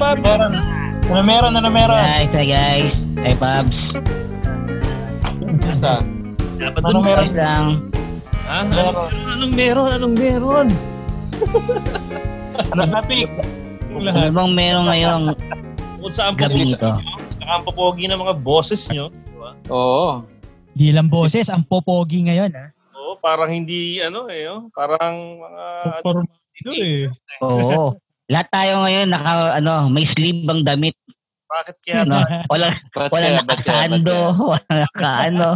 Pabs? Meron. Ano meron? Ano meron? Guys, hi guys. Hi Pabs. Basta. Dapat Ano meron? Lang. ha? Anong, anong meron? Anong meron? Ano topic? Ano bang meron ngayong Kung saan gabi ito? saka ang popogi ng mga bosses nyo. di ba? Oo. Di lang boses, ang popogi ngayon ha. Oo, parang hindi, ano eh, oh, parang mga... Formado eh. Oo. Lahat tayo ngayon naka ano, may sleeve ang damit. Bakit kaya No? Wala Ba't wala kaya, nakasando, kaya? wala nakaano.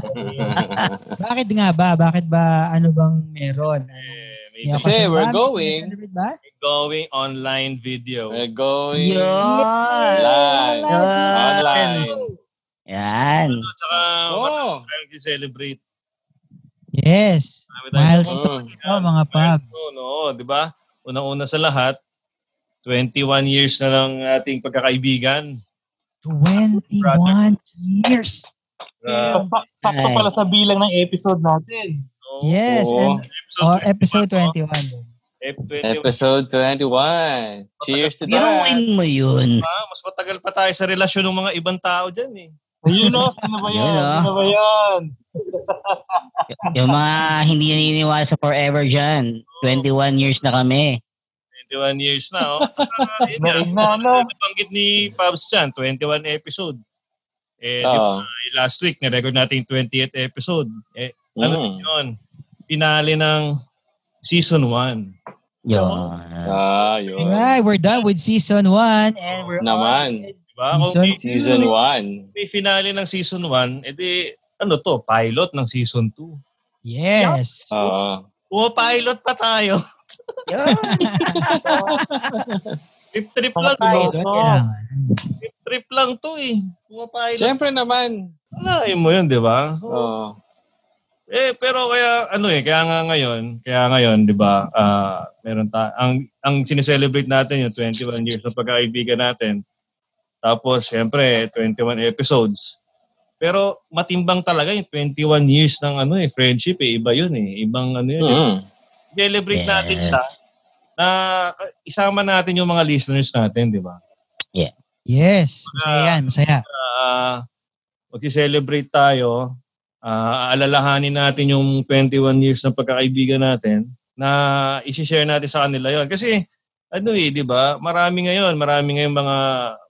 Bakit nga ba? Bakit ba ano bang meron? eh, may May Kasi we're ba? Going. ba? going online video. We're going Yun! live. Yun! Online. Yan. At saka, Oh. tayong celebrate. Yes. Milestone ito mga Pabs. milestone, oo, di ba? Unang-una sa lahat, 21 years na lang ating pagkakaibigan. 21 years. Uh, Sa- Sakto pala sa bilang ng episode natin. Yes. Oo. And oh, episode 21. din. Episode 21. Cheers to that. Biruin mo yun. Ah, mas matagal pa tayo sa relasyon ng mga ibang tao dyan eh. Ayun o, sino ba yan? Yun. Sino ba yan? Yung mga hindi naniniwala sa forever dyan. 21 years na kami. 21 years na, oh. Saka, yun nga, Naig na, ano? nabanggit ni Pabs dyan, 21 episode. Eh, di Oo. ba, last week, na-record natin yung 20th episode. Eh, ano Mm. yun? Pinali ng season 1. Yun. Ah, yun. Alright, we're done with season 1 and we're Naman. on Diba? Kung Season may, Season 1. may finale ng season 1, edi, ano to, pilot ng season 2. Yes. Oo. Pumapilot pa tayo. Yun. Trip trip lang. to. Trip trip lang to eh. Pumapilot. Siyempre naman. Alain mo yun, di ba? Oo. Eh, pero kaya, ano eh, kaya nga ngayon, kaya ngayon, di ba, ah, meron ta, ang, ang sineselebrate natin yung 21 years ng pagkakaibigan natin. Tapos, syempre, 21 episodes. Pero matimbang talaga yung 21 years ng ano eh, friendship eh. Iba yun eh. Ibang ano yun. Mm. Celebrate Yes. natin siya na isama natin yung mga listeners natin, di ba? Yes. Masaya yan, masaya. uh, mag-celebrate tayo, ah, alalahanin natin yung 21 years ng pagkakaibigan natin na isi-share natin sa kanila yon Kasi ano eh, di ba? Marami ngayon, marami ngayon mga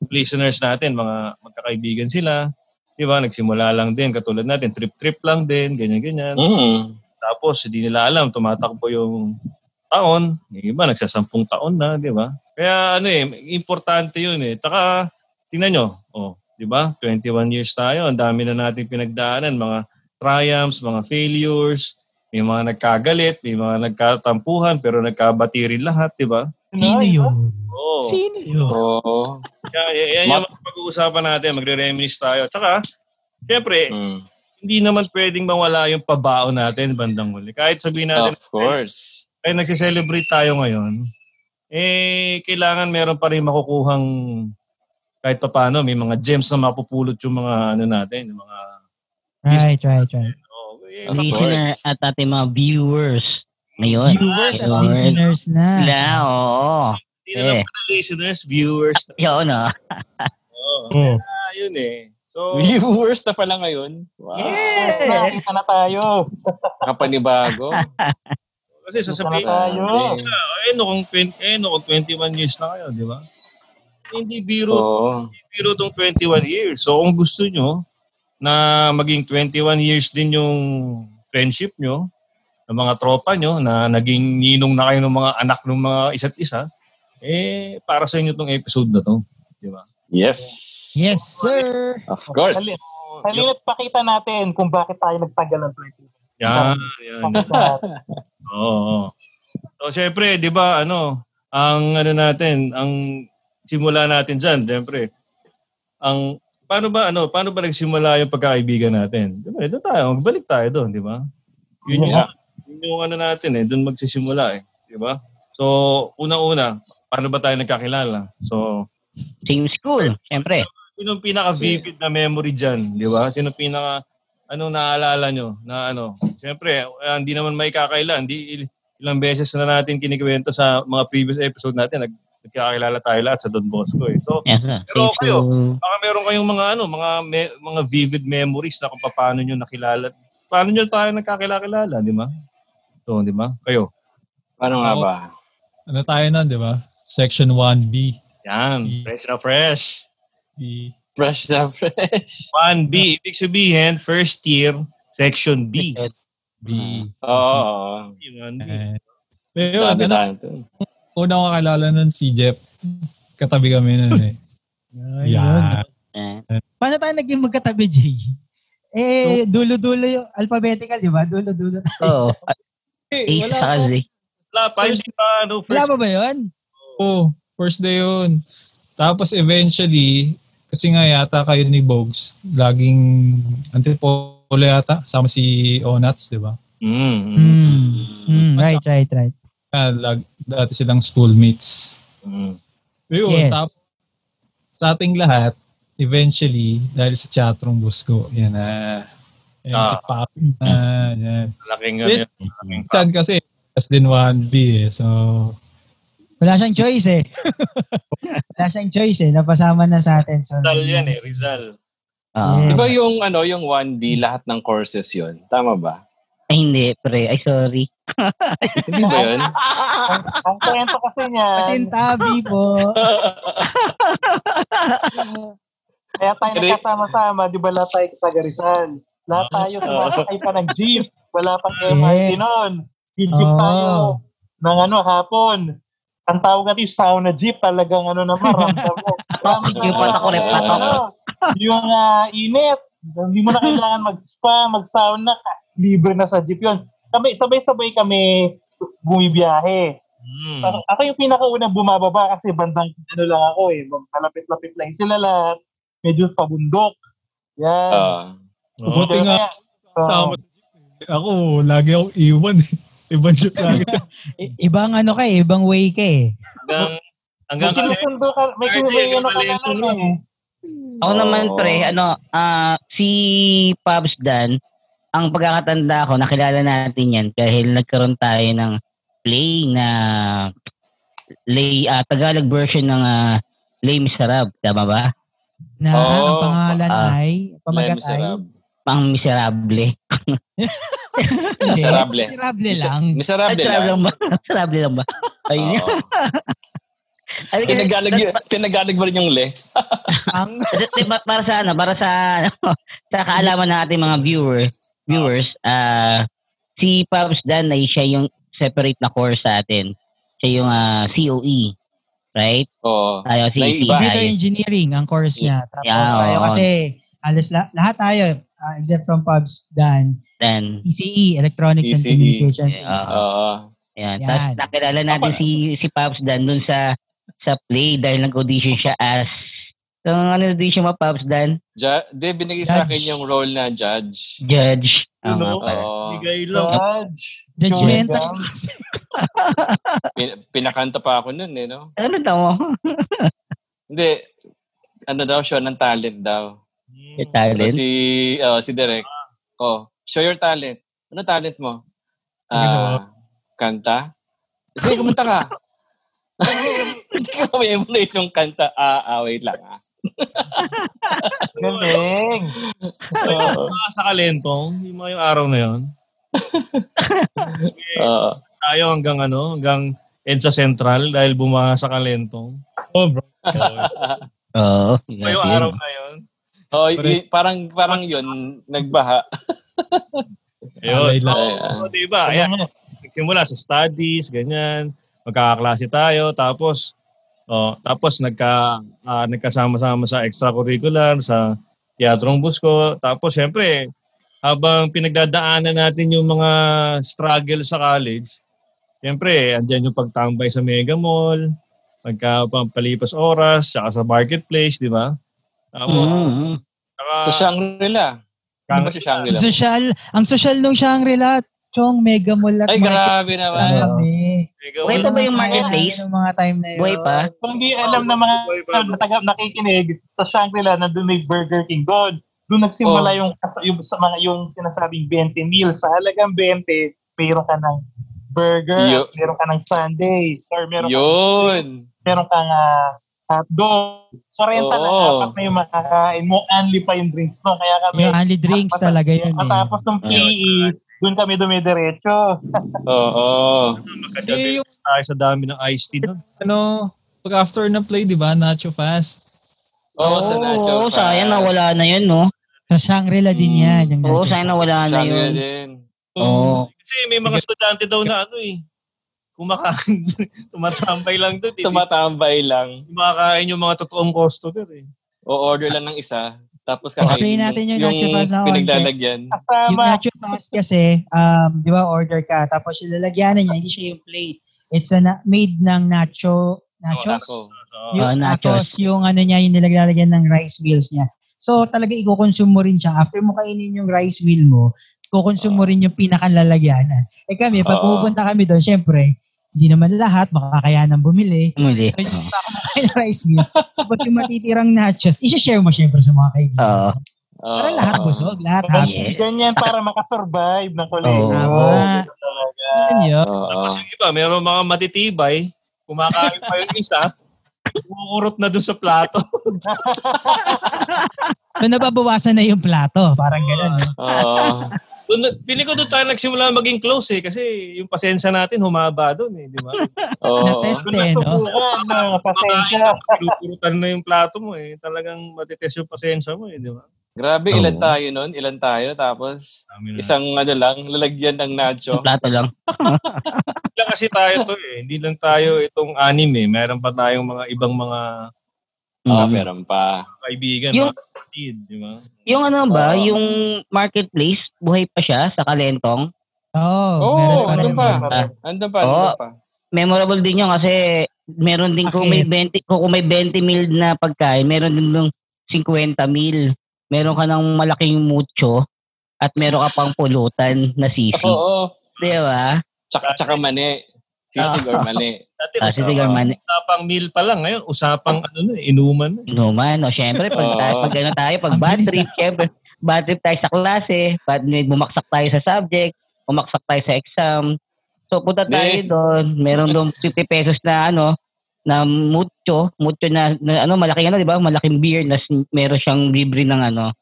listeners natin, mga magkakaibigan sila. Di ba? Nagsimula lang din, katulad natin, trip-trip lang din, ganyan-ganyan. Mm. Tapos, hindi nila alam, tumatakbo yung taon. Yung iba, nagsasampung taon na, di ba? Kaya ano eh, importante yun eh. Taka, tingnan nyo, oh, di ba? 21 years tayo, ang dami na natin pinagdaanan, mga triumphs, mga failures, may mga nagkagalit, may mga nagkatampuhan, pero nagkabati rin lahat, di ba? Sino yun? Oo. Sino yun? Oo. Kaya yan yung pag-uusapan natin, magre-reminisce tayo. Tsaka, syempre, Mm. Hindi naman pwedeng mawala yung pabaon natin bandang huli. Kahit sabihin natin, Of course. ay nag-celebrate tayo ngayon, eh, kailangan meron pa rin makukuhang kahit pa paano, may mga gems na mapupulot yung mga ano natin, yung mga Right, right, right. oh, eh, Of Listener course. at ating mga viewers. Ngayon. Viewers at listeners na. Sila, oo. hindi na lang eh. pala listeners, viewers. Yun, ah. Oh, Hmm. ah, yun eh. So, Viewers na pala ngayon. Wow. Nakita na tayo. Kapanibago. kasi sasabihin, tayo. eh, no, kung, 20, eh, no, kung 21 years na kayo, di ba? Hindi biro, Oo. biro tong 21 years. So, kung gusto nyo na maging 21 years din yung friendship nyo, ng mga tropa nyo, na naging ninong na kayo ng mga anak ng mga isa't isa, eh, para sa inyo tong episode na to. Di ba? Yes. Yes, sir. Of course. Halin, halina't pakita natin kung bakit tayo nagtagal ng 20. Yan, yan. Pakita natin. Oo. oo. So, syempre, di ba, ano, ang ano natin, ang simula natin dyan, syempre, ang, paano ba, ano, paano ba nagsimula yung pagkakaibigan natin? Di ba, doon tayo, magbalik tayo doon, di ba? Yun yung, Yeah. yun yung ano natin eh, doon magsisimula eh, di ba? So, una-una, paano ba tayo nagkakilala? So, Same school, syempre. Sino pinaka-vivid na memory dyan? Di ba? Sino pinaka, anong naaalala nyo? Na ano? Siyempre, ah, hindi naman may kakaila. Hindi, il- ilang beses na natin kinikwento sa mga previous episode natin. Nag, nagkakilala tayo lahat sa Don Bosco eh. So, Yes, sir. Pero kayo, you. baka meron kayong mga ano, mga me- mga vivid memories na kung paano nyo nakilala. Paano nyo tayo nagkakilala, di ba? So, di ba? Kayo. Paano nga Oo. ba? Ano tayo nun, di ba? Section 1B. Yan, fresh na fresh. B. Fresh na fresh. 1B, ibig sabihin, first year, section B. B. Oo. Yung 1B. Eh, Pero yun, Dami ano, tayo una ko kakilala nun si Jeff. Katabi kami nun eh. Ayun. Eh, Paano tayo naging magkatabi, Jay? Eh, dulo-dulo yung alphabetical, di ba? Dulo-dulo. Oo. Eh, A wala. Z. Wala pa, hindi pa, ano, Wala first pa ba yun? Oo, first day yun. Tapos eventually, kasi nga yata kayo ni Bogs, laging antipolo yata, sama si Onats, di ba? Mm, mm. Hmm. Hmm, right, right, right. Ah, lag, dati silang schoolmates. Mm. Yun, Yes. tapos sa ating lahat, eventually, dahil sa chatroom boss ko, yan na, yan Ah. si Pop, ah, yan. Laking Yes. ano, laking Sad kasi, plus din 1B eh, so, Wala siyang choice eh. Wala siyang choice eh. Napasama na sa atin. So, Rizal yan eh, Rizal. Oo. Yeah. Di ba yung, ano, yung 1B, lahat ng courses yun? Tama ba? Ay, hindi, pre. Ay, sorry. Hindi ba yun? ang, ang kwento kasi niya, Pasintabi po. kaya tayo Hindi. nagkasama-sama, di ba lahat tayo taga Rizal? Lahat tayo sumasakay pa ng jeep. Wala pang MRT Yes. noon. Jeep tayo ng ano, hapon. Ang tawag natin yung sauna jeep, talagang ano naman, ramdam mo. Yung mo patok ulit, ano, Yung ah, init. Hindi mo na kailangan mag-spa, mag-sauna. Libre na sa jeep yun. Kami, sabay-sabay kami bumibiyahe. Mm. Ako, ako yung pinakaunang bumababa kasi bandang ano lang ako eh. Malapit-lapit lang sila lahat. Medyo pabundok. Yan. Ah. Oo. Buti nga, So, tama. Ako, lagi ako iwan eh. Ibang joke. I- ibang ano ka eh. Ibang way ka eh. Hanggang, hanggang may sinusundo ka, may ano ka na lang eh. Ako naman, pre, ano, ah, si Pabs Dan, ang pagkakatanda ko, nakilala natin yan dahil nagkaroon tayo ng play na lay, ah, Tagalog version ng ah, Lay Miserab. Tama ba? Na Oo. ang pangalan Ah. ay, pamagat ay. Pang Miserable. Miserable. miserable lang. Ay, Miserable Miserable lang. lang ba? Miserable lang ba? Ayun yun. Oo. Ay, Tinagalag, yun- tinagalag mo rin yung le. ang, ba, para sa ano, para sa ano, sa kaalaman ng ating mga viewers, viewers, ah si Pabs Dan ay siya yung separate na course sa atin. Siya yung ah, COE, right? Oo. Tayo si Naiiba. computer engineering ang course niya. Tapos Yeah, tayo kasi, alas la- lahat tayo, ah, except from Pubs, Dan, Dan. ECE, Electronics and ECE. Communications. Yeah. Oo. Yan. Yan. Tapos nakilala natin si si Pabs Dan dun sa sa play dahil nag-audition siya as So, ano audition mo, Pabs Dan? Ja, de, binigay sa akin yung role na judge. Judge. Oo no? pala. Oo. Bigay lang. Judge. Judgmental. Pin- pinakanta pa ako nun eh, no? Ano daw mo? Hindi. Ano daw, show ng talent daw. So, talent? si, oh, si Derek. Oh, show your talent. Ano talent mo? Ah, kanta? Sige, kumanta ka. Hindi ko memorize yung kanta. Ah, ah, wait lang ah. Galing. Mga sa kalentong, yung mga yung araw na yun. Oo. Tayo hanggang ano, hanggang EDSA Central dahil bumaha sa kalentong. Oh, bro. Oo. Yung yung araw na yun. Oh, y- parang parang yun nagbaha. Ayun. Ayan. So, diba? Ayan. Nagsimula sa studies, ganyan. Magkakaklase tayo. Tapos, oh, tapos nagka, ah, nagkasama-sama sa extracurricular, sa teatrong busko. Tapos, syempre, habang pinagdadaanan natin yung mga struggle sa college, syempre, andyan yung pagtambay sa Mega Mall, pagkapampalipas oras, saka sa marketplace, di ba? Tapos, Mm-hmm. Saka, Sa Shangri-La. Ano ba sa Ang Shangri-La? social, ang social nung Shangri-La, Chong, Mega Mall at Ay, grabe naman. Marami. Mega Wait, Mall, ito ba yung marketplace? Ng mga time na yun. Buhay pa? Kung hindi alam ng mga Buhay pa, taga nakikinig sa Shangri-La na doon may Burger King doon. Doon nagsimula Oh. yung, yung sa mga yung sinasabing 20 meals. Sa halagang 20, mayroon ka ng burger, Yo- meron ka ng sundae, or meron ka Yun. meron kang ah, hotdog. So, renta lang, Oo. apat na yung makakain mo. Only pa yung drinks no? Kaya kami, Yung only drinks Mata- talaga yun eh. matapos ng PE, doon kami dumidiretso. Oo. Makadagdagas tayo sa dami ng iced tea doon. Ano, pag after na play, di ba? Nacho fast. Oo, sa Nacho Oo, sayang Fast. nawala na yun, no? Sa Shangri-La din yan. Yung Oo, nacho. sayang nawala na Shangri-La yun. din. Oo. Kasi may mga estudyante daw na ano eh. Kumakain, tumatambay lang doon. eh. Tumatambay lang. Kumakain yung mga totoong customer eh. O order lang ng isa. Tapos Explain kakainin natin yung yung Nacho na pinaglalagyan. Yung nacho fast kasi, um, di ba, order ka, tapos yung lalagyanan niya, hindi siya yung plate. It's a na- made ng nacho, nachos? So, Yung nachos. nachos, yung ano niya, yung nilalagyan ng rice wheels niya. So, talaga i-consume mo rin siya. After mo kainin yung rice wheel mo, i-consume mo rin yung pinakalalagyanan. Eh kami, pag pupunta kami doon, syempre, hindi naman lahat makakayanan bumili. Muli. So, yung pa kumakain ng rice wheels, tapos yung matitirang nachos, i-share mo syempre sa mga kaibigan. Oo. Oo. Para lahat busog, lahat Ah, happy. yeah. ganyan para makasurvive ng kolehiyo. Oo. Tama. Talaga. Yan yun. Oo. Tapos yung iba, meron mga matitibay, kumakain pa yung isa, kukurot na doon sa plato. So, nababawasan na yung plato. Parang gano'n. no? Oo. Doon, pili ko doon tayo nagsimula maging close eh, kasi yung pasensya natin humaba doon eh, di ba? Oo. Na-test Doon eh, no? ng pasensya. Pinupurutan na yung plato mo eh, talagang matitest yung pasensya mo eh, di ba? Grabe, Oo. ilan tayo nun? Ilan tayo? Tapos, isang ano lang, lalagyan ng nacho. Yung plato lang. Hindi lang kasi tayo to eh, hindi lang tayo itong anime, meron pa tayong mga ibang mga Oo, Mm. meron pa. kaibigan, Yung- mga kapatid, di ba? Yung ano ba, Oo. yung marketplace, buhay pa siya sa Kalentong. Oo, meron pa andun pa. Ah, Andun pa, andun pa. memorable din yun kasi meron din kung may 20 kung may 20 mil na pagkain, meron din ng 50 mil. Meron ka ng malaking mucho at meron ka pang pulutan na sisig. Oo. Di ba? Tsaka, tsaka mani. Sisig or mani. Dati Ah, sisig or mani. usapang meal pa lang, ngayon usapang ano na, inuman. Inuman. O syempre, pag, tayo, pag ano tayo, pag bad trip, syempre, bad trip tayo sa klase, bad, may bumaksak tayo sa subject, bumaksak tayo sa exam. So, punta tayo doon. Meron doon 50 pesos na ano, na mucho, mucho na, na ano, malaking ano, di ba? Malaking beer na meron siyang libre ng ano,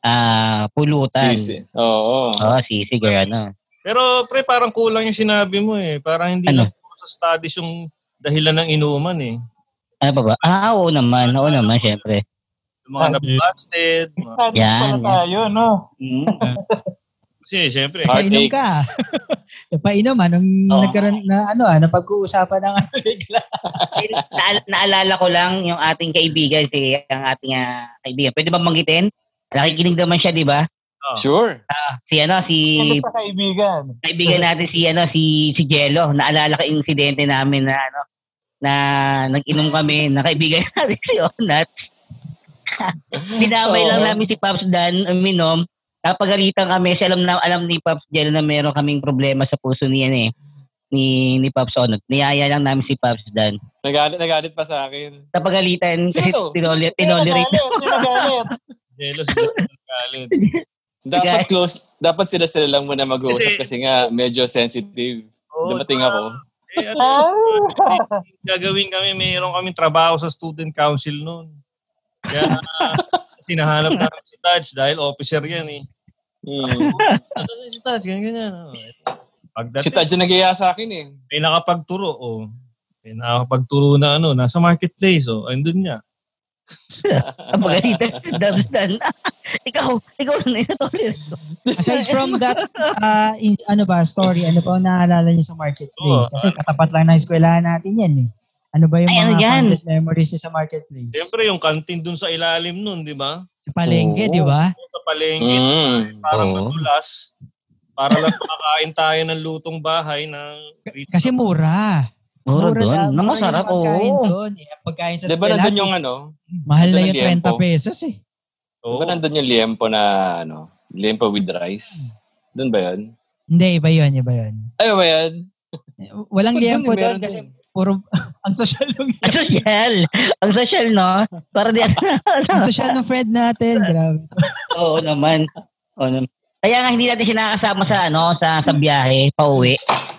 ah, pulutan. Sisig. Oo. Oo, sisig or ano. Pero pre, parang kulang yung sinabi mo eh. Parang hindi Ano? Sa studies yung dahilan ng inuman eh. Ano pa ba? Ah, oo naman. Oo naman, syempre. Yung mga Ah, nablasted. Mga, Studies Yan, tayo, no? Mm. kasi syempre, Painom ka. Painom, anong Oo. nagkaroon na ano, ah, napag-uusapan ng ano bigla. Naal- naalala ko lang yung ating kaibigan, si ang ating ah, kaibigan. Pwede ba manggitin? Nakikinig naman siya, di ba? Sure. Si ano, si Ano kaibigan? kaibigan natin si ano, si si Jello. Naalala ko yung insidente namin na ano na nag-inom kami na kaibigan natin si Onat. Dinamay lang Oo. namin si Pops Dan uminom. Napagalitan kami kasi alam na alam ni Pops Jello na meron kaming problema sa puso niya eh ni ni Pops Onot. Niyaya lang namin si Pops Dan. Nagalit, nagalit pa sa akin. Napagalitan kasi tinolerate nagalit? jealous galit. Dapat Guys. close, dapat sila sila lang muna mag-uusap Kasi- kasi, nga medyo sensitive. Oo, Dumating ako. Eh, ano, Ah, gagawin kami, mayroon kaming trabaho sa student council noon. Kaya sinahanap namin si Taj dahil officer yan eh. Hmm. Ano si Taj? Ganyan, ganyan. Oh. Si Pagdating, Tadja nag sa akin eh. may nakapagturo. Oh. May nakapagturo na ano, nasa marketplace. Oh. Andun niya. Napagalitan. Dabs Dan. ikaw, ikaw na itolerate ko. Aside from that, ah, in- ano ba, story, ano pa ang naalala niyo sa marketplace? Oo. Kasi katapat lang ng eskwelahan natin yan eh. Ano ba yung Ay, mga yan? fondest memories niyo sa marketplace? Siyempre, yung canteen dun sa ilalim nun, di ba? Sa palengke, Oo. di ba? Sa palengke, Mm. parang Oo. madulas. Para lang makakain tayo ng lutong bahay ng Kasi mura. Mura doon. lang, masarap, pagkain oo. doon. Eh, pagkain sa Di ba eskwelahan, nandun yung ano? mahal na yung ang 30 liempo? pesos eh. Di Oo. ba nandun yung liempo na ano? Liempo with rice? Doon ba yun? Hindi, iba yun, iba yun. Ay, ba yan? Walang liempo doon kasi puro, ang social ng Ang social. Ang social, no? Para di ang social ng friend natin. Grabe. Oo naman. Oo naman. Kaya nga hindi natin siya nakakasama sa ano sa sa biyahe pauwi.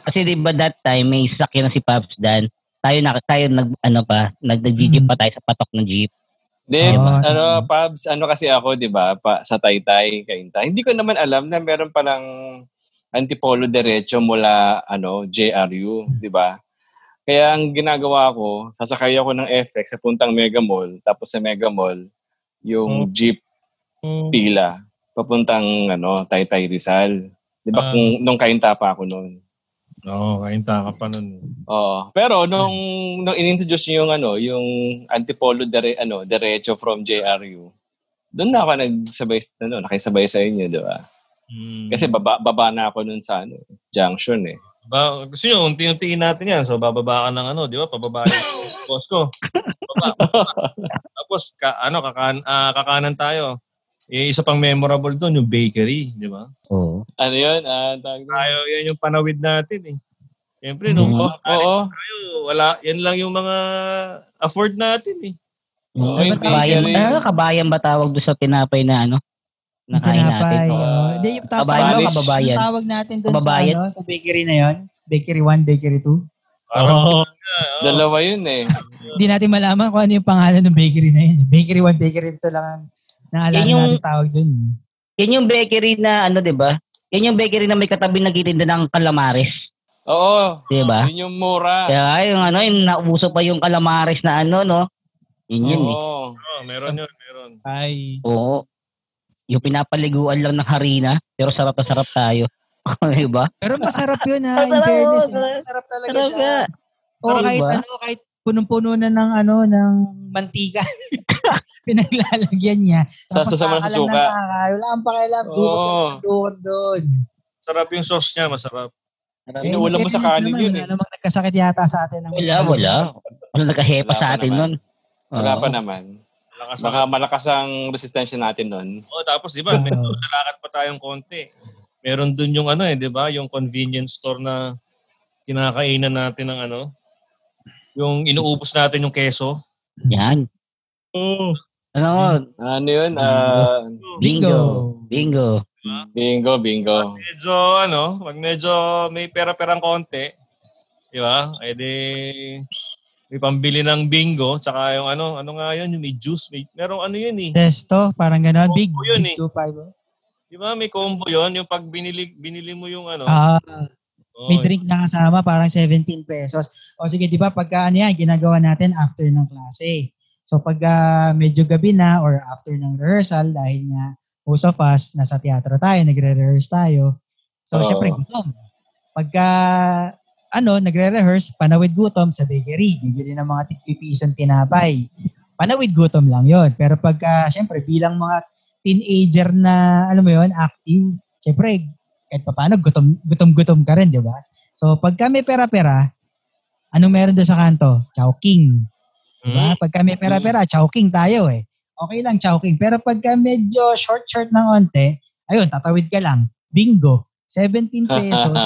Kasi 'di ba that time may sasakyan na si Pops Dan. tayo na tayo nag ano pa, nag jeep pa tayo sa patok ng jeep. Then, Oo, ano, tama. Pabs, ano kasi ako, di ba, pa, sa Taytay, Kainta. Hindi ko naman alam na meron palang antipolo derecho mula, ano, JRU, di ba? Kaya ang ginagawa ko, sasakay ako ng FX sa puntang Mega Mall, tapos sa Mega Mall, yung jeep pila, papuntang, ano, Taytay Rizal. Di ba, Ah. kung, nung Kainta pa ako noon. Oo, kainta ka pa nun. Oo. Pero nung nung inintroduce niyo yung ano, yung Antipolo dire, ano, diretso from JRU. Doon na ako nagsabay ano, nakisabay sa inyo, 'di ba? Mm. Kasi baba, baba na ako noon sa ano, junction eh. Ba, gusto nyo, unti-untiin natin yan. So, bababa ka ng ano, di ba? Pababa yung Costco. Baba, baba. Tapos, ka, ano, kakan, ah, kakanan tayo. Eh, isa pang memorable doon, yung bakery, di ba? Oo. Ano 'yun? Ah, tawag? Tayo, yan yung panawid natin eh. Siyempre, nung Mhm. Oo. Oo. tayo, wala, yan lang yung mga afford natin eh. Oo, Ano yung ba kabayan, bakery. ano, kabayan ba tawag doon sa tinapay na ano? Na kain natin. Oh. Hindi, yung Kabayan, Spanish. kababayan. yung tawag natin doon sa, ano, sa bakery na yon Bakery 1, Bakery 2. Parang, oh. Dalawa 'yun eh. Hindi natin malaman kung ano yung pangalan ng bakery na yun. Bakery 1, Bakery 2 lang ang naalala Yan yung- natin tawag dun. Yan yung bakery na ano, 'di ba? Yan yung bakery na may katabi nagtitinda ng calamares, Oo. 'di ba? 'Yun yung mura. Kaya yung ano, yung nauso pa yung calamares na ano, no? Yun yun eh. Oo. oh, meron yun, meron. Ay. Oo. Yung pinapaliguan lang ng harina, pero sarap na sarap tayo. di ba? Pero masarap yun ha, in fairness. masarap. eh. Talaga Sarap siya. O Sarap kahit ba? ano, kahit punong-puno na ng ano, ng mantika. Pinaglalagyan niya. Sa sasama Napakakalam sa suka. takal. Wala kang pakialam. Dukot doon doon. Sarap yung sauce niya, masarap. Inuulam mo sa kanin yun eh. Wala namang nagkasakit yata sa atin. ng- Wala, wala. Ano nagkahepa Wala sa pa atin naman. nun? Wala pa naman. Malakas Baka malakas ang resistensya natin nun. Oh, tapos di ba, medyo lalakad pa tayong konti. Meron dun yung ano eh, di ba? Yung convenience store na kinakainan natin ng ano. Yung inuubos natin yung keso. Yan. Oh, Ano, Ano yun? Ah, bingo. Bingo. bingo, bingo. medyo ano, pag medyo may pera-perang konti, di ba? Eh di, may pambili ng bingo, tsaka yung ano, ano nga yun, yung may juice, may, merong ano yun eh. Testo, parang gano'n. Big, yun big eh. 2.5. Di ba may combo yun, yung pag binili, binili mo yung ano. Ah, oh, may drink na kasama, parang 17 pesos. O sige, di ba, pagka ano yan, ginagawa natin after ng klase. So pag ah, medyo gabi na or after ng rehearsal, dahil nga most of us, nasa teatro tayo, nagre-rehearse tayo. So Oo. syempre, gutom. Pagka, ano, nagre-rehearse, panawid gutom sa bakery. Bibili ng mga tigpipisang tinapay. Panawid gutom lang yon Pero pagka, syempre, bilang mga teenager na, alam mo yon active, syempre, kahit pa paano, gutom, gutom-gutom ka rin, di ba? So, pagka may pera-pera, anong meron doon sa kanto? Chowking. Diba? Mm. Pagka may pera-pera, chowking tayo eh. Okay lang, chowking. Pero pagka medyo short-short ng onte, ayun, tatawid ka lang. Bingo. 17 pesos,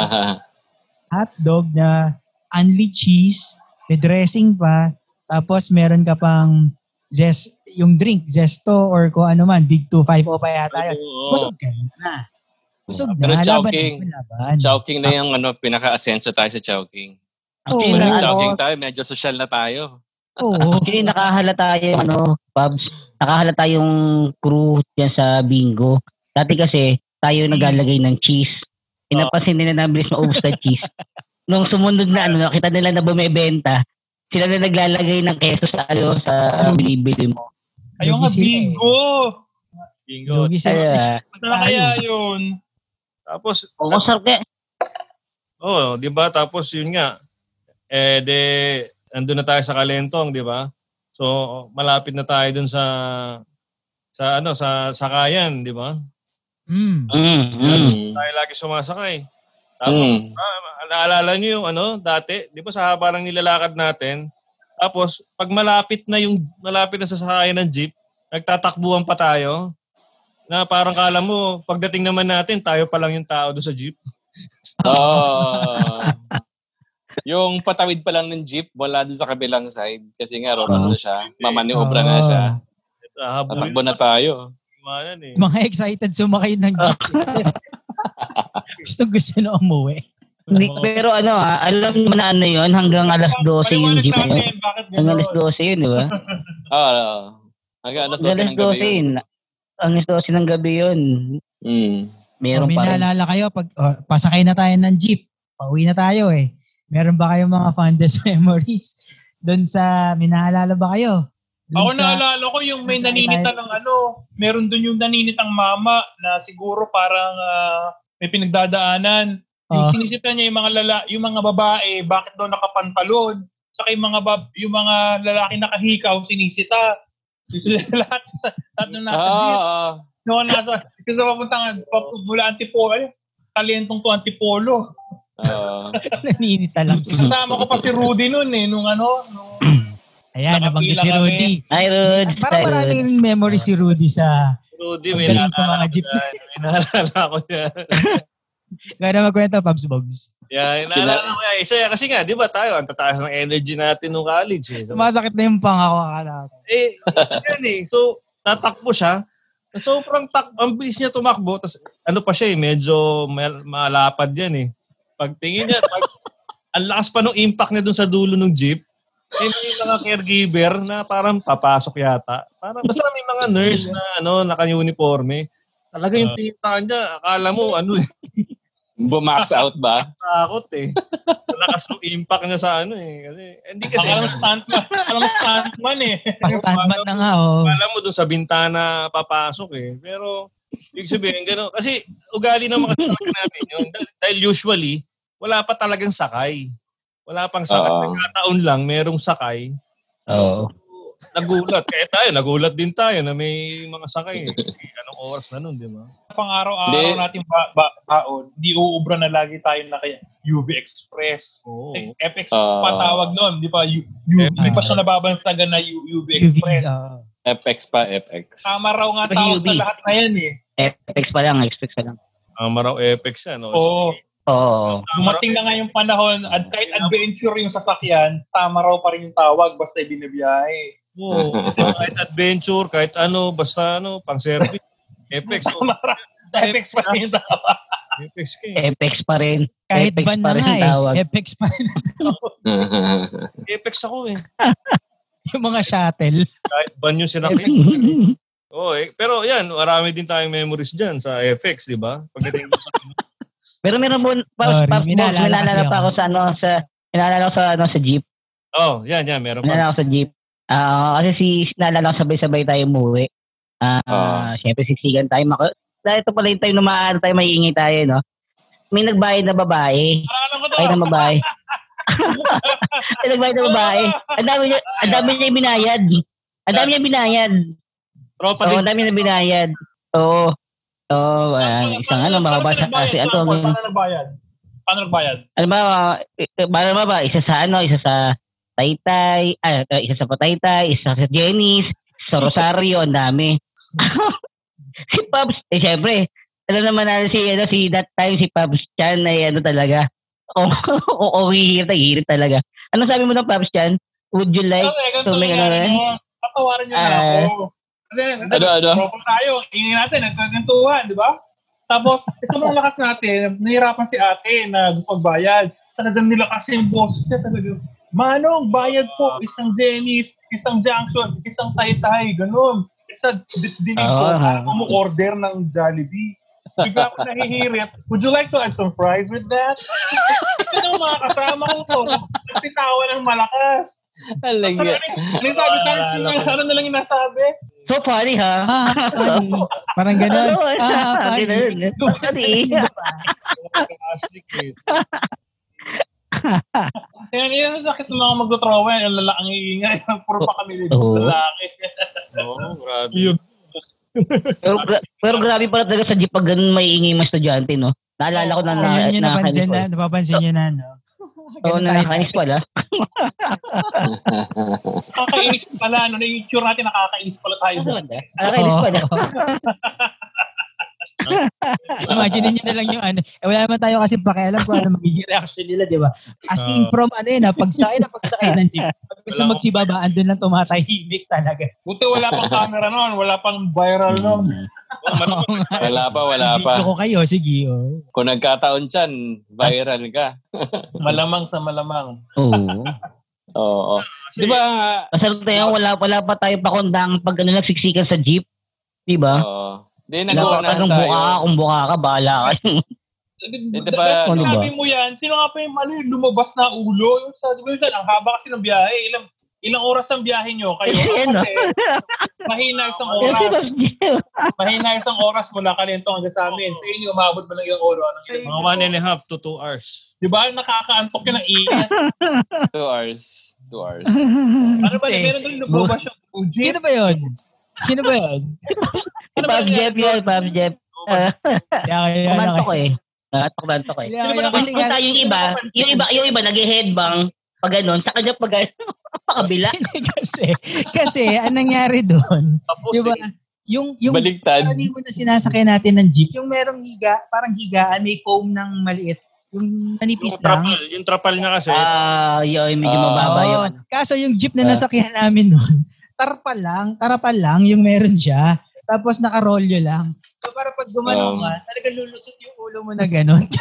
hotdog na only cheese, may dressing pa, tapos meron ka pang zest, yung drink, zesto or kung ano man, big 250 pa yata yun. Busog ka na. Busog na. Pero Chowking. Chowking na yung ano, pinaka-asenso tayo sa Chowking. Actually, Pag na, nag-Chowking ano, tayo, medyo social na tayo. Oo. actually, nakahalata yung ano, Pabs, nakahalata yung crew yan sa bingo. Dati kasi, tayo naglalagay ng cheese. Pinapansin nila na bilis maubos na cheese. Nung sumunod na ano, nakita nila na bumibenta, sila na naglalagay ng keso sa ano, sa binibili mo. Ayaw nga eh. bingo. Bingo. Lugi sila. Kaya yun. Tapos, oo, masarap kaya. oh, di ba? Tapos yun nga, eh, de, andun na tayo sa Kalentong, di ba? So, malapit na tayo dun sa, sa ano, sa Sakayan, di ba? Mm. Mm, mm. Mm. Tayo lagi sumasakay. Tapos, Mm. ah, naalala nyo yung ano, dati, di ba sa haba ng nilalakad natin, tapos, pag malapit na yung, malapit na sa sakayan ng jeep, nagtatakbuhan pa tayo, na parang kala mo, pagdating naman natin, tayo pa lang yung tao doon sa jeep. Oh. yung patawid pa lang ng jeep mula dun sa kabilang side kasi nga roron na siya. Mamaniobra na siya. Habulin Tatakbo na tayo. Iwanan eh. Mga excited sumakay ng jeep. gusto gusto na umuwi. Hindi, pero ano ah, alam mo na ano yun, hanggang alas 12 yung jeep yun. Hanggang alas gano'n? 12 yun, di ba? Oo. oo. Hanggang alas 12 Hanggang ng gabi 12 yun. Alas 12 ng gabi yun. Mm. Meron Kung may pa rin. naalala kayo, pag oh, pasakay na tayo ng jeep, pauwi na tayo eh. Meron ba kayong mga fondest memories? Doon sa, may naalala ba kayo? Doon Ako sa- naalala ko yung may naninita tayo. ng ano, meron doon yung naninitang mama na siguro parang ah, may pinagdadaanan. Yung Oh. sinisita niya yung mga lala, yung mga babae, bakit daw nakapantalon? Saka yung mga bab, yung mga lalaki nakahikaw sinisita. Lahat sa lahat ng nasa Ah, jeep. ah. Noon nasa kasi papunta pap- mula Antipolo, ay, talentong to Antipolo. Oo. naninita lang. Kasama ko pa si Rudy noon eh, nung ano, nung Ayan, nabanggit si Rudy. Hi, Rod. Parang Hi, Rod. maraming memory si Rudy sa... Rudy, may sa naalala ko yan. May naalala ko yan. Kaya na magkwento, Pabs Bogs. Yan, naalala ko yan. Isa yan. Kasi nga, di ba tayo, ang tataas ng energy natin nung college. Eh. So, Sumasakit na yung pang ako. akala ko. eh, yan eh. So, tatakbo siya. Sobrang tak, ang bilis niya tumakbo. Tapos, ano pa siya eh, medyo mal- malapad yan eh. Pagtingin niya, pag, ang lakas pa ng impact niya dun sa dulo ng jeep. Eh, may mga caregiver na parang papasok yata. Parang basta may mga nurse na ano, naka-uniforme. Talaga yung tita niya, akala mo, ano eh, Bumax out ba? takot eh. Lakas ng impact niya sa ano eh. Kasi, hindi kasi, Alam stuntman, alam stuntman eh. Pa-standman na nga, oh. alam mo dun sa bintana papasok eh. Pero, ibig sabihin, gano'n. Kasi, ugali naman kasi talaga natin yun. Dahil, usually, wala pa talagang sakay. Wala pang sakay. Oo. Nagkataon lang, merong sakay. Oo. Nagulat. Kaya tayo, nagulat din tayo na may mga sakay. Eh, Anong oras na nun, di ba? Pang araw-araw natin ba, ba, baon, di uubra na lagi tayo na kaya UV Express. Oo. Eh, FX Ah. patawag nun, di ba? U, U, Hindi pa siya nababansagan na U, UV UV. Express. oh. FX pa, FX. Tama raw nga tawag sa lahat na yan eh. FX pa lang, FX pa lang. Ang maraw Apex yan. No? Oo. Oo. Dumating na nga yung panahon at kahit adventure yung sasakyan, tama raw pa rin yung tawag basta binabiyahe. Oo. kahit adventure, kahit ano, basta ano, pang service. Apex. Oh. FX pa rin yung tawag. Apex ka eh. FX pa rin. Kahit Apex ban pa na rin nga tawag. eh. Apex pa rin Apex ako eh. yung mga shuttle. Kahit ban yung sinakyan. Oo eh. Pero yan, marami din tayong memories dyan sa FX, di ba? Pagdating mo sa Pero meron mo, pa, Sorry, pa, kasi pa ako sa ano, sa, naalala ko sa, ano, sa jeep. Oh, yan, yan. Meron pa. Naalala ko sa jeep. Ah, kasi si, naalala ko sabay-sabay tayo umuwi. Ah, Ah. syempre siksikan tayo. Maka, dahil ito pala yung time na maaano tayo, maiingay tayo, no? May nagbayad na babae. Ay na babae. May nagbayad na babae. Ang dami niya, ang dami niya binayad. Ang dami niya binayad. Tropa din. ang dami na binayad. Oo. Oo, ah, isang ano, mababasa kasi ano, Paano nagbayad? Paano nagbayad? ano ba, eh, paano ba ba, isa sa ano, isa sa Taytay, ah, uh, isa sa Pataytay, isa sa Jenny's, sa Rosario, ang dami. si Pabs, eh syempre, alam naman natin si, ano, si that time, si Pabs Chan ay ano talaga, o, o, o, hihirit, hihirit talaga. Ano sabi mo ng Pabs Chan? Would you like ganito to make ano mo. Patawarin niyo na Ah. ako. Kasi, Ano, ano? tropa tayo. Ingin natin, nagkagantuhan, di ba? Tapos, eh, sobrang lakas natin, nahirapan si ate na gusto magbayad. Talagang nilakas yung boses niya talaga. Manong, bayad po, isang Jenny's, isang Junction, isang Taytay, ganun. Isa, dinig ko, Ah. ako mo order ng Jollibee. Bigla ako nahihirit. Would you like to add some fries with that? Ito ng mga kasama ko to. Nagtitawa ng malakas. Ano Alaga. yung sabi sa akin? Ano na lang yung nasabi? So funny ha? Ah, funny. Parang ganun. Ano, Ah, ganun. funny. Funny. Plastic eh. Yan, ang sakit ng mga lalaki ang iingay. Puro pa kami dito Oo. lalaki. Oo, grabe. Yun. pero, gra- pero grabe pala talaga sa jeep pag ganun may ingay mga estudyante, no? Naalala ko na na, Ayun yung napansin na, napapansin nyo na, no? Oo, na tayo. nakakainis pala. Nakakainis pala. Ano na yung natin, nakakainis pala tayo. doon. Nakakainis pala. Imagine nyo na lang yung ano. Eh, wala naman tayo kasi pakialam kung ano magiging reaction nila, di ba? As in Ah. from ano yun, ah, pagsakay na pagsakay ng jeep. Pag gusto Wala magsibabaan, doon lang tumatahimik talaga. Buti wala pang camera noon. Wala pang viral noon. nga. Wala pa, wala pa. Video ko kayo, sige. Oh. Kung nagkataon dyan, viral ka. Malamang sa malamang. Oo. Oo. Di ba? Masarap tayo, wala, wala pa tayo pakundang pag ano, nagsiksikan sa jeep. Di ba? Oo. Di, Dapat nag-uunahan anong tayo. buka ka, kung buka ka, bahala ka. Ito ba- Ano ba? Sinabi mo yan, sino nga pa yung ano, yung lumabas na ulo? Yung sa, di ba ang haba kasi ng biyahe. Ilang, ilang oras ang biyahe nyo? Kayo, Yan, kasi, mahina isang oras. Mahina isang oras mula kalento hanggang sa amin. Sa inyo, umabot ba ng ilang oras? Ng ilang Mga one and a half to two hours. Di ba? Nakakaantok yun ng init. Two hours. Two hours. Ano ba? Hindi. Meron doon lumabas yung Ujit. Sino ba yun? Sino ba yun? si Pops Jeff yun, Pops Jeff. Ah, Kaya kaya ano Kumantok kayo. eh. Ah, Tuklantok eh. Kaya Sino naman kasi nga, tayo yung iba, yung iba, yung iba nag-headbang pag ganun, sa kanya pag ganun, pakabila. kasi, kasi, anong nangyari doon? Tapos, Di ba? eh, Yung, yung, Baligtad. karaniwan na sinasakyan natin ng jeep, yung merong higa, parang higaan, may foam ng maliit. Yung manipis yung lang. trapal, yung trapal niya kasi, Ah, yun, medyo Ah. mababa yun. Kaso yung jeep na Ah. nasakyan namin noon, tarpal lang, tarapal lang yung meron siya. Tapos nakarolyo lang. So para pag gumalaw Um, ka, talaga lulusot yung ulo mo na gano'n.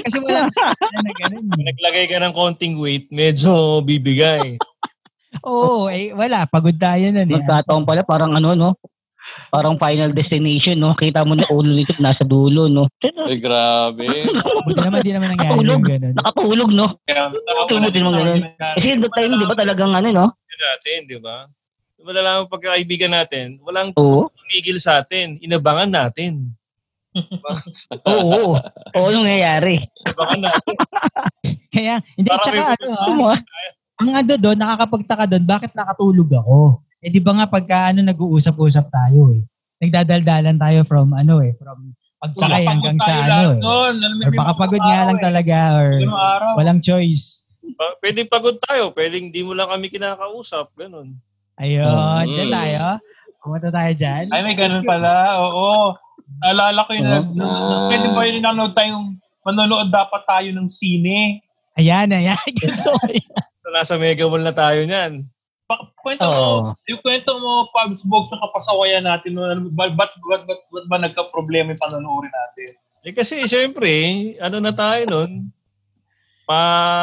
Kasi wala na na gano'n. eh. naglagay ka ng konting weight, medyo bibigay. Oo, eh, wala. Pagod tayo nun eh. Magkataon pala, parang ano, no? Parang final destination, no? Kita mo na ulo nito nasa dulo, no? Ay, grabe. Buti naman, di naman nangyari Nakatulog. yung gano'n. Nakatulog, no? Kaya, Tumutulog din mga ganun. Kasi doon time, di ba talagang ano, no? Natin, di ba? Wala lang ang pagkakaibigan natin, walang Oo. tumigil sa atin. Inabangan natin. Oo, oo. Oo, yung nangyayari. Inabangan natin. Kaya, hindi, Parang tsaka ano ha, ah? ang ano doon, nakakapagtaka doon, bakit nakatulog ako? Eh di ba nga pagka ano, nag-uusap-usap tayo eh. Nagdadaldalan tayo from ano eh, from pagsakay hanggang sa ano eh. Or baka pagod nga lang talaga or walang choice. Pa- Pwedeng pagod tayo, pwedeng di mo lang kami kinakausap. Ganun. Ayun, Mm. dyan tayo. Pumunta tayo dyan. Ay, may ganun pala. Oo. Alala ko yung, Oo. nag- nag- pwede ba yung nanonood tayong, manonood dapat tayo ng sine. Ayan, ayan. Ko yan. So, nasa Mega Mall na tayo niyan. Pa- kwento Oo. mo, yung kwento mo, Pabs Bog, sa kapasawayan natin, ba't, ba't, ba't, ba't, ba't ba nagka-problema yung panonoodin natin? Eh kasi syempre, ano na tayo nun? Pa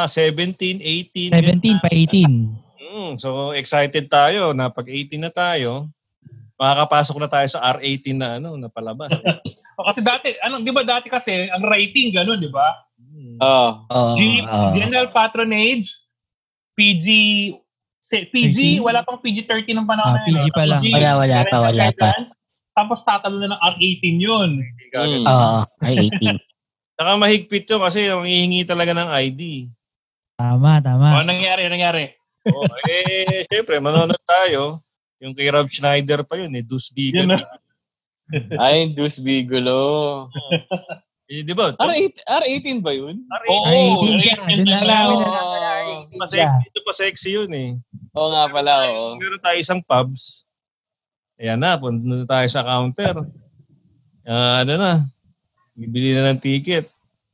17, 18. 17 pa 18. Mm, so excited tayo na pag 18 na tayo, makakapasok na tayo sa R18 na ano, na palabas. O, kasi dati, ano, di ba dati kasi, ang rating gano'n, di ba? Mm. Oh. Oo. G, oo. General Patronage, PG, se- PG, 13? wala pang PG-13 ng panahon Ah, na yun. PG pa lang. Wala, wala pa, wala pa. Tapos tatalo na ng R18 yun. Mm. Oo, ay 18. Saka mahigpit yun kasi hihingi talaga ng ID. Tama, O, tama. ano nangyari, ano nangyari? Oh, eh, syempre, manonood tayo. Yung kay Rob Schneider pa yun, eh, Dus Bigan. Yun Ay, Dus Bigulo. Eh, di ba? R18, R18 ba yun? Oo, R18 siya. R18 Doon lang na namin na R18 Pa siya. sexy, ito pa sexy yun eh. Oo nga pala, oo. Meron tayo isang pubs. Ayan na, punta na tayo sa counter. Ah, ano na, bibili na ng ticket.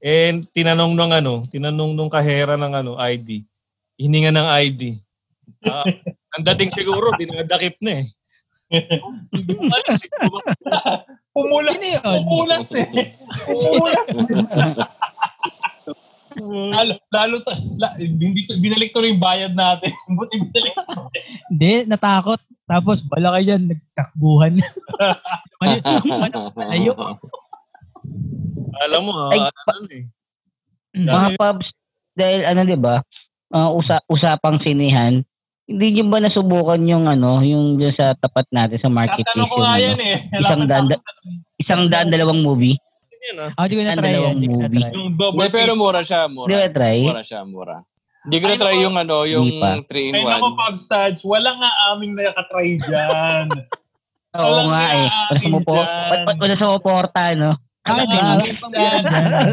Eh, tinanong nung ano, tinanong nung kahera ng ano, ID. Hininga ng ID. Ah, ang dating siguro, dinadakip na eh. Umalis eh. Pumulas. Pumulas eh. Pumulas. lalo, lalo, ta- la, hindi, binalik ko rin yung bayad natin. Buti binalik Hindi, natakot. Tapos, bala kayo dyan, nagtakbuhan. Palayo. Alam mo, ah, Ay, ano eh. Mga pubs, dahil ano 'di ba? Ah, usa usapang sinihan, hindi niyo ba nasubukan yung ano, yung dyan sa tapat natin sa marketplace Tatanong ko yung nga ano, yan eh. isang daan, isang daan dalawang movie? Yan ah. Ako, di ko na-try yan. Di ko movie. na-try. Yung double pero mura siya, Di mura. ba try? Mura siya, mura. Hindi ko Ay, na-try yung ano, yung Hindi pa. 3 in Ay, nako, 1. Pub Studs, wala nga aming nakatry dyan. Oo nga eh. Wala kinaamin sumupo, dyan. ba't ba't wala sumuporta, no? Bakit ba? Alam dyan?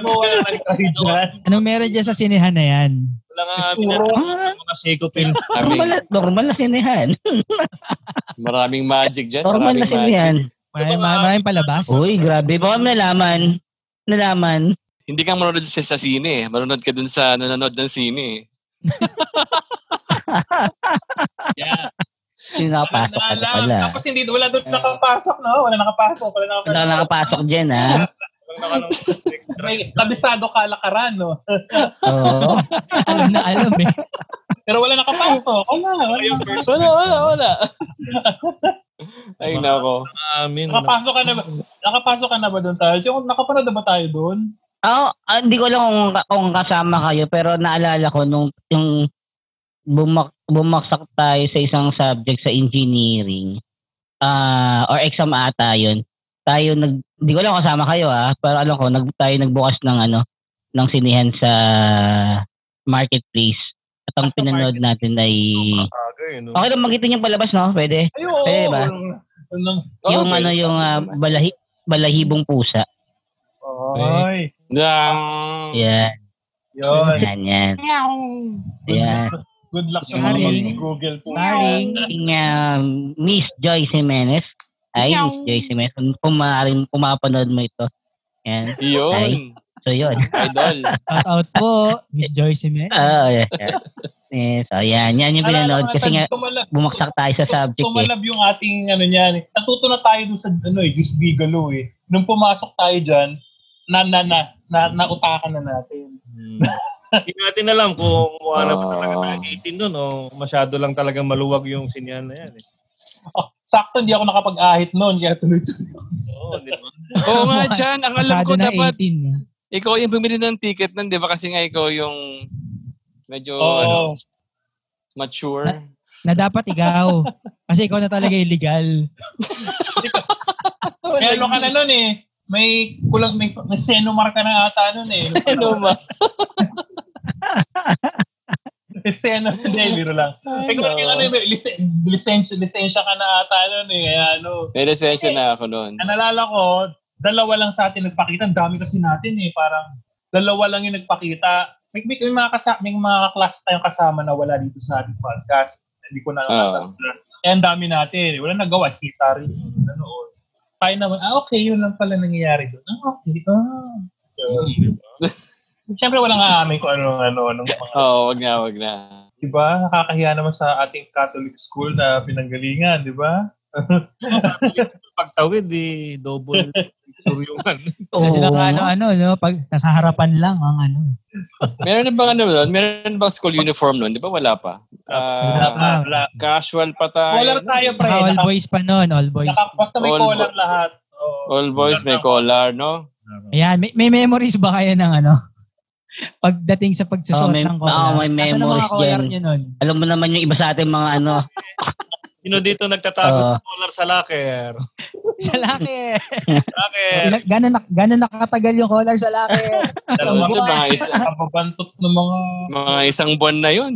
Mo, wala nakatry dyan. Anong meron dyan sa sinehan na yan? wala nga amin na mga Seiko Pin. normal, normal na sinihan. maraming magic dyan. Normal na sinihan. Maraming, maraming palabas. Uy, grabe. Baka nalaman. Nalaman. Hindi ka manonood sa, sa sine. eh. Manonood ka dun sa nanonood ng sine. eh. Yeah. Yung nakapasok ka Naalam. pala. Tapos hindi, wala doon nakapasok, no? Wala nakapasok. Wala nakapasok. Wala nakapasok dyan, ha? May kabisado kalakaran, no? Oo. alam na alam eh. Pero wala nakapasok. Wala, wala. Wala, wala, wala. Ay, nako. amin. Nakapasok ka na ba? Nakapasok ka na ba doon tayo? Yung nakapanood na ba tayo doon? Ah, ah, hindi ko alam kung, kung kasama kayo, pero naalala ko nung yung bumak, bumaksak tayo sa isang subject sa engineering, ah or exam ata yun. Tayo nag, hindi ko alam kung kasama kayo ah, pero alam ko, nag, tayo nagbukas ng ano, ng sinihan sa marketplace. At ang Ah, pinanood natin ay, okay lang magitin yung palabas, no? Pwede. Ay, oo. Pwede ba? Yung ano, yung ah, balahi, balahibong pusa. Ay, Yang. Yan, yun. yan, yan. Yan. Good luck sa mga Google po. Starring Yung uh, Miss Joy Jimenez. Ay, Miss Joy Jimenez. Kung, kung maaaring pumapanood mo ito. Yan. Yun. So, yun. Idol. shout out po, Miss Joyce Jimenez. Oo, yes, yes. yes. So, yan. Yan yung pinanood. Kasi nga, tumalab, bumaksak tayo sa subject eh. tumalab yung ating ano niyan. Natuto na tayo dun sa ano eh, Juice Bigalo eh. Nung pumasok tayo dyan, na na na na nautakan na natin. Hmm. Hindi natin alam kung mukha na ba talaga Ah. tayo 18 doon o masyado lang talagang maluwag yung sinyan na yan. Eh. Oh, sakto hindi ako nakapag-ahit noon kaya tuloy-tuloy. Oo, di ba? Oo nga, Jan. Ang alam ko na dapat, 18. eh. ikaw yung bumili ng ticket nun, di ba? Kasi nga ikaw yung medyo Oo. ano, mature. Na dapat ikaw. Kasi ikaw na talaga illegal. Kaya ano ka na noon eh. May kulang may, may senomar ka na ata noon eh. Ano ba? May seno, hindi, biro lang. Ikaw yung ano, may lisen- lisensya, lisensya ka na ata noon eh. Kaya ano, May lisensya na ako noon. Ang nalala ko, dalawa lang sa atin nagpakita. Ang dami kasi natin eh. Parang dalawa lang yung nagpakita. May, may, may mga kasama, may mga class tayong kasama na wala dito sa ating podcast. Hindi ko na Oo. nakasama. Eh, ang dami natin. Wala nagawa. Kita rin. Nanood. Tayo naman, ah, okay, yun lang pala nangyayari doon. Ah, okay. Ah. Siyempre, walang aamin ko ano, ano, ano, mga, Oo, wag na, wag na. di ba? Nakakahiya naman sa ating Catholic school na pinanggalingan, di ba? Pagtawid, di double Kasi Oo naka ano, ano, no, pag nasa harapan lang ang ano. Meron na bang ano nun? Meron bang school uniform nun? Di ba wala pa? Wala Ah, pa, wala. casual pa tayo. Collar tayo, pre. Naka all boys pa noon, all boys. naka, basta may All collar bo- lahat. Oo. All boys may collar, no? Ayan, may, may memories ba kayo ng ano? Pagdating sa pagsusuot Oh, may- ng collar. oh, may mga memories collar dyan. nyo nun? Alam mo naman yung iba sa ating mga ano. Sino dito nagtatago Oo. ng collar sa locker? Sa laki. Locker! Gano'n na, gano'n nakatagal yung collar sa laki. Dalawang Kasi mga, isa, Kapabantot ng mga... mga isang buwan na yun.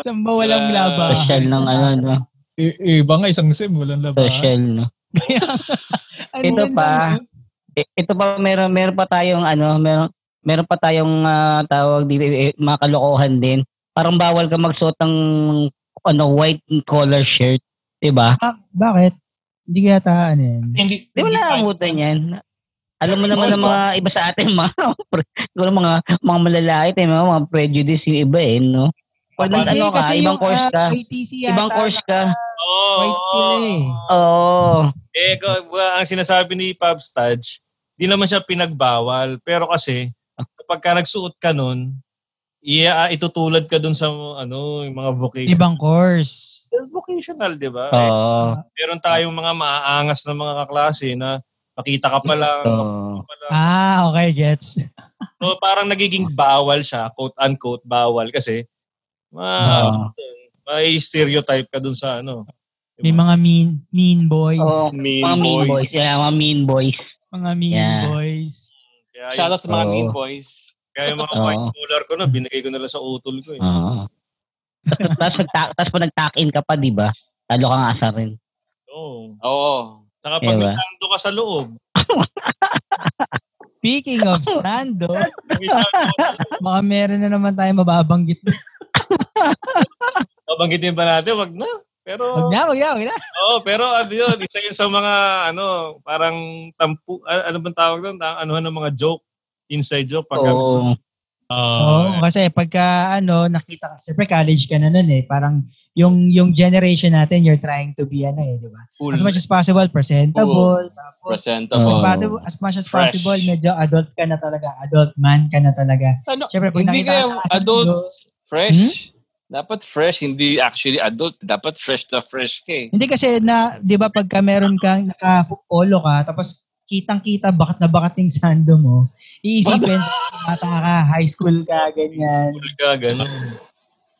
Saan ba walang Ah, laba? Social ng ano, no? I- iba nga isang sim, walang labahan. Social, no? Ang Ito pa. no? I- ito pa, meron, meron pa tayong ano, meron, meron pa tayong ah, tawag dito, eh, mga kalokohan din. Parang bawal ka magsuot ng ano, white collar shirt. Diba? Ah, bakit? Hindi ko yata ano yan. Hindi, hindi nakamutan yan? Alam mo naman ng mga iba sa atin, mga, mga, mga malalait, eh, mga, mga prejudice yung iba eh, no? Pag Hindi, nag-ano ka, kasi ibang yung, course ah, ka, yata. ibang course ka, Oo. Sila eh. oo. Eh, ko- wa- ang sinasabi ni Pab Studge, di naman siya pinagbawal. Pero kasi, kapag ka nagsuot ka nun, iya, itutulad ka dun sa ano, yung mga vocation. Ibang course. Vocational, di ba? Oo. Meron tayong mga maaangas na mga kaklase na makita ka pa lang. Pa lang. Ah, okay, gets. So, parang nagiging bawal siya, quote-unquote bawal kasi ma, Oo. may stereotype ka dun sa ano. May mga mean mean boys. Oo. Mean Mga mean boys. boys. Yeah, mga mean boys. Mga mean Yeah. boys. Kaya, Shout out sa mga Oo. mean boys. kaya yung mga Oo. white collar ko na, binigay ko na lang sa utol ko. Eh. Oo. Tapos nagta- tapos pag nag-tuck in ka pa, di ba? Talo kang asa rin. Oo. Oo. Saka pag Diba? nagtando ka sa loob, Speaking of Sando, baka meron na naman tayo mababanggit. babanggitin ba natin? Wag na. Pero, Wag na, wag na, wag na. oo, pero ano yun, isa yun sa mga, ano, parang tampu, ano bang tawag doon? Ta- Ano ng mga joke, inside joke. Pag Oo. Oo, kasi pagka ano, nakita ka, syempre college ka na nun eh, parang yung yung generation natin, you're trying to be ano eh, di ba? Cool. As much as possible, presentable, tapos Presentable. Possible- as much as Fresh. possible, medyo adult ka na talaga, adult man ka na talaga. Ano? Syempre, pag Hindi nakita ka kaya sa kasal adult, mo, fresh. Hmm? Dapat fresh, hindi actually adult. Dapat fresh na fresh ka eh. Hindi kasi na, 'di ba pagka meron kang naka-polo ka tapos kitang-kita bakat na bakat yung sando mo, iisipin bata ka, high school ka, ganyan. Cool ka, ganun.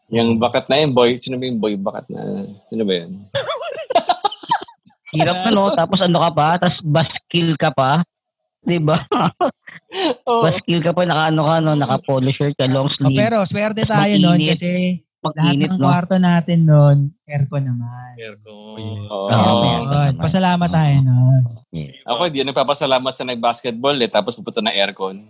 Yung bakat na yun, boy. Sino ba yung boy bakat na? Sino ba yun? Hirap na no, tapos ano ka pa, tapos baskill ka pa. 'Di ba? Oh. baskill ka pa, naka ano ka no, naka polo shirt ka, long Oh, sleeve. pero swerte tayo noon Mag-init. Lahat Mag-init ng no. kwarto natin noon, aircon naman. Aircon. Oo. Oo. Yun, pasalamat tayo noon. Ako, hindi nagpapasalamat sa nag-basketball eh. Tapos pupunta na aircon.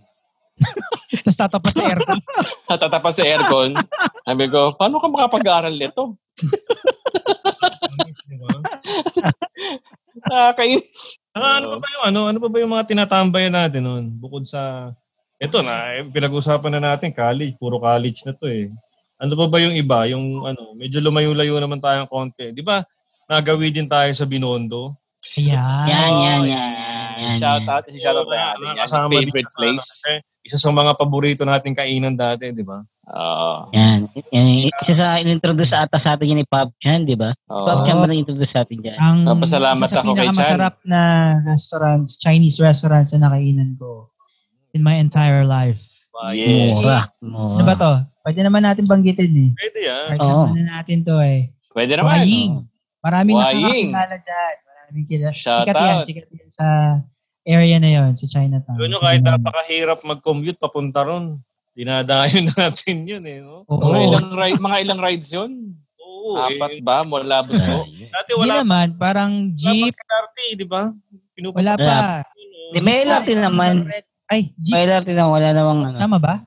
Tapos tatapat sa aircon. Tatapas sa aircon. Sabi ko, paano ka makapag-aaral nito? Nakakainis. Ah, ano pa ba yung ano? Ano pa ba yung mga tinatambayan natin noon? Bukod sa ito na, eh, pinag-usapan na natin college, puro college na to eh. Ano pa ba yung iba? Yung ano, medyo lumayo-layo naman tayong konti. 'Di ba? Nagawi din tayo sa Binondo. Yan, Oh, yan, yan. yan. Shout out, shout out na natin. Yan, din favorite sa- place. eh, Isa sa mga paborito nating kainan dati, di ba? Oo. Yan. yan. Isa sa in-introduce ata sa atin yan ni Pop Chan, di ba? Oo. Pop Chan ba nag-introduce sa atin dyan? Ang Papasalamat isa sa ako kay Chan. pinakamasarap na restaurants, Chinese restaurants na nakainan ko in my entire life. Yeah. Mura. Mura. Ano ba to? Pwede naman natin banggitin eh. Pwede yan. Kahit Oo. naman na natin to eh. Pwede naman. Waying. Maraming Waying. nakakakilala dyan. Maraming kilala. Shout sikat yan. out. Sikat yan sa area na yon sa Chinatown. Yun yung kahit napakahirap mag-commute papunta ron. Dinadayo natin yun eh. No? Oo. Mga ilang, ride, mga ilang rides yun? Oo. Apat eh. ba? Mula Busco? Dati Hindi wala, naman, parang wala jeep, pa LRT, di ba? Pinupunta wala pa. Di, may LRT naman. Ay, jeep. May LRT na wala namang ano. Tama ba?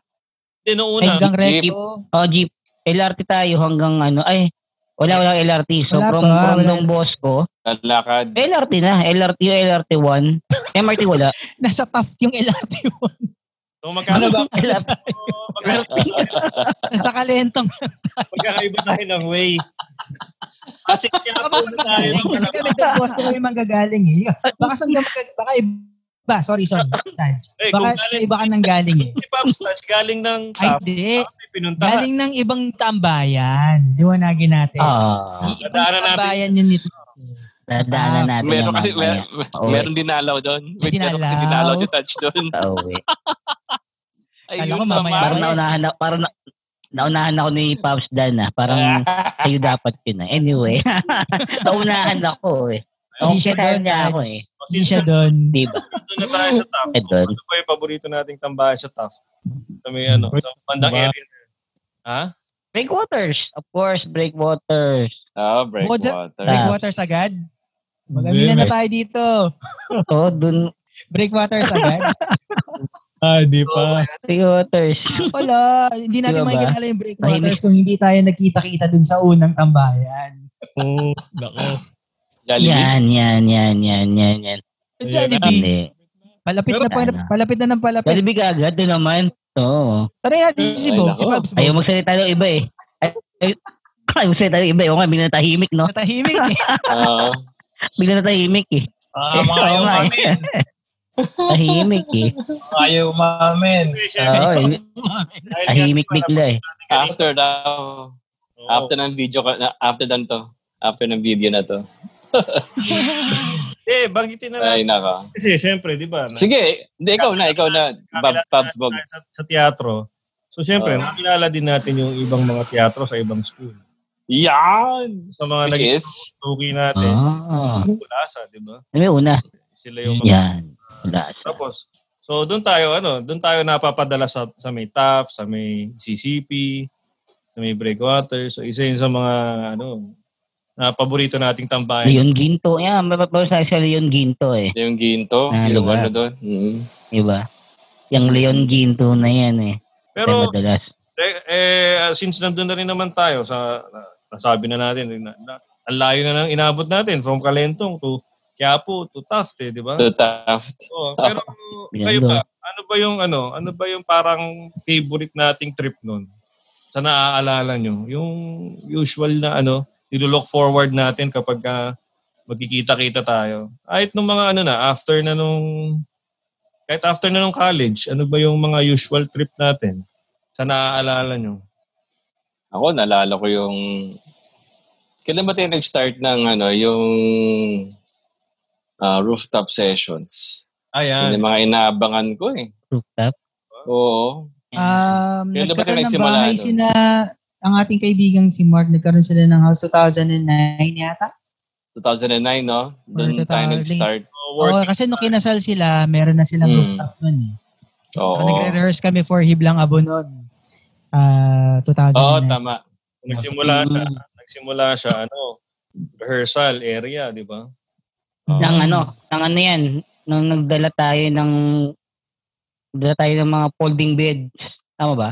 Hindi, noong Ay, una. hanggang jeep. Recto. Oh, jeep. LRT tayo hanggang ano. Ay, wala wala LRT. So Wala from, pa, from wala. Don Bosco, Lalakad. LRT na. LRT o LRT1. MRT wala. Nasa Taft yung LRT mo. So magkano ba? LRT. Nasa Kalentong. Magkakaiba tayo ng way. Kasi kaya po na tayo. Kasi kami Don Bosco kami manggagaling eh. Baka saan ka mag- baka iba. Sorry, sorry. Eh, Baka sa galing iba ka nang galing eh. si Pops Touch, galing ng Ay, hindi. pinunta. Galing ng ibang tambayan. Liwanagin natin. Ah, Ibang Dadaanan natin. tambayan yun nito. dadaanan natin. Meron kasi, mer- Oo. meron dinalaw doon. May Meron kasi dinalaw. dinalaw si Touch doon. Kala ko Ayun mamaya Parang Ay. naunahan na, parang na, naunahan ako ni Pops Dan ah. Parang kayo dapat yun ah. Anyway, naunahan ako eh. Hindi siya Kaya doon, niya ako eh. Hindi siya doon. Di ba? Doon na tayo sa Taf. Eh, doon. Ano ba yung paborito nating tambahan sa Taf? Sa may ano, sa bandang Diba? area. Ha? Breakwaters. Of course, breakwaters. Oh, Bukod sa- breakwater. Breakwaters agad. Mag-amina na tayo dito. Oo, dun. Breakwaters agad. Ah, di pa. Breakwaters. Wala. Hindi natin Diba ba? makikilala yung breakwaters kung hindi tayo nagkita-kita dun sa unang tambayan. Oo, nako. Jollibee. Yan, yan, yan, yan, yan, yan. Ayan Jollibee. Palapit na, pa- palapit na ng palapit. Jollibee ka agad, doon naman. Oo. Tara natin si nako. Si Bobs. Ayaw magsalita ng iba eh. Ay, ay, ay magsalita ng iba eh. Oo nga, bigla natahimik, no? Natahimik eh. Oo. Bigla natahimik eh. Ah, mga ayaw nga eh. mamin. Tahimik eh. Ayaw mamin. Oo, eh. tahimik bigla eh. After daw. After ng video, after dan to. After ng video na to. Eh, banggitin na Ay, natin. naka. Kasi, syempre, di ba? na- Sige, hindi, ikaw na, ikaw na. Bob, tayo Bogs. Sa, sa teatro. So, syempre, Oo. nakilala din natin yung ibang mga teatro sa ibang school. Yan! Sa mga Which naging is? tuki natin. Ah. Kulasa, di ba? Ano yung una? Sila yung mga Yan. Wala sa. Tapos, so doon tayo, ano, doon tayo napapadala sa, sa may TAF, sa may CCP, sa may breakwater. So, isa yun sa mga, ano, na paborito nating tambayan. Leon Ginto. Yan, mapapawag sa sa Leon Ginto eh. Yung ginto, Ah, yung lugar. ano doon. Mm. Diba? Yung Leon Ginto na yan eh. Pero, madalas. eh, eh, since nandun na rin naman tayo sa, nasabi na natin, na, na, ang layo na nang inabot natin from Kalentong to Quiapo to Taft, eh, di ba? To Taft. Oo, pero kayo ba, ano ba yung ano, ano ba yung parang favorite nating trip nun? Sa naaalala nyo? Yung usual na ano, nilo-look forward natin kapag uh, magkikita-kita tayo. Kahit nung mga ano na, after na nung, kahit after na nung college, ano ba yung mga usual trip natin? Sa naaalala nyo? Ako, naalala ko yung... Kailan ba tayo nag-start ng ano, yung uh, rooftop sessions? Ayan. Yun yung mga inaabangan ko eh. Rooftop. Oo. Um, Kailan ba tayo nagkaroon ng nagsimula bahay sina, ang ating kaibigang si Mark, nagkaroon sila ng house 2009 yata. 2009, no? Doon tayo 2000 nag-start. Oo, kasi nung kinasal sila, meron na silang Hmm. rooftop nun eh. Oo. So, nagre-rehearse kami for Hiblang Abo nun. Ah, 2009. Oo, tama. Nagsimula siya, Mm. nagsimula siya, ano, rehearsal area, di ba? Nang ano, nang ano yan, nung nagdala tayo ng nagdala tayo ng mga folding beds. Tama ba?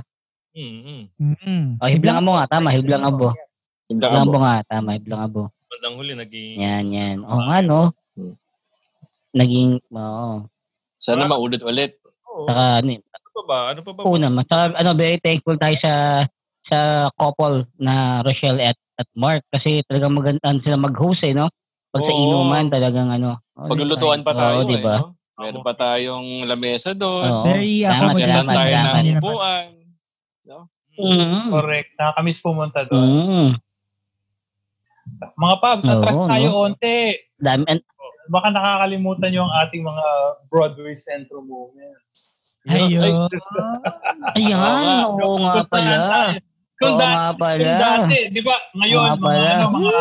Mm-hmm. Mm. O, hiblang abo nga, tama, hiblang abo. Hiblang abo. nga, tama, hiblang abo. Bandang huli, naging... Yan, yan. O nga, no? Hmm. Naging, oo. Sana maulit-ulit. Oo. Saka, ano, eh, Ano pa ba? Ano pa ba? una, mas saka, ano, very thankful tayo sa sa couple na Rochelle at, at Mark kasi talagang maganda ano sila mag-host eh, no? Pag sa Oo. inuman, talagang ano. oh, Paglulutuan pa Oo, tayo, di eh, ba? no? Meron pa tayong lamesa doon. Oo. Very Tama, accommodating. Tayo ng pa. upuan. Mm. Correct. Nakakamiss pumunta doon. Mm. Mga Pabs, atras Oo, tayo no? onte. Dami, an- Baka nakakalimutan yung ating mga Broadway Centro moments. Ayun. ayan, Oo nga. pala. saan- Kung dati, nga pala. kung dati, di ba, ngayon, mga, pala. ano, mga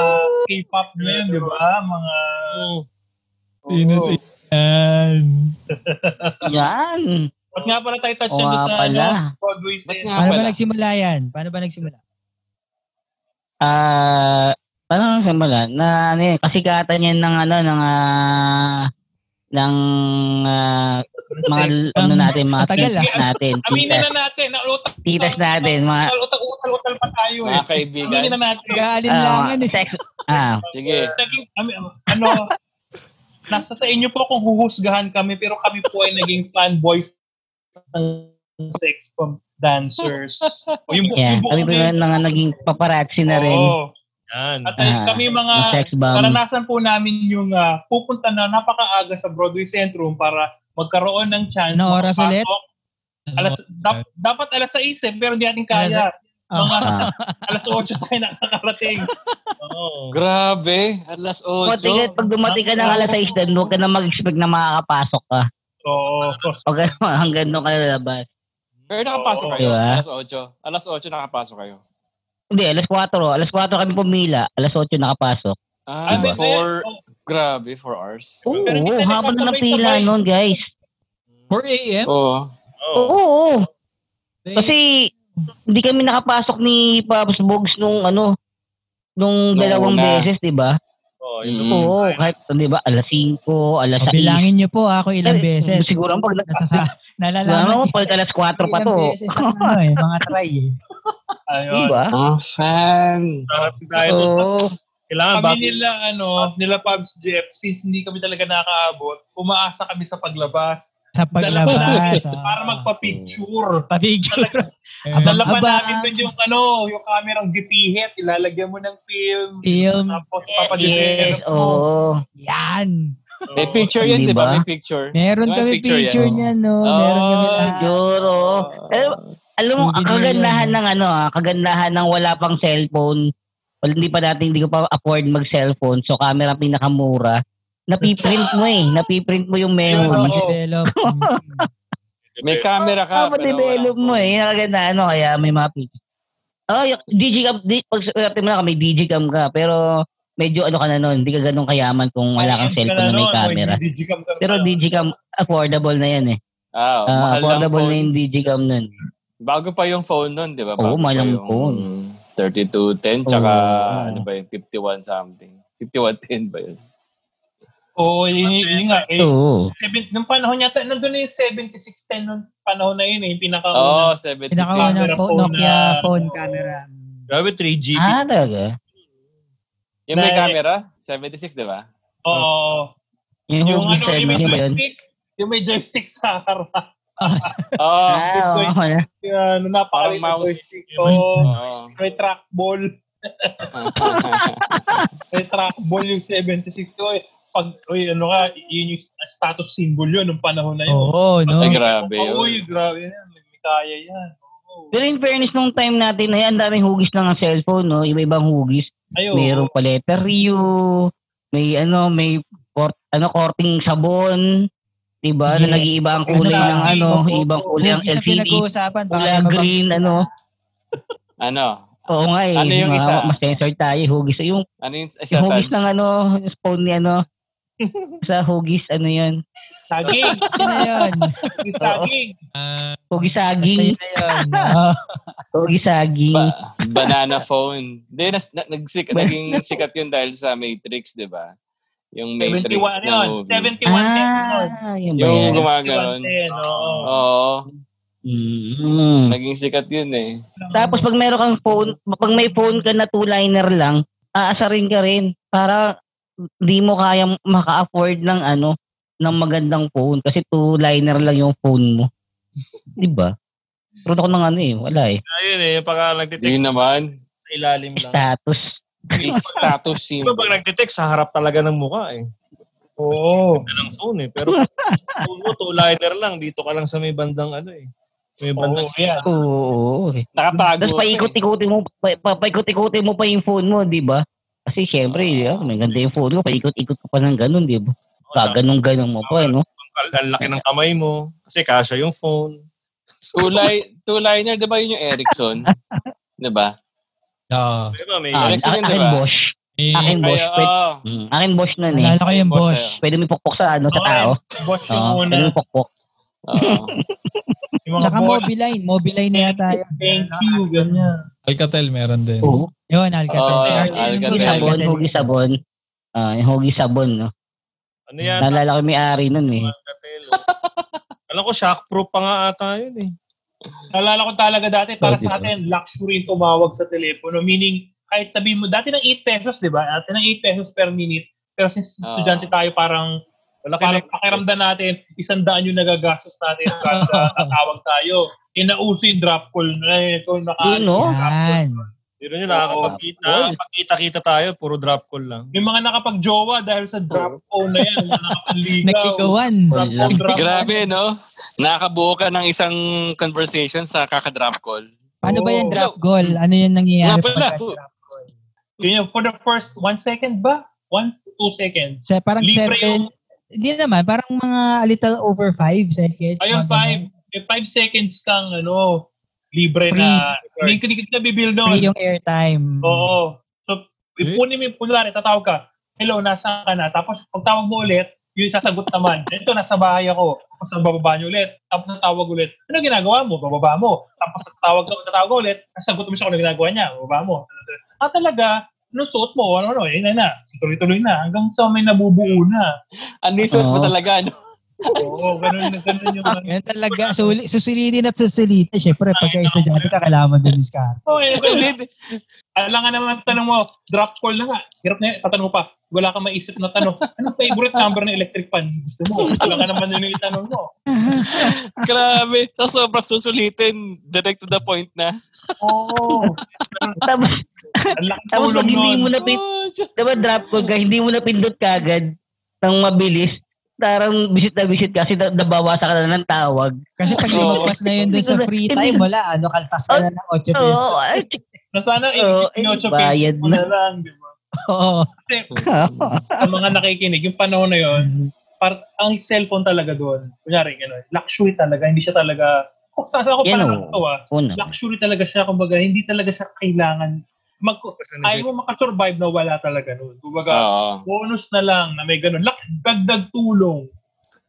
K-pop ngayon, di ba? Mga... Sino Oo. si yan? Yan. Ba't nga pala tayo touch nga sa pala. ano, Broadway nga Paano ba pala? nagsimula yan? Paano ba nagsimula? Ah, paano nang simula? Na ano yun, kasikatan yan ng ano ng ah, ng ah, mga ano natin, mga Matagal, titas ah. natin, Aminin na natin, na utak, titas natin, mga utal-utal pa tayo eh. Mga kaibigan. Aminin na natin. Gaalinlangan ah, eh. sex, ah, Sige. Ano, nasa sa inyo po kung huhusgahan kami, pero kami po ay naging fanboys sex bomb dancers. O yung, bu- yeah, yung kami pa nga naging paparazzi na rin. Oo. Yan. At Ah, kami mga karanasan po namin yung ah, pupunta na napakaaga sa Broadway Centrum para magkaroon ng chance. Ano oras ulit? Alas, dap- dapat alas 6 eh, pero hindi natin kaya. Oh. Mga Ah. alas 8 tayo nakakarating. Oo. Grabe. Alas 8. Pag, pag dumating ka ng alas 6 doon, huwag ka na mag-expect na makakapasok ka. So, Huwag ka hanggang doon ka lalabas. Pero nakapasok Oo. kayo. Diba? Alas 8. Alas 8 nakapasok kayo. Hindi, alas 4. Alas 4 kami pumila. Alas 8 nakapasok. Ah, Diba? for... Grabe, 4 hours. Oo, Pero hindi tayo haba na nakasabay-sabay. pila noon, guys. 4 a.m.? Oo. Oo. Oo, oo. Eh, Kasi hindi kami nakapasok ni Pops Bogs nung ano, nung Nung dalawang una. beses, 'di ba? Oo, Mm. yun. Oo, kahit 'di ba, alas 5, alas O, 6. bilangin niyo po ako ilang Eh, beses. siguro ang pag- Natsasa, nalalaman Ano, niyo pag alas 4 pa ilang to. beses ang ano eh, mga try eh. ayun. Di ba? Ah, fan. Sarap tayo. So. Kailangan kami bago. nila, ano, nila Pabs Jeff, since hindi kami talaga nakakaabot, umaasa kami sa paglabas. Sa paglabas. Dalawa- ah. para magpa-picture. Papicture. Dala pa namin dun yung ano, yung kamerang dipihit, ilalagyan mo ng film. Film. Tapos mo. oo. Yan. May picture yan, di ba? Diba? May picture. Meron Diba, kami picture picture, yan? niyan, no? Meron kami Oh, lahat. Juro. Eh, alam mo, ang kagandahan ng ano, ah, kagandahan ng wala pang cellphone. Hindi pa natin, hindi ko pa afford mag-cellphone. So, camera pinakamura. Napiprint mo eh. Napiprint mo yung memory. May camera ka. Ah, develop mo eh. Yung kagandahan, ano, kaya may mga picture. Oh, yung digicam, di, pag swerte mo na ka, may digicam ka. Pero, medyo ano ka na nun, hindi ka ganun kayaman kung wala kang cellphone na may camera. Pero digicam, affordable na yan eh. Ah, mahal lang affordable na phone. yung digicam nun. Bago pa yung phone nun, di ba? Oo, pa mahal yung phone. 3210, tsaka Oo. ano ba yung 51 something. 5110 ba yun? Oo, yun, yun, yun nga. Eh, Oo. seven, nung panahon yata, nandun na yung 7610 nung panahon na yun eh, yung pinaka Oo, oh, 76. Pinakaunang Camera phone, phone Nokia na- phone camera. Grabe, 3GP. Ah, talaga? Yung may camera, 76, di ba? Oo. Yung, Yung ano, yung yung ba yun? joystick, yung may joystick sa harap. Oo. Ah, oo. Yan, ano, napakaliit Parang na mouse. Oo. Oo. May trackball. May trackball yung 76 ko eh. Pag, uy, ano ka, yun yung status symbol yun nung panahon na yun. Oo, no? Ay, grabe Oo, yun. uy, grabe yan. May kaya yan. Oo. Pero in fairness nung time natin, ay ang daming hugis ng cellphone, no? Iba-ibang hugis. Ayo. Mayroong pa letter U, may ano, may port, ano, korting sabon, diba? Yeah. Na nag-iiba ang kulay Ano ng ano, Oo. ibang kulay ang LCD, pinag-uusapan, baka mabang- green, ano. Ano? Oo nga eh. Ano yung isa? Mas censored tayo, hugis. Yung, Ano yung isa yung hugis ng ano, yung phone ni ano, sa hugis, ano yun? Saging. Na yun. Yung saging. Ah, Hugis saging. Hugis saging. Ba- banana phone. Hindi, nas, na, nagsik, naging sikat yun dahil sa Matrix, di ba? Yung Matrix 71 na yun. movie. 71 10 yun. Ah, yun Yung yan? gumaganon. 71 oo. Oo. Mm. Naging sikat yun eh. Tapos pag meron kang phone, pag may phone ka na two-liner lang, aasarin ka rin para di mo kaya maka-afford ng ano, ng magandang phone kasi two-liner lang yung phone mo. 'Di ba? Pero ako ng ano eh, wala eh. Ayun eh, pag nagtitext Yun naman. ilalim lang. Status. Status Diba symbol. pag nagtitext, sa harap talaga ng mukha eh. Oo. Ganda ng phone eh. Pero phone mo, two-liner lang. Dito ka lang sa may bandang ano eh. May bandang Oo, yan. Oo. oo, eh. Nakatago. Tapos pa paikot-ikutin mo, pa, pa, paikot-ikutin mo pa yung phone mo, 'di ba? Kasi syempre, di ba, may ganda yung phone mo, paikot-ikot ka pa ng ganun, 'di ba? Gaganong-ganong mo pa, eh, no? Ang laki ng kamay mo. Kasi kasha yung phone. Two-li- two-liner, di ba yun yung Ericsson? Di ba? Ah, may Ah, Alex, yun, di akin ba? Bosch. Akin. Pwede, oo. mm, akin Bosch nun eh. Nalala ko yung Boss, boss. Pwede mo ipokpok sa ano, sa Oo, tao. Boss yung Oo, muna. pwede mo ipokpok. Oo. Yung mga Tsaka boss. Mobiline. Mobiline na yata yun. Thank you, ganyan. Alcatel meron din. Oo. Yun, Alcatel. Oo, Si Alcatel. yung Hugi sabon, Alcatel. hugi sabon. Ah, yung hugi sabon, no? Ano yan? Naalala ko yung may-ari nun eh. Alcatel. Alam ko, shockproof pa nga ata yun eh. Naalala ko talaga dati, para Oh, sa atin, luxury yung tumawag sa telepono. Meaning, kahit sabihin mo, dati ng 8 pesos, di ba? Dati ng 8 pesos per minute. Pero since Ah. estudyante tayo, parang Wala parang pakiramdam natin, isang daan yung nagagastos natin kada tatawag tayo. Inauso yung drop call na eh. Kung naka, no? Yan. Pero nyo, nakakapagkita, nakakapagkita-kita tayo, puro drop call lang. Yung mga nakapag-jowa dahil sa drop phone na yan, mga nakapanligaw. Drop drop Grabe, no? Nakakabuo ka ng isang conversation sa kakadrop call. Paano ba yan drop goal? Ano yung nangyayari Nga pala. pagka drop? Yun yung for the first one second ba? One to two seconds. Sa, parang Libre seven, hindi naman, parang mga a little over five seconds. Ayun, five. May five seconds kang ano, libre Free. na. Hindi ka hindi ka nabibil doon. Free yung airtime. Oo. So, ipunin mo yung kunwari, tatawag ka, hello, nasaan ka na? Tapos, pag tawag mo ulit, yung sasagot naman, ito, nasa bahay ako. Tapos, bababa niyo ulit. Tapos, tatawag ulit. Ano ginagawa mo? Bababa mo. Tapos, tatawag ka, tatawag ka ulit, nasagot mo siya kung ano ginagawa niya. Bababa mo. Ah, talaga, anong suot mo? Ano, ano, yun na na. Tuloy-tuloy na. Hanggang sa may nabubuo na. Anisot mo Oo. talaga, no? Oo, ganun, ganun yung... Yan talaga, suli, susulitin at susulitin. Siyempre, pagka estudyante ka, kailangan mo din discard. Okay, ganun. Hindi. Alam nga naman tanong mo, drop call na nga. Hirap na yun, tatanong mo pa. Wala kang maisip na tanong. Anong favorite number ng electric fan? Gusto mo. Alam ka naman yun yung itanong mo. Grabe. Sa sobrang susulitin, direct to the point na. Oo. Tapos, tapos pag hindi mo na pin, Oh, Diyos. diba drop call ka, hindi mo na pindot kagad ng mabilis, tarang visit na visit kasi na, nabawasan ka na ng tawag. Kasi pag lumagpas na yun dun sa free time, wala. Ano, kaltas ka na ng 8 pesos. Oo, ay, Na sana i- eh, i- bayad mo na lang. Di ba? Oo. Kasi sa mga nakikinig, yung panahon na yun, par ang cellphone talaga doon, kunyari, gano'n, luxury talaga, hindi siya talaga, kung saan ako parang una. luxury talaga siya, kumbaga, hindi talaga siya kailangan, mag, ayaw mo makasurvive na wala talaga nun. Kumbaga, Oo. bonus na lang na may ganun. Lak, dagdag tulong.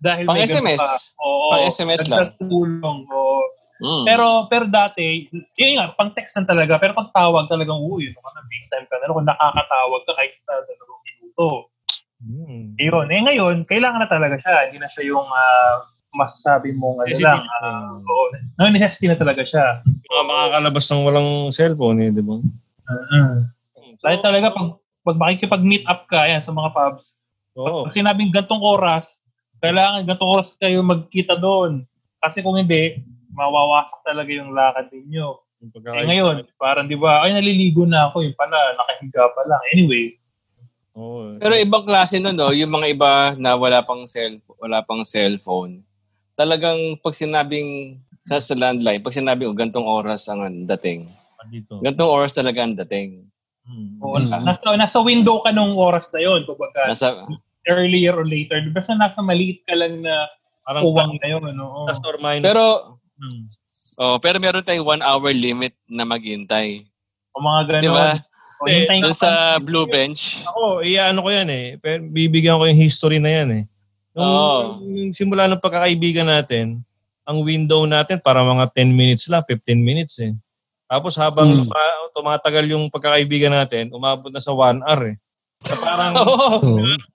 Dahil Pang may SMS. ka. Oo. Pang SMS dagdag tulong. Oo. Mm. Pero pero dati, yun nga, pang text lang talaga. Pero pag tawag talagang, uy, yun, na big time ka na. Kung nakakatawag ka kahit sa dalawang minuto. Hmm. Yun. Eh ngayon, kailangan na talaga siya. Hindi na siya yung ah, masasabi mong ano Necessity. lang. ah, oo. No, necessity na talaga siya. Mga makakalabas ng walang cellphone eh, di ba? Uh Dahil talaga, pag, pag makikipag-meet up ka, yan, sa mga pubs, Oo. Pag sinabing gantong oras, kailangan gantong oras kayo magkita doon. Kasi kung hindi, mawawasak talaga yung lakad ninyo. Yung Eh, ngayon, parang di ba, ay naliligo na ako, yung pala, nakahiga pa lang. Anyway, Oo. Pero ibang klase nun, no? yung mga iba na wala pang cell, wala pang cellphone. Talagang pag sinabing sa, sa landline, pag sinabing oh, gantong oras ang ang dating. Dito. Gantong oras talaga ang dating. Hmm. oo, Mm. nasa, nasa window ka nung oras na yun, kumbaga, Nasa, earlier or later. Basta nasa maliit ka lang na Parang uwang na yun. Oo. plus or minus. pero, Hmm. oh, pero meron tayong one hour limit na maghintay. O mga ganon. Di ba? O, ka sa pa- blue bench. Ako, iyaano ko yan eh. Pero bibigyan ko yung history na yan eh. Nung, Oo. nung simula ng pagkakaibigan natin, ang window natin para mga 10 minutes lang, 15 minutes eh. Tapos habang Hmm. tuma- tumatagal yung pagkakaibigan natin, umabot na sa 1 hour eh. So parang. Oo.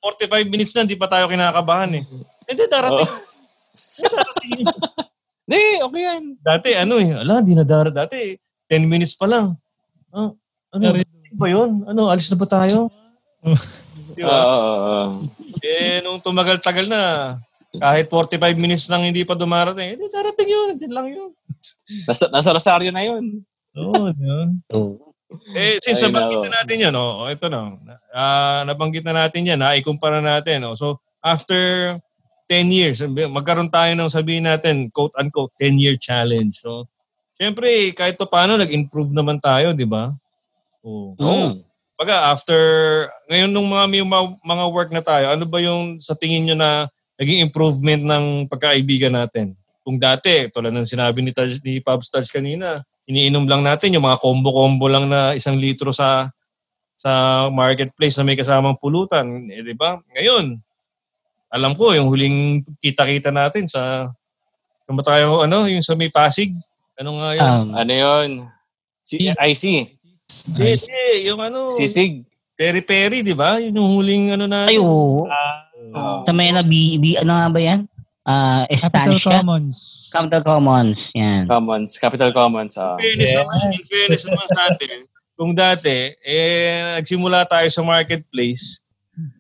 45 minutes na, hindi pa tayo kinakabahan eh. Hindi, darating. Hindi, okay yan. Dati ano eh, ala, hindi na darating. Dati 10 minutes pa lang. Ah, ano, ano ba yun? Ano, alis na ba tayo? Di ba? Oo. Eh, nung tumagal-tagal na, kahit 45 minutes lang hindi pa dumarating, eh, darating yun, dyan lang yun. Nasa, nasa Rosario na yun. Oo, yun. Oo. Eh, since Ay, nabanggit nako. na natin yun, oh, ito na, ah nabanggit na natin yan, ha, ikumpara natin. Oh. So, after 10 years, magkaroon tayo ng sabihin natin, quote-unquote, 10-year challenge. So, syempre, kahit to paano, nag-improve naman tayo, di ba? Oh. Oo. Baga, after, ngayon nung mga, may mga, mga work na tayo, ano ba yung sa tingin nyo na naging improvement ng pagkaibigan natin? Kung dati, tulad ng sinabi ni, Taj, ni Pab Stars kanina, iniinom lang natin yung mga combo-combo lang na isang litro sa sa marketplace na may kasamang pulutan. Eh, di ba? Ngayon, alam ko, yung huling kita-kita natin sa kung ba tayo, ano, yung sa may Pasig, ano nga yun? Um, Ano yun? Si, IC. Hindi, hindi, yung ano, Sisig. peri-peri, di ba? Yun yung huling ano na. ay, oo. Ah, Oo. Sa may na, B, B, ano nga ba yan? Ah, Capital? Commons. Capital Commons. Yan. Commons. Capital Commons. ah. In fairness naman, in fairness naman sa atin, kung dati, eh, nagsimula tayo sa marketplace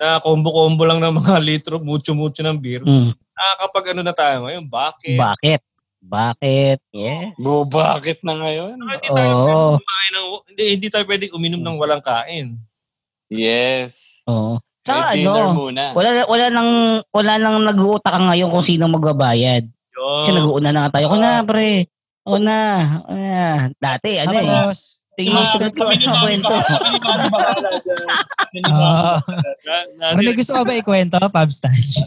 na combo-combo lang ng mga litro, mucho-mucho ng beer. Mm. Nakakapag ano na tayo ngayon, bakit? Bakit? Bakit? Yeah. Bo, bakit na ngayon? Saka hindi tayo kumain ng, hindi, hindi tayo pwedeng uminom ng walang kain. Yes. Oo. May Sa dinner ano, muna. wala wala nang wala nang nag-uutaka ngayon kung sino magbabayad. Kasi Yun. nag-uuna na nga tayo. Ako na, pre. Ako na. Dati, ano eh. Tapos, Tingin mo, Ah, ko kami ni ang Mami kwento. Ah. ano may gusto ka ba ikwento, Pabs Touch?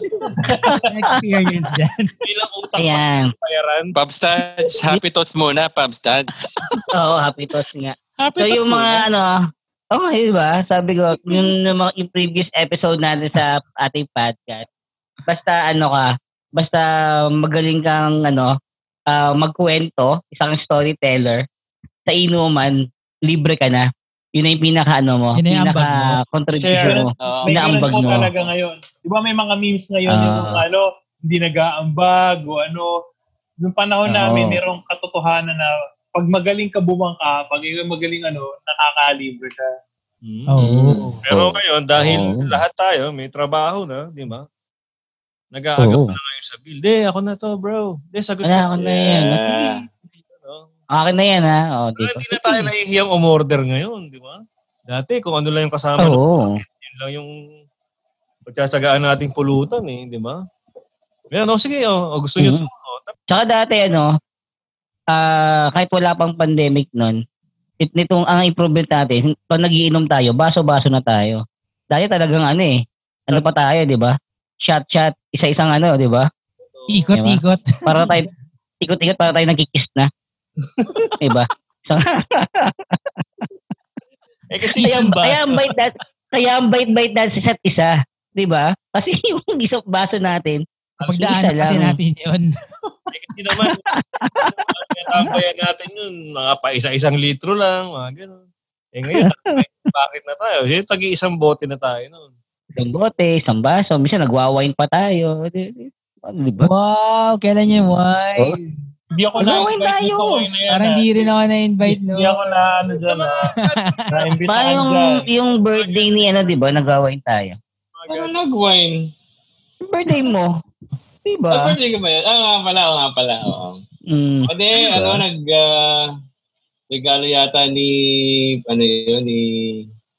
experience dyan. bilang utak Ayan. bayaran. Pabstadge. Happy thoughts muna, Pabstadge. Oo, happy toast nga. Happy So yung mga muna. ano, oh, di ba? Sabi ko, yung, yung, mga, yung previous episode natin sa ating podcast, basta ano ka, basta magaling kang ano, ah, magkwento, isang storyteller, sa inuman, libre ka na. Yun na yung pinaka ano mo, Yun yung pinaka contribution mo. Ganun Inaambag mo. talaga ngayon. Di ba may mga memes ngayon Ah. yung mga ano, hindi nag-aambag o ano. Noong panahon Oo. namin, merong katotohanan na pag magaling ka bumangka, pag ikaw magaling ano, nakakalibre ka. Hmm. Oo. Pero ngayon, dahil Oo. lahat tayo, may trabaho na, di ba? Nag-aagap Oo. na ngayon sa bill. Di, ako na to, bro. Di, sagot mo. ako na yan. Yeah. Ano? Akin na yan ha. O, di hindi na tayo nahihiyang umorder ngayon, di ba? Dati, kung ano lang yung kasama, Oo. yun lang yung pagtsatsagaan nating pulutan eh, di ba? Yan, o sige, o, o gusto nyo Mhm. to. O, tap- Tsaka dati ano, ah kahit wala pang pandemic nun, it, nitong ang improvement natin, pag nagiinom tayo, baso-baso na tayo. Dati talagang ano eh, ano pa tayo, di ba? Shot-shot, isa-isang ano, di ba? Ikot-ikot. Para tayo, ikot-ikot para tayo nagkikiss na. di ba? So, Eh kasi kaya, isang kaya ang bait that, kaya ang bait-bait that sa isa't isa. Di ba? Kasi yung isang baso natin, Pagdaanan kasi lang. natin yun. Eh, kasi naman, tambayan natin yun, mga pa isa-isang litro lang, mga gano'n. Eh ngayon, bakit na tayo? Eh, tagi-isang bote na tayo noon. isang bote, isang baso, minsan nagwawain pa tayo. Di, di, ano, di ba? Wow, kailan yung wine? Hindi ako na-invite tayo. na yan. Parang ah. di rin ako na-invite, no? Hindi ako na ano dyan Diba? ah. Na-invitahan Parang yung, yung birthday ni ano, di ba? Nagwawain tayo. Ano ganun. nag-wine? Yung birthday mo. Diba? Ah, birthday ko ba yun? Ah, nga pala, nga pala. Oo. Mm. O di, ano, nag, ah, regalo yata ni, ano yun, ni,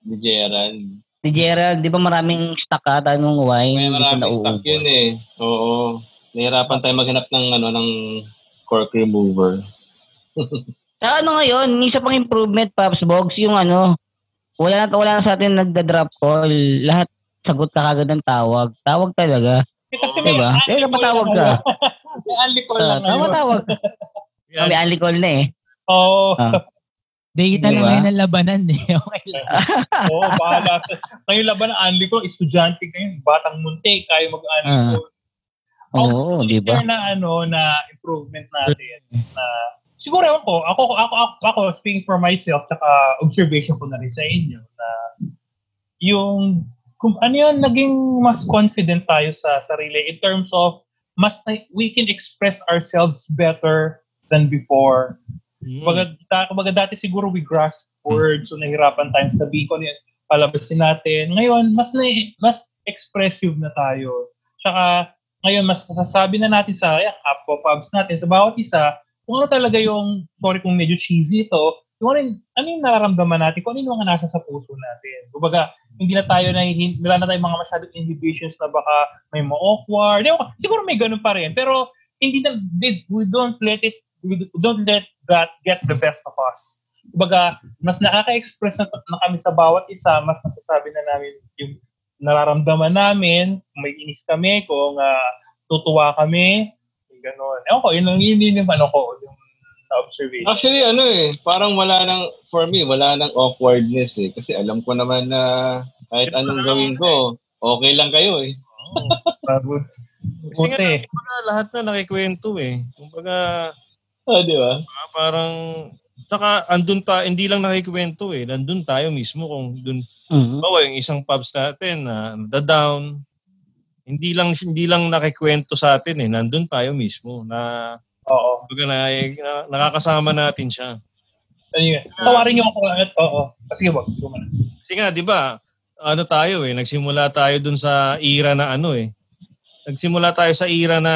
ni Gerald. Si Gerald, di ba maraming stock ata nung wine? May maraming stock yun eh. Oo. Nahirapan tayo maghanap ng, ano, ng cork remover. Sa ano ngayon, isa pang improvement, Pops Box, yung ano, wala na, wala na sa atin nagda-drop call. Lahat sagot ka kagad ng tawag. Tawag talaga. Eh, kasi may Diba? unli Kaya call patawag lang ka. May call Uh, lang tama ngayon. tawag. Yan. May call na eh. Oo. Ah. Data na Diba? ngayon ang labanan eh. Okay lang. Oo, bahala. sa- Ngayon laban ng unli call, estudyante ngayon, batang munti, kaya Ah. call. Oo, Ako, di ba? na ano na improvement natin na siguro ewan ko ako ako ako, ako speaking for myself tsaka observation ko na rin sa inyo na yung kung ano yun naging mas confident tayo sa sarili in terms of mas na, we can express ourselves better than before. Mm. Kumbaga, kumbaga dati siguro we grasp words so nahirapan tayong sabihin ko yun, palabasin natin. Ngayon, mas na, mas expressive na tayo. Tsaka, ngayon, mas nasasabi na natin sa yan, pubs natin, sa bawat isa, kung ano talaga yung, sorry kung medyo cheesy ito, yung ano, yung- ano yung nararamdaman natin, kung ano yung mga nasa sa puso natin. Kumbaga, hindi na tayo na, wala na tayong mga masyadong inhibitions na baka may ma-awkward. Ko, Siguro may ganun pa rin. Pero, hindi na, we don't let it, we don't let that get the best of us. Kumbaga, mas nakaka-express na, na kami sa bawat isa, mas nasasabi na namin yung nararamdaman namin, kung may inis kami, kung ah, tutuwa kami, gano'n. Ewan ko, yun, yun, yun yung ano ko, yung na-observation. Actually, ano eh, parang wala nang, for me, wala nang awkwardness eh. Kasi alam ko naman na kahit anong gawin ko, okay lang kayo eh. Bago. Kasi nga, kumbaga, lahat na nakikwento eh. Kumbaga, Ah, di ba? ah, parang, saka andun ta, hindi lang nakikwento eh. Nandun tayo mismo kung dun, Mhm. bawa yung isang pubs natin na down hindi lang hindi lang nakikwento sa atin eh. Nandun tayo mismo na, Oo. kumbaga, na, na, nakakasama natin siya. Ano yun? Tawarin niyo ako. at Oo. Sige, wag. Gumana. Kasi nga, di ba, ano tayo eh, nagsimula tayo dun sa era na ano eh. Nagsimula tayo sa era na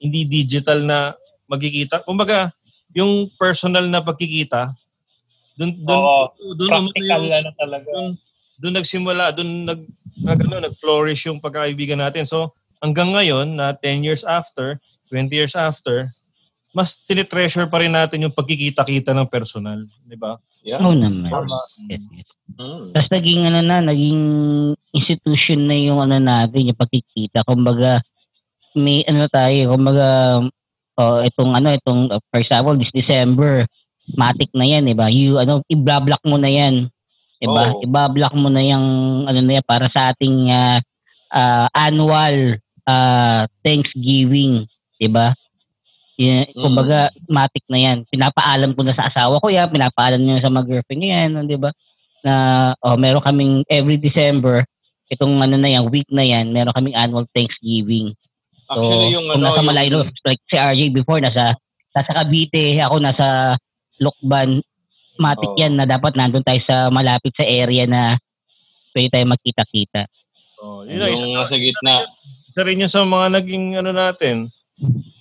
hindi digital na magkikita. Kumbaga, yung personal na pagkikita, dun, dun, Oo. dun, umano Practical yung, na talaga. dun, dun nagsimula, dun nag, nag, ano, nag-flourish yung pagkakaibigan natin. So, hanggang ngayon, na 10 years after, 20 years after, mas tinitreasure pa rin natin yung pagkikita-kita ng personal. Di ba? Yeah. Oo naman. Tama. Yes, yes. Mm. Tapos naging ano na, naging institution na yung ano natin, yung pagkikita. Kumbaga, may ano tayo, kumbaga, oh, itong ano, itong, uh, for example, this December, matik na yan, diba? You, ano, i-block mo na yan. Diba? Oo. I-block mo na yung, ano na yan, para sa ating ah, ah, annual ah, Thanksgiving. Diba? Yan, Mm. kumbaga, matik na yan. Pinapaalam ko na sa asawa ko yan, pinapaalam niya sa mga girlfriend niya yan, di ba? Na, oh, meron kaming every December, itong ano na yan, week na yan, meron kaming annual Thanksgiving. So, Actually, yung kung ano, nasa yung- Malaylo, like si RJ before, nasa, nasa Cavite, ako nasa Lokban, matik Oo. yan na dapat nandun tayo sa malapit sa area na pwede tayo magkita-kita. Oh, yun isa, yung nasa gitna. isa rin yun sa mga naging ano natin,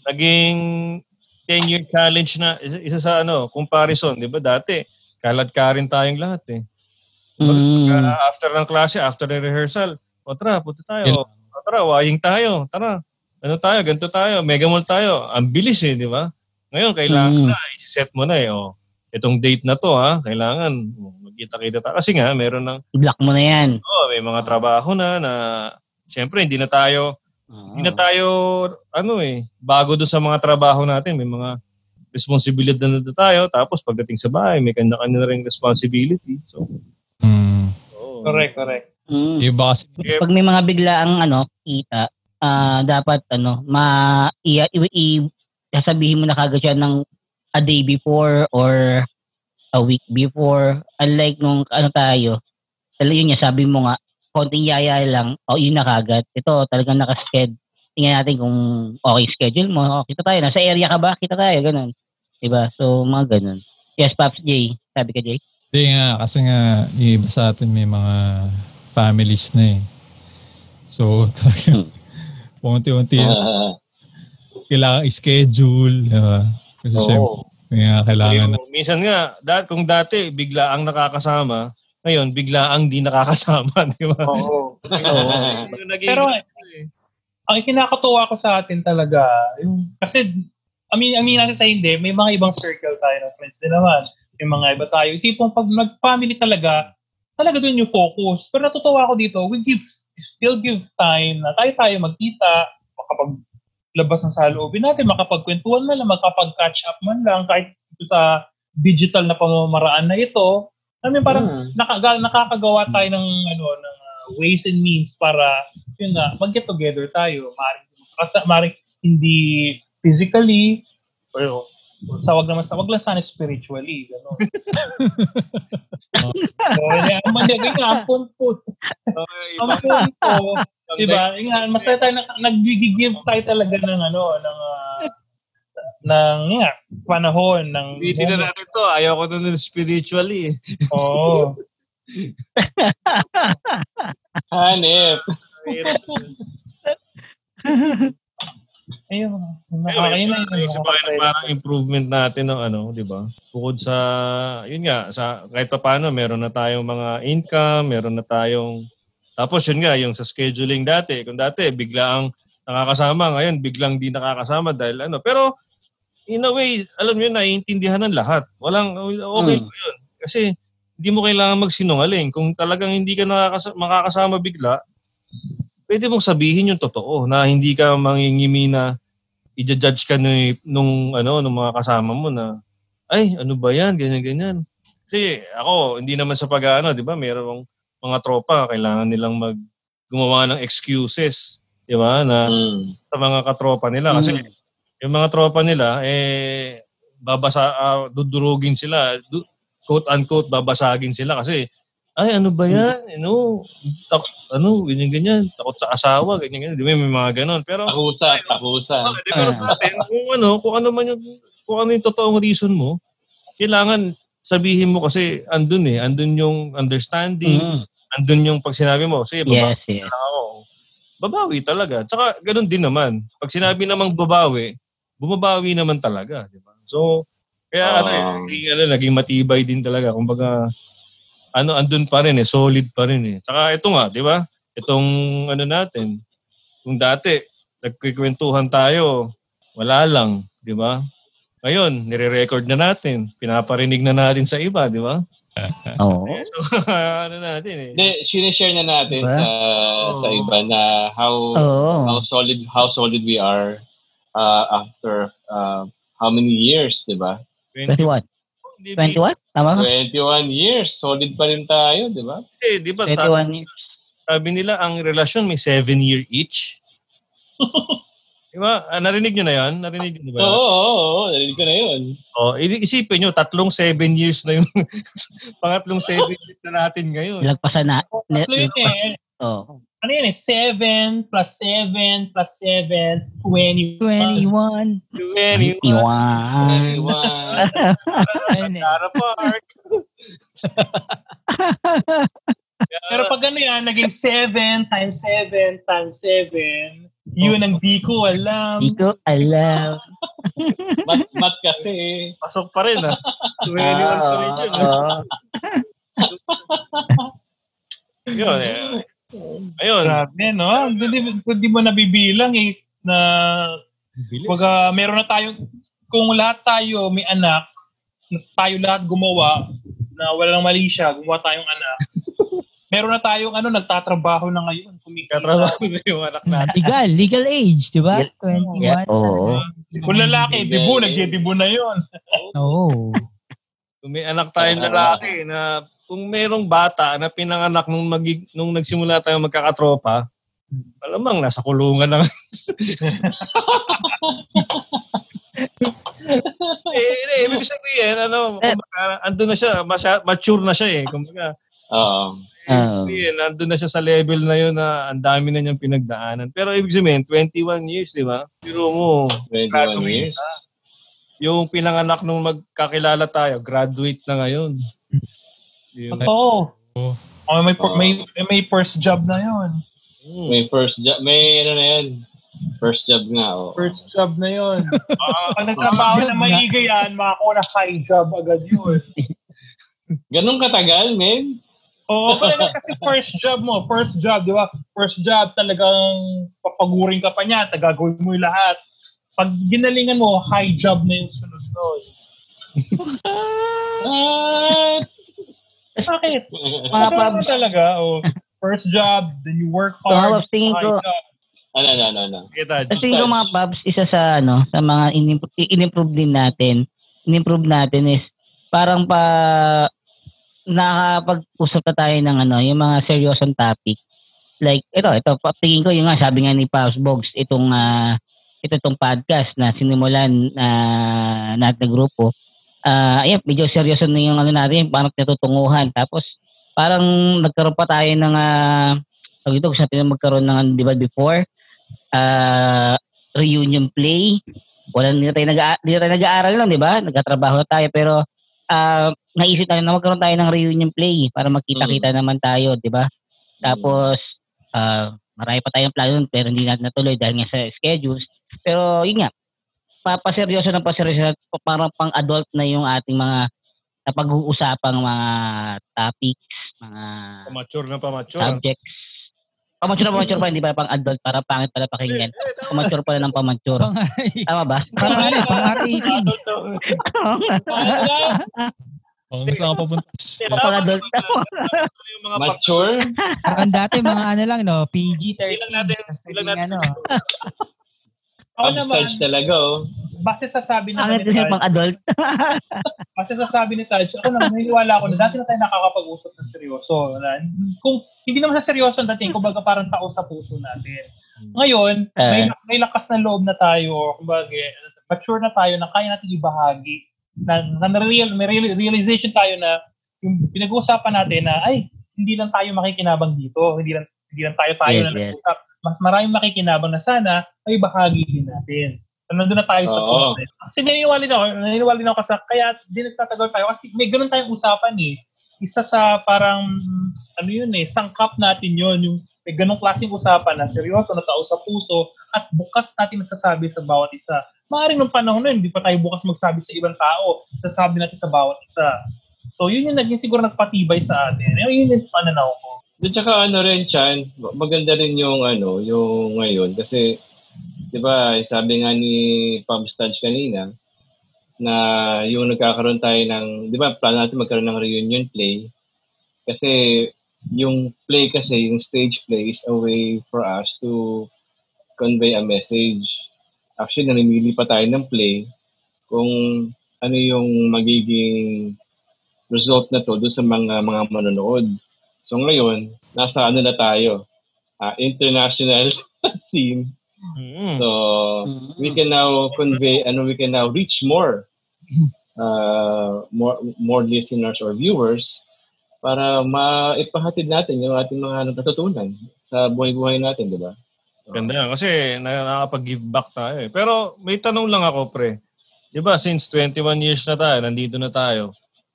naging 10-year challenge na isa, sa ano, comparison, 'di ba? Dati kalad ka rin tayong lahat eh. Mm. Pagka after ng klase, after the rehearsal, o tara, punta tayo. O tara, waying tayo. Tara. Ano tayo, ganito tayo, mega mall tayo. Ang bilis eh, di ba? Ngayon, kailangan Mm. na, isi-set mo na eh. O, itong date na to ha, kailangan magkita-kita tayo. Kasi nga, meron ng, Block mo na yan. oh, may mga trabaho na na, siyempre, hindi na tayo, hindi na tayo, ano eh, bago doon sa mga trabaho natin, may mga responsibilidad na na tayo. Tapos pagdating sa bahay, may kanya-kanya na rin responsibility. So, Mm. oo. Correct, correct. Mm. Yung iba kasi, Kaya- pag may mga biglaang ano, kita, ah dapat ano, ma i, i, i- sasabihin mo na kagad siya ng a day before or a week before. Unlike nung ano tayo, talaga yun nga, sabi mo nga, konting yaya lang, o yun na kagad. Ito, talagang nakasked. Tingnan natin kung okay schedule mo. O, kita tayo. Nasa area ka ba? Kita tayo. Ganun. Diba? So, mga ganun. Yes, Pops J. Sabi ka, Jay? hindi nga, kasi nga, yung iba sa atin may mga families na eh. So, talagang, unti-unti, Ah, kailangan schedule. Diba? Kasi Oo. syempre, kaya kailangan na. Yung, minsan nga, dat, kung dati bigla ang nakakasama, ngayon bigla ang di nakakasama, di ba? Oo. Naging, Pero ang kinakatuwa ko sa atin talaga, yung, kasi, amin, amin natin sa hindi, may mga ibang circle tayo ng friends din naman. May mga iba tayo. Tipong pag nag-family talaga, talaga doon yung focus. Pero natutuwa ako dito, we give, still give time na tayo-tayo magkita, makapaglabas ng saloobin natin, makapagkwentuhan man lang, makapag-catch up man lang, kahit ito sa digital na pamamaraan na ito. I mean, parang Hmm. nakaga, nakakagawa tayo ng ano ng uh, ways and means para yun nga mag-get together tayo maring kasi maring hindi physically pero sa wag naman sa wag lang sana spiritually gano'n. so, yeah, man yan nga ang punto. Ang punto, di ba? Yung nga, masaya tayo nag- nag-give tayo talaga ng ano ng uh, ng nga, panahon ng Ulitin na natin to. Ayaw ko nun spiritually. eh. Oo. Hanip. Ayun. Ayun, na ko kayo ng parang improvement natin ng ano, di ba? Bukod sa, yun nga, sa, kahit pa paano, meron na tayong mga income, meron na tayong, tapos yun nga, yung sa scheduling dati, kung dati, bigla ang nakakasama, ngayon, biglang di nakakasama dahil ano. Pero, in a way, alam nyo, naiintindihan ng lahat. Walang, okay Hmm. yun. Kasi, hindi mo kailangan magsinungaling. Kung talagang hindi ka nakakasama, makakasama bigla, pwede mong sabihin yung totoo na hindi ka mangingimi na i-judge ka ni, nung, ano, nung mga kasama mo na, ay, ano ba yan, ganyan, ganyan. Kasi ako, hindi naman sa pag-ano, di ba, mayroong mga tropa, kailangan nilang mag gumawa ng excuses, di ba, na Mm. sa mga katropa nila. Kasi yung mga tropa nila, eh, babasa, ah, dudurugin sila, du- quote-unquote, babasagin sila kasi, ay, ano ba yan? Ano, tak, ano, ganyan, ganyan, takot sa asawa, ganyan, ganyan. Di ba, may mga ganon. Pero, Takusa, takusa. Di pero sa atin, kung ano, kung ano man yung, kung ano yung totoong reason mo, kailangan sabihin mo kasi andun eh, andun yung understanding, Mm. andun yung pag sinabi mo, sige, babawi Yes, yes. ako. Babawi talaga. Tsaka ganun din naman. Pag sinabi namang babawi, bumabawi naman talaga, di ba? So, kaya ano, eh, naging, ano, naging matibay din talaga. Kumbaga, ano, andun pa rin eh, solid pa rin eh. Tsaka ito nga, di ba? Itong ano natin, kung dati, nagkikwentuhan tayo, wala lang, di ba? Ngayon, nire-record na natin, pinaparinig na natin sa iba, di ba? Oo. So, ano natin eh. Hindi, sinishare na natin Diba? sa sa iba na how Oo. how solid how solid we are uh, after uh, how many years, di ba? 21. Hindi, di 21? Tama ba? 21 years, solid pa rin tayo, di ba? di ba? Sabi, 21 years. sabi nila, ang relasyon may seven year each. di ba? Ah, narinig nyo na yan? Narinig nyo ba? Oo, oo, oo, narinig ko na yun. Oh, isipin nyo, tatlong seven years na yung pangatlong seven years na natin ngayon. Lagpasan na. ne- Tatlo yun eh. Oo. Ano yun eh? 7 plus 7 plus 7, 20. 21. 21. 21. Anyone. Ayun eh. Tara Park. Pero pag ano yan, naging 7 times 7 times 7, yun ang di ko alam. Hindi ko alam. mat, mat kasi. Pasok pa rin ah. 21 pa rin yun. ah. Oo. Yun eh. Ayun. Grabe, no? Hindi, hindi mo nabibilang eh, na Pag meron na tayong, kung lahat tayo may anak, na tayo lahat gumawa, na walang mali siya, gumawa tayong anak. meron na tayong ano, nagtatrabaho na ngayon. Kumikita. Katrabaho na yung anak natin. Legal, legal age, di ba? Yeah. 21. Yeah, oo. Kung lalaki, dibu, nagdidibu na yon. Oo. Kung may anak tayong lalaki na kung merong bata na pinanganak nung, magig, nung nagsimula tayong magkakatropa, malamang nasa kulungan na. eh, eh, ibig sabihin, ano, kumbaga, andun na siya, masya, mature na siya eh. Kumbaga, Oo. Oo. sabihin, andun na siya sa level na yun na ang dami na niyang pinagdaanan. Pero ibig sabihin, 21 years, di ba? Biro mo, 21 Graduate years. yung pinanganak nung magkakilala tayo, graduate na ngayon. Yung, Totoo. Oh, may, may, may first job na yon. Hmm. May first job. May ano na yan. First job nga, oh. First job na yun. Ah, Pag nagtrabaho na maigi yan, makakuha na high job agad yun. Ganun katagal, men? Oo, talaga kasi first job mo, first job, di ba? First job, talagang papaguring ka pa niya, tagagawin mo yung lahat. Pag ginalingan mo, high job na yung sunod-sunod. Ah! Bakit? Mga pabs, talaga, oh. First job, then you work So, hard. Pabs, tingin ko- ano, ano, ano, ano. Kita, Kasi yung mga pubs, isa sa ano, sa mga in-improve, din natin, in-improve natin is parang pa nakakapag-usap na tayo ng ano, yung mga seryosong topic. Like, ito, ito, tingin ko yung nga, sabi nga ni Pops Bogs, itong, ah, ito itong podcast na sinimulan na natin na grupo. Ah, ayan, medyo seryoso na yung ano natin, parang natutunguhan. Tapos, parang nagkaroon pa tayo ng, tawag ito, gusto natin na magkaroon ng, di ba, before, ah, reunion play. Wala na tayo nag na tayo nag-aaral lang, di ba? Nagkatrabaho na tayo pero ah naisip natin na magkaroon tayo ng reunion play para magkita-kita naman tayo, di ba? Tapos ah marami pa tayong plano pero hindi natin natuloy dahil nga sa schedules. Pero yun nga, papaseryoso ng paseryoso pa- parang pang-adult na yung ating mga napag-uusapang mga topics, mga Pamature na pamature. subjects. Pamature na pamature pa, hindi pa pang adult para pangit pala pakinggan. Pamature pala ng pamature. Pang, Tama ba? parang ano, eh, pang R18. Oh, saan ka papunta? pang adult. yung mga pag- Mature? Parang dati mga ano lang, no? PG-13. Ilan natin- Tapos ilan naging natin- ano. Ako naman, Upstage talaga, oh. base sa sabi naman Pangit ni Taj, pang adult. Kasi sa sabi ni Taj, ako naman, naniniwala ako na dati na tayo nakakapag-usap na seryoso. Na, kung hindi naman sa seryoso ang dating, kumbaga parang tao sa puso natin. Ngayon, may, Eh. may lakas na loob na tayo, kumbaga, mature na tayo na kaya natin ibahagi. Na, na, na real, may real, realization tayo na yung pinag-uusapan natin na, ay, hindi lang tayo makikinabang dito, hindi lang, hindi lang tayo tayo Yes, na yes. nag-usap. Mas maraming makikinabang na sana, ay bahagi din natin. So, nandun na tayo sa Oo. process. Kasi naniniwala din ako, naniniwala din ako kasi kaya di nagtatagal tayo kasi may ganun tayong usapan eh. Isa sa parang, ano yun eh, sangkap natin yun, yung may ganung klaseng usapan na seryoso, na tao sa puso, at bukas natin nasasabi sa bawat isa. Maaaring nung panahon na yun, hindi pa tayo bukas magsabi sa ibang tao, nasasabi natin sa bawat isa. So yun yung naging siguro nagpatibay sa atin. Yun yung pananaw ko. At saka ano rin, Chan, maganda rin yung ano, yung ngayon. Kasi, di ba, sabi nga ni Pam Stadge kanina, na yung nagkakaroon tayo ng, di ba, plano natin magkaroon ng reunion play. Kasi yung play kasi, yung stage play is a way for us to convey a message. Actually, namimili pa tayo ng play kung ano yung magiging result na to doon sa mga mga manonood. So ngayon, nasa ano na tayo? ah, international scene. Mm. So we can now convey and we can now reach more uh, more more listeners or viewers para maipahatid natin yung ating mga natutunan sa buhay-buhay natin, di ba? Ganda yan. Kasi na- nakakapag-give back tayo eh. Pero may tanong lang ako, pre. Di ba, since 21 years na tayo, nandito na tayo.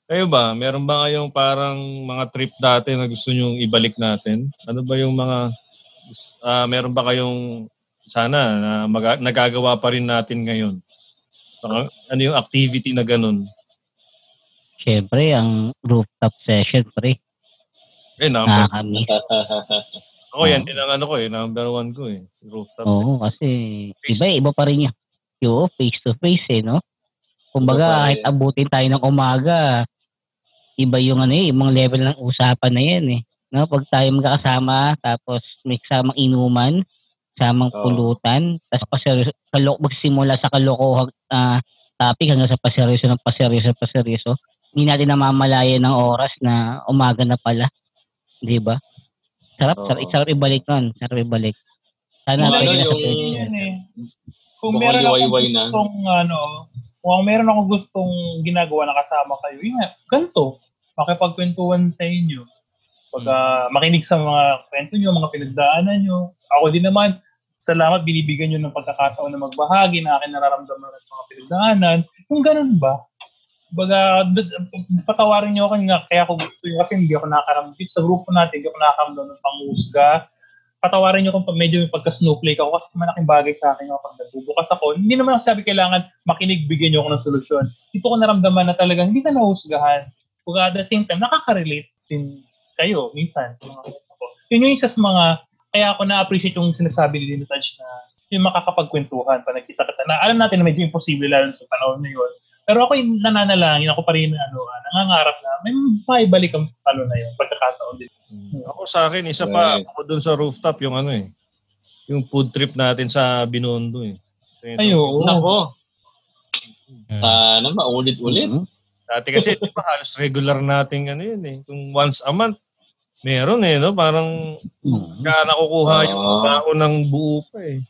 Kayo ba, meron ba kayong parang mga trip dati na gusto nyong ibalik natin? Ano ba yung mga, ah meron ba kayong sana na maga- nagagawa pa rin natin ngayon? Baka- Ano yung activity na ganun? Siyempre, ang rooftop session, pre. Eh, number, Nakakamiss. ako yan din ang ano ko eh, number one ko eh. Rooftop. Oo, kasi iba, iba pa rin yun. Yo, face to face eh, no? Kumbaga, kahit abutin tayo ng umaga, iba yung ano eh, ibang level ng usapan na yan eh. No? Pag tayo magkakasama, tapos may kasamang inuman, kasamang Oo. pulutan, tapos paseryoso, kalok, magsimula sa kalokohang ah, topic hanggang sa paseryoso ng paseryoso, paseryoso. Hindi natin namamalayan ng oras na umaga na pala. Di ba? Sarap, Oo. sarap, sarap ibalik nun. Sarap ibalik. Sana Yung pwede ano, na sa yung- pwede. Yun eh. Kung Baka meron akong liwayway na. gustong, ano, kung meron akong gustong ginagawa na kasama kayo, yun ganito. Makipagkwentuhan sa inyo. Pag ah, makinig sa mga kwento nyo, mga pinagdaanan nyo. Ako din naman, salamat binibigyan nyo ng pagkakataon na magbahagi ng aking nararamdaman at mga pinagdaanan. Kung ganun ba? Baga, patawarin nyo ako nga, kaya ako gusto yun kasi hindi ako nakakaramdam sa grupo natin, hindi ako nakakaramdam ng panghusga. patawarin niyo kung medyo may pagka-snowflake ako kasi malaking bagay sa akin kapag nagbubukas ako. Hindi naman ako sabi kailangan makinig, bigyan niyo ako ng solusyon. Dito ko naramdaman na talagang hindi ka nahusgahan. Kung at the same time, nakaka-relate din kayo minsan. Yun yung isa sa mga, kaya ako na-appreciate yung sinasabi ni Touch na yung makakapagkwentuhan pa nagkita kita na alam natin na medyo imposible lalo sa panahon na yun. Pero ako yung nananalangin, ako pa rin ano, ah, nangangarap na may maibalik ang panahon na yun, pagkakataon din. Ako sa akin, isa pa, ako dun sa rooftop, yung ano eh, yung food trip natin sa Binondo eh. Sa- Ayo. Nako. Yeah. Sana maulit-ulit. Dati kasi, di ba, halos regular nating ano yun eh. Kung once a month, meron eh, no? Parang Mm. ka nakukuha yung Oo. bao ng buo pa eh.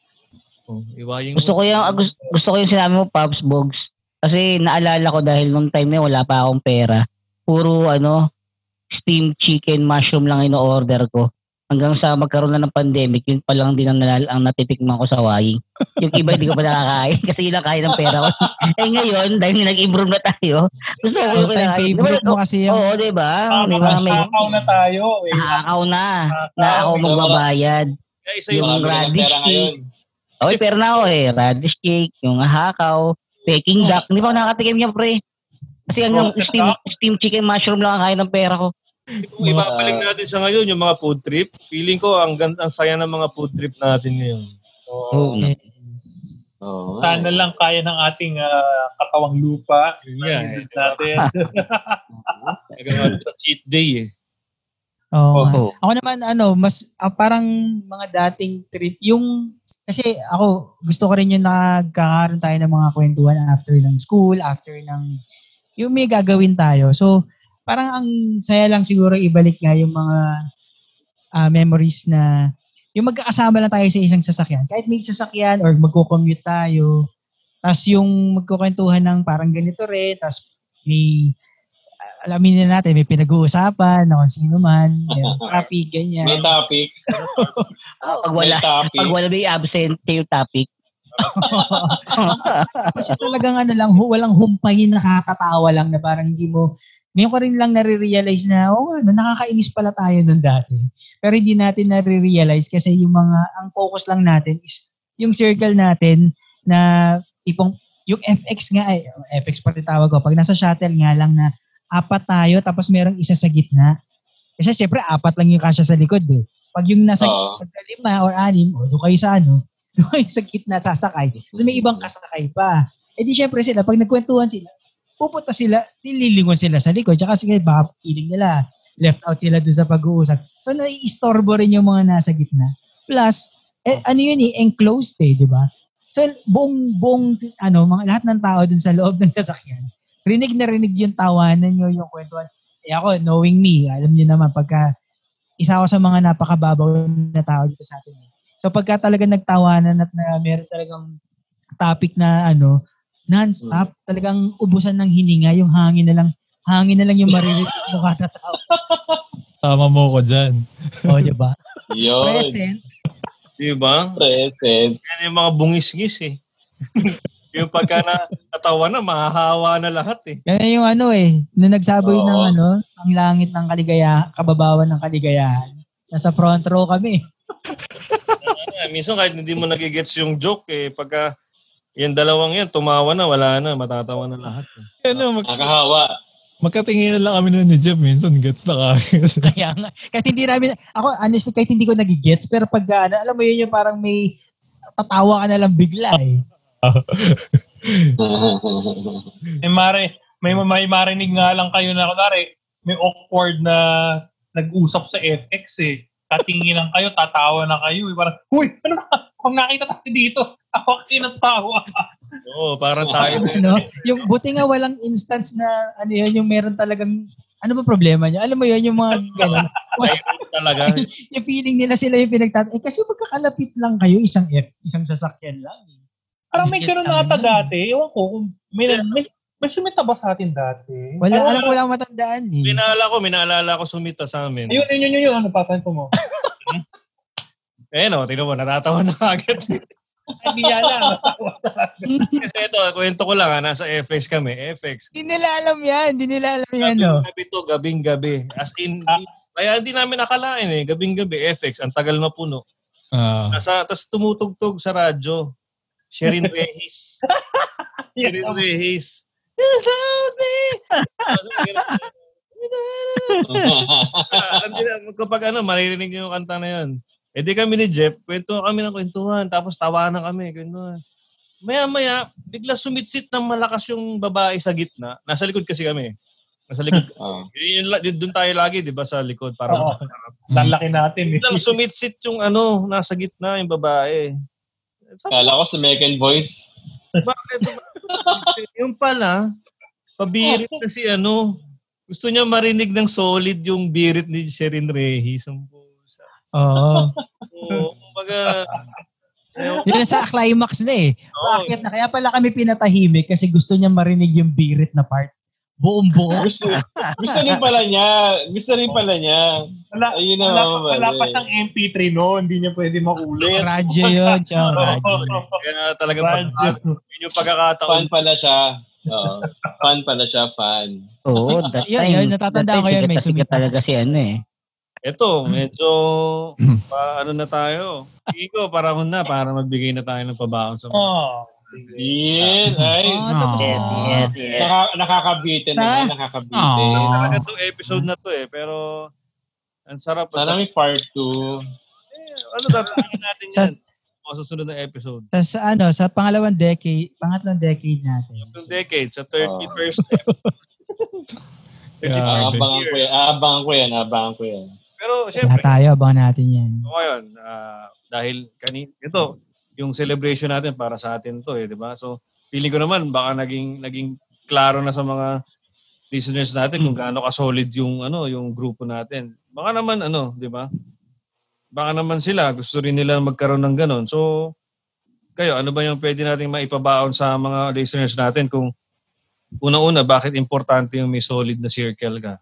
Oh, iwaying Gusto ko yung gusto, gusto ko yung sinabi mo Pops Bogs kasi naalala ko dahil nung time na wala pa akong pera. Puro ano steamed chicken mushroom lang ino-order ko. Hanggang sa magkaroon na ng pandemic, yun pa lang din ang, nalal- ang natitikman ko sa Waying. Yung iba hindi ko pa nakakain kasi yun lang kain ng pera ko. eh ngayon, dahil nag-improve na tayo, gusto ko yung All-time kinakain. favorite mo kasi yung Oo, di ba? Ah, Nakasakaw na tayo. Eh. nakakaw na na Nakakaw. ako magbabayad. Kaya isa yung yung, radish pera ngayon. Okay, pero na ako eh. Radish cake, yung hakaw, peking duck. Hindi pa ako nakatikim yan, pre. Kasi hanggang steam, steam chicken mushroom lang ang kain ng pera ko. Kung ibabalik natin sa ngayon, yung mga food trip, feeling ko ang, ang saya ng mga food trip natin ngayon. Oo. Oo. Sana lang kaya ng ating ah, katawang lupa. Hindi natin. Ano, sa cheat day eh. Oo. nga. Oo. Ako naman ano, mas ah, parang mga dating trip yung kasi ako gusto ko rin yung nagkakaroon tayo ng mga kwentuhan after ng school, after ng yung may gagawin tayo. So, parang ang saya lang siguro ibalik nga yung mga ah, memories na yung magkakasama lang tayo sa isang sasakyan. Kahit may sasakyan or magko-commute tayo. Tapos yung magkukwentuhan ng parang ganito rin. Tapos may ah, alamin na natin, may pinag-uusapan na kung sino man, may topic, ganyan. May topic. Pag wala, May topic. pag wala may absent yung topic. Tapos siya talagang ano lang, walang humpayin, nakakatawa lang na parang hindi mo, ngayon ko rin lang nare-realize na, oh, ano, nakakainis pala tayo nun dati. Pero hindi natin nare-realize kasi yung mga, ang focus lang natin is yung circle natin na tipong, yung FX nga, ay, FX pa rin tawag ko, pag nasa shuttle nga lang na apat tayo tapos merong isa sa gitna. Kasi syempre, apat lang yung kasya sa likod eh. Pag yung nasa pagka lima or anim, o doon kayo sa ano, doon kayo sa gitna sasakay. So may ibang kasakay pa. Eh di syempre sila, pag nagkwentuhan sila, pupunta sila, nililingon sila sa likod. Tsaka sige, baka feeling nila, left out sila doon sa pag-uusap. So naiistorbo rin yung mga nasa gitna. Plus, eh, ano yun eh, enclosed eh, di ba? So buong, buong, ano, mga lahat ng tao dun sa loob ng sasakyan, rinig na rinig yung tawanan nyo, yung kwentuhan. Eh ako, knowing me, alam niyo naman, pagka isa ako sa mga napakababaw na tao dito sa atin. eh. So pagka talaga nagtawanan at na meron talagang topic na ano, non-stop, talagang ubusan ng hininga, yung hangin na lang, hangin na lang yung maririnig mo kada tao. Tama mo ko dyan. O, di ba? Yun. Present. Di ba? Present. Yan yung mga bungis-ngis eh. yung pagka na, natawa na, mahahawa na lahat eh. Kaya yung ano eh, na nagsaboy Oo. ng ano, ang langit ng kaligayahan, kababawan ng kaligayahan. Nasa front row kami. Ah, minsan kahit hindi mo nagigets yung joke eh, pagka yung dalawang yan, tumawa na, wala na, matatawa na lahat. Eh. Ano, mag- Nakakahawa. magkatingin na lang kami nun ni Jeff. Minsan, gets na kagad. Kaya nga, kahit hindi namin, ako honestly, kahit hindi ko nagigets, pero pag ano, alam mo yun yung parang may tatawa ka na lang bigla eh. May mare, may, may marinig nga lang kayo na kunwari, may awkward na nag-usap sa FX eh. Katinginan kayo, tatawa na kayo. Eh. Parang, huy, ano na? Kung nakita tayo dito, ako kinatawa. Oo, parang tayo. ano, yung buti nga walang instance na ano yun, yung meron talagang ano ba problema niya? Alam mo yun, yung mga ganun. talaga. yung feeling nila sila yung pinagtat Eh kasi magkakalapit lang kayo, isang F, isang sasakyan lang. eh. Parang may ganun na ata Tama. dati. Ewan ko, kung may, may, may sumita ba sa atin dati? Wala, Ay, alam ko wala matandaan eh. May naalala ko, may naalala ko sumita sa amin. Ayun, yun, yun, yun, yun. Ano pa, kwento mo? Eh no, tingnan mo, natatawa na kagad. Ay, di yan lang. Kasi ito, kwento ko lang ha, nasa FX kami. FX. Hindi nila alam yan, hindi nila alam yan, no? Gabing gabi to, gabing gabi. As in, Ah. kaya hindi namin nakalain eh, gabing gabi, FX, ang tagal na puno. Ah. Nasa, tapos tumutugtog sa radyo. Sherin Rehis. Sherin Rehis. You love me. Ah, hindi na, kapag ano, maririnig niyo yung kanta na yun. Eh di kami ni Jeff, kwento kami ng kwentuhan, tapos tawanan kami, kwentuhan. Maya-maya, bigla sumitsit ng malakas yung babae sa gitna. Nasa likod kasi kami. Nasa likod. Ah. yun, yun, yun, doon tayo lagi, di ba, sa likod. Para Oo. Lalaki natin. Eh. Biglang sumitsit yung ano, nasa gitna yung babae. Sabi, Kala ko sa American Voice. bakit? Yung pala, pabirit na si ano. Gusto niya marinig ng solid yung birit ni Sherin Rehis. Ang pusa. Oo. So, kumbaga, ayaw, Yun na sa climax na eh. Oo. Bakit na? Kaya pala kami pinatahimik kasi gusto niya marinig yung birit na part. Buong buo. Gusto, gusto rin pala niya. Gusto rin pala niya. Wala, Ayun na wala, naman, wala pa eh. siyang MP3 noon. Hindi niya pwede maulit. Radyo yun. Tsaka radyo. kaya talaga Radyo. pag, yun yung pagkakataon. Fan pala siya. Oo. fan pala siya, fan. Oo, that Yun, time. yun, natatandaan that time, ko yun, may sumikat. talaga si ano eh. Ito, medyo, pa, ano na tayo. Ko, parang na, para magbigay na tayo ng pabaon sa mga. Oh. Din. Ay. Ah, tapos Yes, na. yes, yes. Naka, nakakabitin naman. Nakakabitin. Ah. Hindi talaga to episode na to eh, pero ang sarap. Sana may part 2. Eh, ano tatangin natin yan? Mga susunod na episode. Sa, sa ano, sa pangalawang decade, pangatlong decade natin. Yung decade, sa 31st Yeah. 31st Aabangan year. ko yan. Aabangan ko yan. Aabangan ko yan. Pero Lahat syempre, tayo, abangan natin yan. ngayon, ah, dahil kani ito, yung celebration natin para sa atin to eh, di ba? So, feeling ko naman baka naging naging klaro na sa mga listeners natin kung gaano ka-solid yung ano, yung grupo natin. Baka naman ano, di ba? Baka naman sila gusto rin nila magkaroon ng ganon. So, kayo, ano ba yung pwede nating maipabaon sa mga listeners natin kung unang-una, bakit importante yung may solid na circle ka?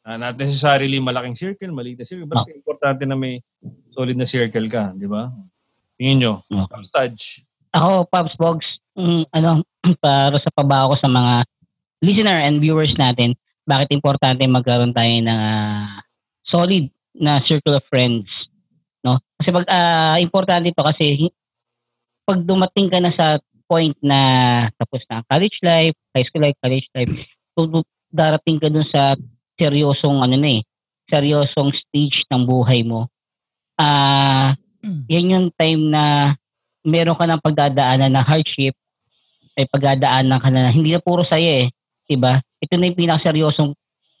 Uh, not necessarily malaking circle, maliit na circle. Bakit importante na may solid na circle ka, di ba? Tingin nyo. Okay. Studge. Ako, Pops Bogs, mm, ano, para sa pabaho ko sa mga listener and viewers natin, bakit importante magkaroon tayo ng ah, solid na circle of friends. No? Kasi pag ah, importante to kasi pag dumating ka na sa point na tapos na ang college life, high school life, college life, so, darating ka dun sa seryosong ano na eh, seryosong stage ng buhay mo. Ah, yan yung time na meron ka ng pagdadaanan na hardship, ay pagdadaanan ka na hindi na puro saya eh, 'di ba? Ito na yung pinakaseryosong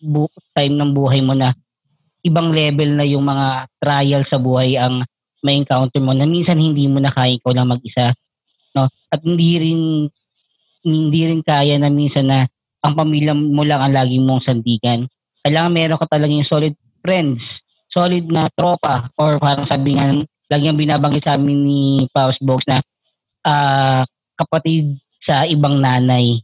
bu- time ng buhay mo na ibang level na yung mga trial sa buhay ang may encounter mo na minsan hindi mo na kaya ikaw lang mag-isa no? At hindi rin hindi rin kaya na minsan na ang pamilya mo lang ang laging mong sandigan. Kailangan meron ka talaga yung solid friends solid na tropa or parang sabi nga lagi ang binabanggit sa amin ni Paus Box na ah, kapatid sa ibang nanay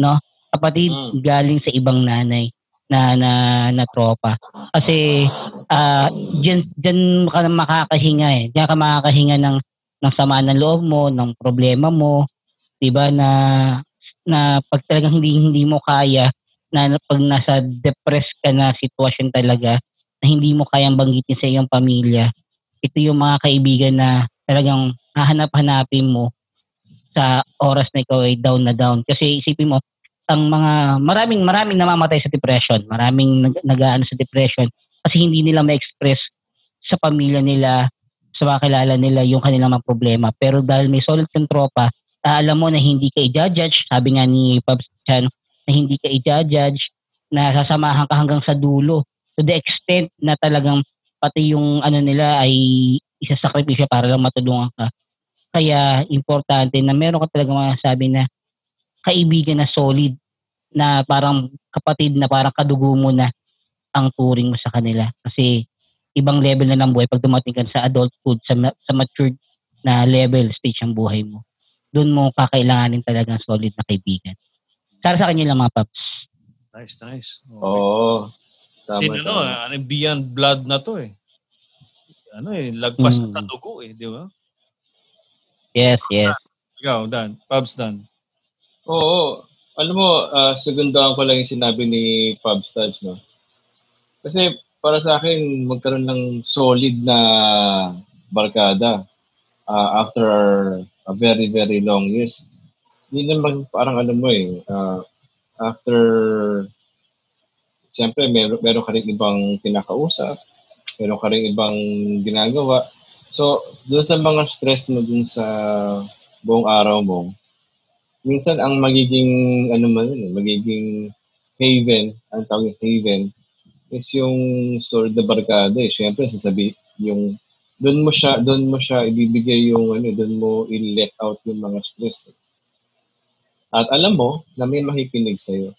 no? Kapatid Mm. galing sa ibang nanay na na na tropa. Kasi ah diyan diyan ka makakahinga eh. Diyan ka makakahinga ng ng sama ng loob mo ng problema mo 'di ba? Na na pag talagang hindi hindi mo kaya na pag nasa depressed ka na sitwasyon talaga na hindi mo kayang banggitin sa iyong pamilya ito yung mga kaibigan na talagang hahanap-hanapin mo sa oras na ikaw ay down na down. Kasi isipin mo, ang mga maraming maraming namamatay sa depression, maraming nag, nag sa depression kasi hindi nila ma-express sa pamilya nila, sa mga kilala nila yung kanilang mga problema. Pero dahil may solid kang tropa, ah, alam mo na hindi ka i-judge, sabi nga ni Pabs Chan, na hindi ka i-judge, na sasamahan ka hanggang sa dulo. To the extent na talagang pati yung ano nila ay isasakripisyo para lang matulungan ka. Kaya importante na meron ka talaga masasabi na kaibigan na solid na parang kapatid na parang kadugo mo na ang turing mo sa kanila. Kasi ibang level na ng buhay pag dumating ka sa adulthood, sa, ma- sa matured na level, stage ng buhay mo. Doon mo kakailanganin talaga ng solid na kaibigan. Para sa kanya lang mga paps. Nice, nice. Okay. Oo. Tama, Kasi ano, tama. ano, beyond blood na to eh. Ano eh, lagpas Mm. na dugo eh, di ba? Yes, yes. Ikaw, Dan. Pabs Dan. Oo. Alam mo, uh, segundahan ko lang yung sinabi ni Pub Studge, no? Kasi para sa akin, magkaroon ng solid na barkada uh, after a very, very long years. Hindi naman parang alam mo eh, uh, after, siyempre meron, meron ka rin ibang kinakausap, meron ka rin ibang ginagawa. So, doon sa mga stress mo dun sa buong araw mo, minsan ang magiging, ano man yun, eh, magiging haven, ang tawag haven, is yung sword de barkada eh. Siyempre, sasabi, yung doon mo siya doon mo siya ibibigay yung ano doon mo i-let out yung mga stress at alam mo na may makikinig sa iyo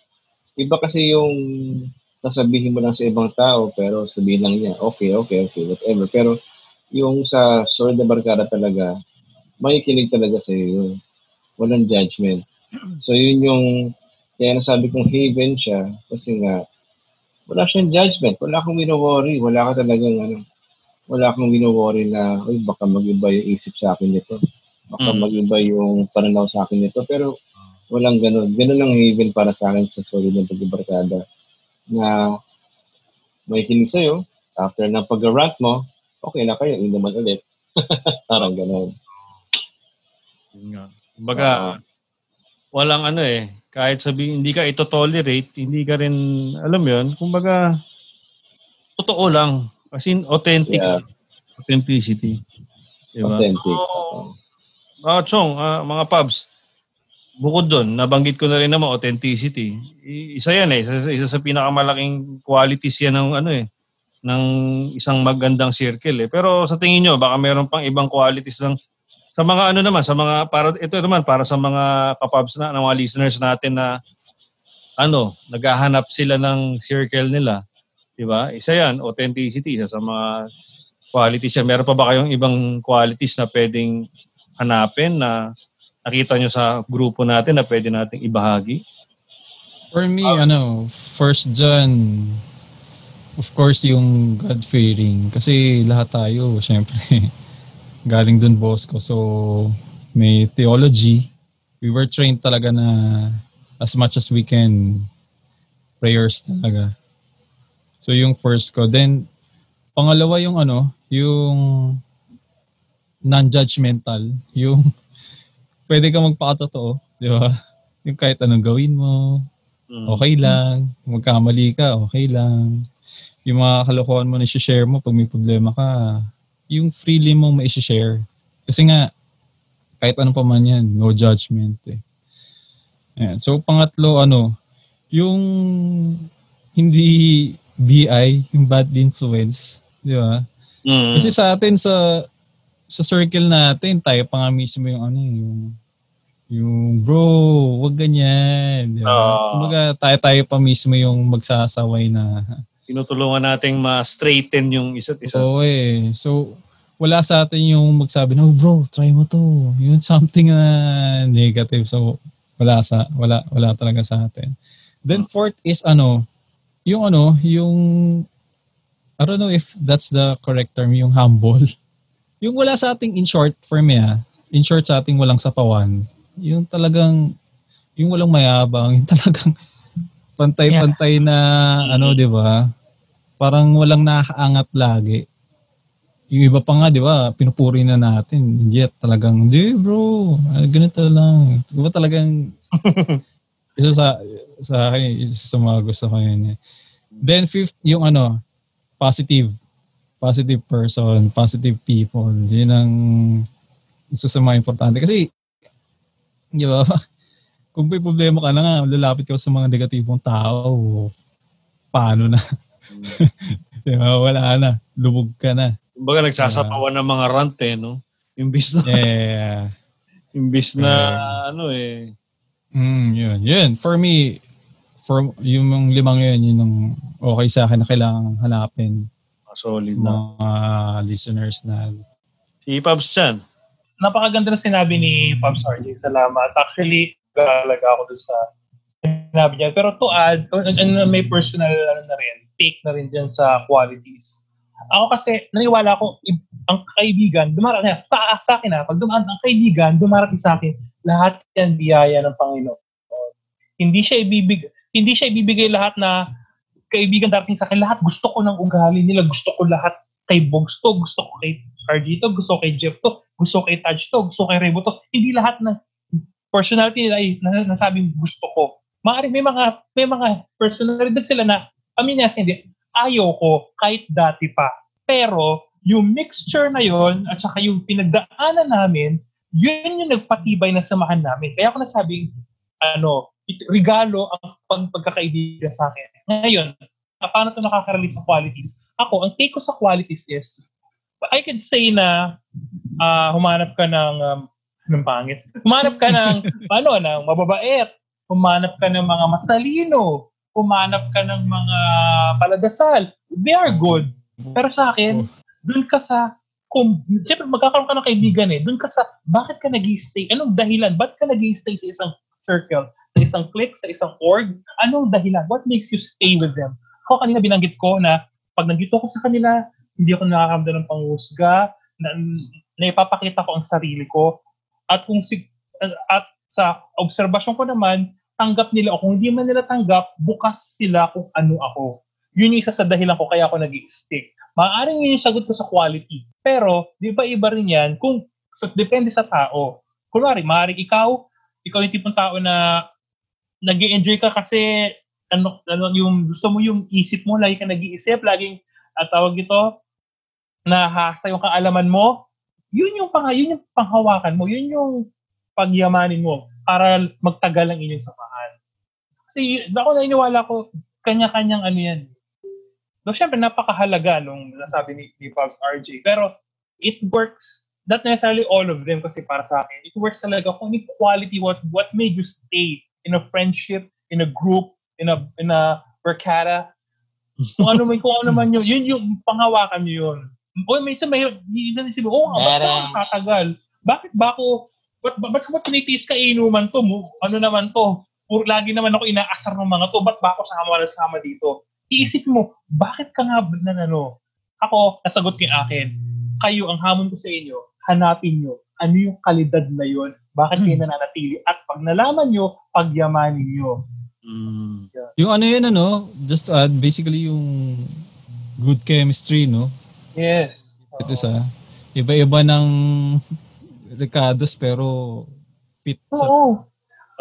iba kasi yung sasabihin mo lang sa ibang tao pero sabihin lang niya okay okay okay whatever pero yung sa sword de barkada talaga makikinig talaga sa iyo walang judgment so yun yung kaya nasabi kong haven siya kasi nga wala siyang judgment wala akong wino-worry wala ka talagang ano wala akong wino-worry na, uy, baka mag-iba yung isip sa akin nito. Baka Mm. mag-iba yung pananaw sa akin nito. Pero walang ganun. Ganun ang haven para sa akin sa solid ng pagbabarkada. Na may hiling sa'yo, after ng pag-rant mo, okay na kayo, hindi naman ulit. Parang ganun. Nga. Kumbaga, Oo. walang ano eh, kahit sabi hindi ka ito tolerate, hindi ka rin, alam yun, kumbaga, totoo lang. As in, authentic. Yeah. Authenticity. Diba? Authentic. Oo. Ah, Chong, ah, mga pubs, bukod doon, nabanggit ko na rin naman authenticity. Isa yan eh, isa, isa sa pinakamalaking qualities yan ng ano eh, ng isang magandang circle eh. Pero sa tingin nyo, baka meron pang ibang qualities ng sa mga ano naman, sa mga para ito naman para sa mga kapabs na ng mga listeners natin na ano, naghahanap sila ng circle nila. 'Di ba? Isa 'yan, authenticity, isa sa mga qualities. Meron pa ba kayong ibang qualities na pwedeng hanapin na nakita nyo sa grupo natin na pwede nating ibahagi? For me, ano, first John, of course, yung God-fearing. Kasi lahat tayo, syempre, galing dun boss. So, may theology. We were trained talaga na as much as we can, prayers talaga. So, yung first ko. Then, pangalawa yung ano, yung non-judgmental. Yung pwede ka magpakatotoo, di ba? Yung kahit anong gawin mo, Mm. okay lang. Magkamali ka, okay lang. Yung mga kalokohan mo na share mo pag may problema ka, yung freely mo ma-share. Kasi nga, kahit ano pa man yan, no judgment eh. Ayan. So, pangatlo, ano, yung hindi BI, yung bad influence, di ba? Mm. Kasi sa atin, sa sa circle natin, tayo pa nga mismo yung ano, eh, yung yung bro, wag ganyan. Di ba? Ah. Kumbaga, tayo-tayo pa mismo yung magsasaway na tinutulungan nating ma-straighten yung isa't isa. Oo eh. So, wala sa atin yung magsabi na, oh bro, try mo to. Yun something na negative. So, wala sa wala wala talaga sa atin. Then fourth is ano, yung ano, yung I don't know if that's the correct term, yung humble. Yung wala sa ating in short for me ah, in short sa ating walang sapawan. Yung talagang yung walang mayabang, yung talagang pantay-pantay na ano, 'di ba? Parang walang nakakaangat lagi. Yung iba pa nga, 'di ba, pinupuri na natin. Yet talagang, "Di, bro, ganito lang." 'Di ba talagang isa sa sa akin, isa sa mga gusto ko yun. eh. Then fifth, yung ano, positive. Positive person, positive people. Yun ang isa sa mga importante. Kasi, di ba, kung may problema ka na nga, lalapit ka sa mga negatibong tao, paano na? di ba, wala na. Lubog ka na. Kumbaga nagsasapawan ng mga rant eh, no? Imbis na, Yeah. imbis na ano eh. Mm, yun. Yun. For me, for yung limang yun, yun ang okay sa akin na kailangan hanapin Solid na. mga listeners na Si Pabs Chan. Napakaganda na sinabi ni Pops RJ. Salamat. Actually, galaga ako dun sa sinabi niya. Pero to add, ano, may personal ano na rin, take na rin dyan sa qualities. Ako kasi, naniwala ako, i- ang kaibigan, dumarating, sa, sa akin ha, pag dumaan ang kaibigan, dumarating sa akin, lahat yan biyaya ng Panginoon. Hindi siya ibibig, hindi siya ibibigay lahat na kaibigan darating sa akin, lahat gusto ko ng ugali nila, gusto ko lahat kay Bogs to, gusto ko kay RG to, gusto kay Jeff to, gusto kay Taj to, gusto kay Rebo to. Hindi lahat ng personality nila ay nas- nasabing gusto ko. Maaari may mga may mga personalidad sila na amin niya hindi ayaw ko kahit dati pa. Pero yung mixture na yon at saka yung pinagdaanan namin, yun yung nagpatibay na samahan namin. Kaya ako nasabing ano, regalo ang pag pagkakaibigan sa akin. Ngayon, paano ito nakaka-relate sa qualities? Ako, ang take ko sa qualities is, I could say na ah, humanap ka ng um, ng pangit. Humanap ka ng ano, ng mababait. Humanap ka ng mga matalino. Humanap ka ng mga paladasal. They are good. Pero sa akin, dun ka sa kung siyempre magkakaroon ka ng kaibigan eh, dun ka sa bakit ka nag stay Anong dahilan? Ba't ka nag stay sa isang circle? Sa isang clique? Sa isang org? Anong dahilan? What makes you stay with them? Ako kanina binanggit ko na pag nandito ako sa kanila, hindi ako nakakaramdam ng panghusga, na, na ipapakita ko ang sarili ko. At kung si, at sa obserbasyon ko naman, tanggap nila o kung hindi man nila tanggap, bukas sila kung ano ako. Yun yung isa sa dahilan ko kaya ako nag stick Maaaring yun yung sagot ko sa quality. Pero, di ba iba rin yan kung so, depende sa tao. Kunwari, maaaring ikaw, ikaw yung tipong tao na nag enjoy ka kasi ano, ano yung gusto mo yung isip mo, lagi ka nag-iisip, laging at tawag ito, nahasa yung kaalaman mo, yun yung pang yun yung panghawakan mo, yun yung pagyamanin mo para magtagal ang inyong samahan. Kasi ako naniniwala ko, kanya-kanyang ano yan. No, syempre, napakahalaga nung nasabi ni, ni Pops RJ. Pero, it works, not necessarily all of them kasi para sa akin, it works talaga kung quality, what, what made you stay in a friendship, in a group, in a, in a barkada. Kung ano man, kung ano man yun, yun yung panghawakan nyo yun. O, may isa may, yun isip mo, oh, ba't ako tatagal? Bakit ba ako, ba't, ba't, ba't ko ba tinitiis ka inuman to? Mo? Ano naman to? Puro, lagi naman ako inaasar ng mga to. Ba't ba ako sama na sama dito? iisip mo, bakit ka nga na ano? Ako, nasagot ko yung akin. Kayo, ang hamon ko sa inyo, hanapin nyo ano yung kalidad na yun, bakit kayo nananatili, at pag nalaman nyo, pagyamanin nyo. Mm. Yung ano yun, ano, just to add, basically yung good chemistry, no? Yes. Ito sa iba-iba ng Ricardos pero fit sa Oo.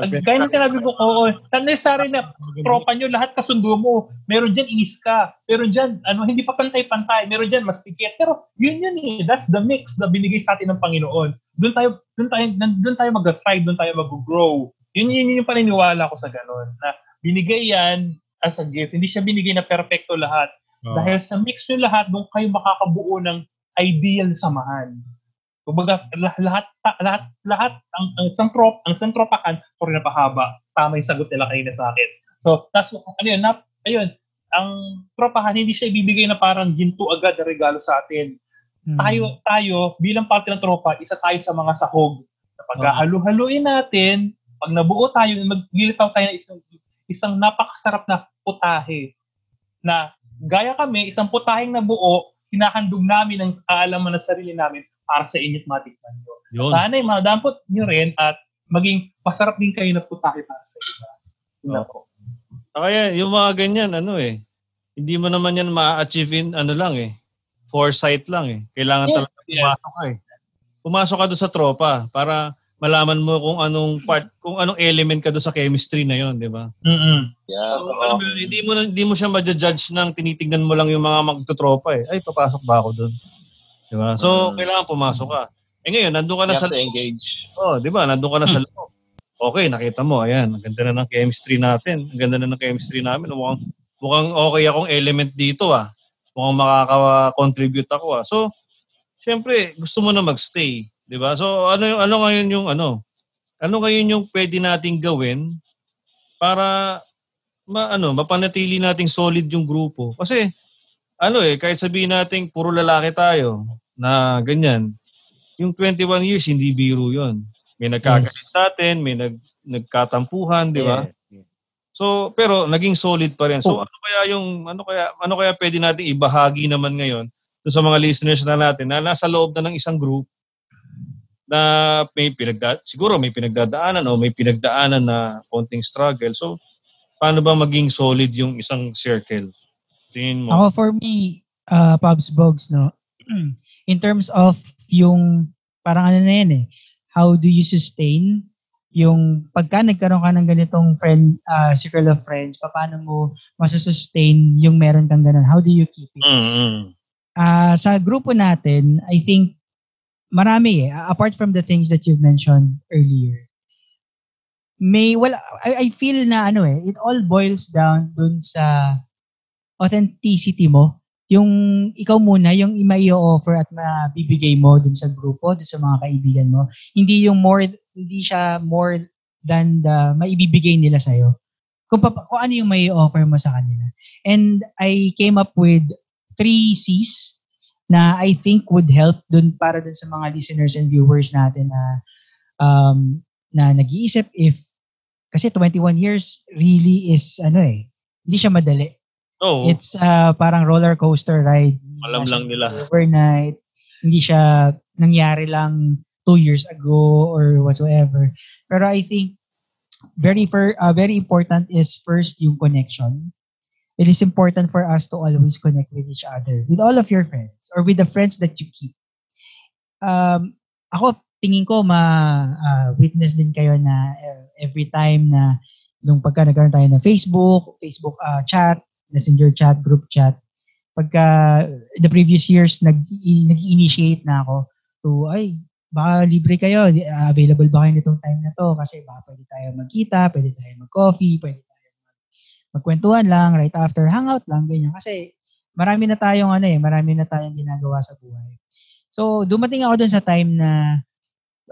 At Gaya ng sinabi ko, oo. Necessary na tropa nyo, lahat kasundo mo. Meron dyan, inis ka. Meron dyan, ano, hindi pa pantay-pantay. Meron dyan, mas tikit. Pero yun yun eh. That's the mix na binigay sa atin ng Panginoon. Doon tayo, doon tayo, doon tayo mag-thrive, doon tayo mag-grow. Yun, yun, yun yung paniniwala ko sa ganun. Na binigay yan as a gift. Hindi siya binigay na perfecto lahat. Oh. Dahil sa mix nyo lahat, doon kayo makakabuo ng ideal na samahan. Kumbaga, lah- lahat, lahat, lahat, ang, ang isang trop, ang isang tropakan, sorry na pahaba, tama yung sagot nila kanina sa akin. So, that's, ano yun, nap, ayun, ang tropahan, hindi siya ibibigay na parang ginto agad na regalo sa atin. Hmm. Tayo, tayo, bilang parte ng tropa, isa tayo sa mga sahog. Na paghahalu-haluin natin, pag nabuo tayo, maglilitaw tayo ng isang, isang napakasarap na putahe na gaya kami, isang putaheng nabuo, hinahandog namin ang kaalaman ng sarili namin para sa inyo't matikman nyo. Yun. Sana ay madampot nyo rin at maging masarap din kayo na putahe para sa iba. Yun po. Kaya yung mga ganyan, ano eh, hindi mo naman yan ma-achieve in, ano lang eh, foresight lang eh. Kailangan Yes, talaga yes. pumasok ka eh. Pumasok ka doon sa tropa para malaman mo kung anong part, kung anong element ka doon sa chemistry na yon, di ba? Mm-mm. Yeah. So, alam mo yun, hindi mo hindi mo siya ma-judge ng tinitingnan mo lang yung mga magtotropa eh. Ay, papasok ba ako doon? Di ba? So, Mm. kailangan pumasok ka. Eh ngayon, nandun ka na sa engage. Oh, 'di ba? Nandun ka na sa loob. Okay, nakita mo, ayan, ang ganda na ng chemistry natin. Ang ganda na ng chemistry namin. Mukhang mukhang okay akong element dito ah. Mukhang makaka-contribute ako ah. So, syempre, gusto mo na magstay, 'di ba? So, ano yung ano ngayon yung ano? Ano ngayon yung pwede nating gawin para ma, ano, mapanatili nating solid yung grupo? Kasi ano eh, kahit sabihin nating puro lalaki tayo na ganyan, yung 21 years, hindi biro yon. May nagkagalit Yes. sa atin, may nag, nagkatampuhan, di ba? So, pero naging solid pa rin. So, ano kaya yung ano kaya ano kaya pwede nating ibahagi naman ngayon sa mga listeners na natin na nasa loob na ng isang group na may pinagda siguro may pinagdadaanan o may pinagdaanan na konting struggle. So, paano ba maging solid yung isang circle? Tingin mo? Ako for me, uh, Pops Bogs, no? in terms of yung parang ano na yan eh, how do you sustain yung pagka nagkaroon ka ng ganitong friend uh, circle of friends, paano mo masusustain yung meron kang ganun? How do you keep it? Mm-hmm. Uh, sa grupo natin, I think marami eh. Apart from the things that you've mentioned earlier, may, well, I, I feel na ano eh, it all boils down dun sa authenticity mo. Yung ikaw muna, yung may offer at mabibigay mo dun sa grupo, dun sa mga kaibigan mo. Hindi yung more hindi siya more than the maibibigay nila sa'yo. Kung, pa, kung ano yung may offer mo sa kanila. And I came up with three C's na I think would help dun para dun sa mga listeners and viewers natin na um, na nag-iisip if kasi 21 years really is ano eh hindi siya madali. Oh. It's uh, parang roller coaster ride. Alam lang nila. Overnight. Hindi siya nangyari lang two years ago or whatsoever. Pero I think very for uh, very important is first yung connection. It is important for us to always connect with each other, with all of your friends or with the friends that you keep. Um, ako tingin ko ma uh, witness din kayo na uh, every time na nung pagka nagkaroon tayo ng Facebook, Facebook uh, chat, Messenger chat, group chat, pagka the previous years nag nag-initiate na ako to ay baka libre kayo, available ba kayo nitong time na to? Kasi baka pwede tayo magkita, pwede tayo mag-coffee, pwede magkwentuhan lang right after, hangout lang, ganyan. Kasi marami na tayong ano eh, marami na tayong ginagawa sa buhay. So, dumating ako dun sa time na,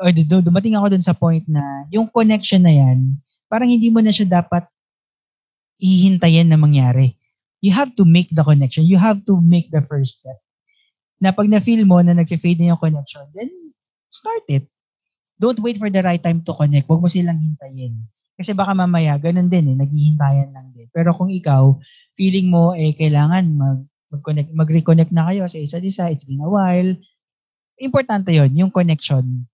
or dumating ako dun sa point na, yung connection na yan, parang hindi mo na siya dapat ihintayin na mangyari. You have to make the connection. You have to make the first step. Na pag na-feel mo na nag-fade na yung connection, then start it. Don't wait for the right time to connect. Huwag mo silang hintayin. Kasi baka mamaya, ganun din eh, naghihintayan lang din. Pero kung ikaw, feeling mo eh kailangan mag mag-connect, mag-reconnect na kayo sa isa't isa, it's been a while, importante yon yung connection.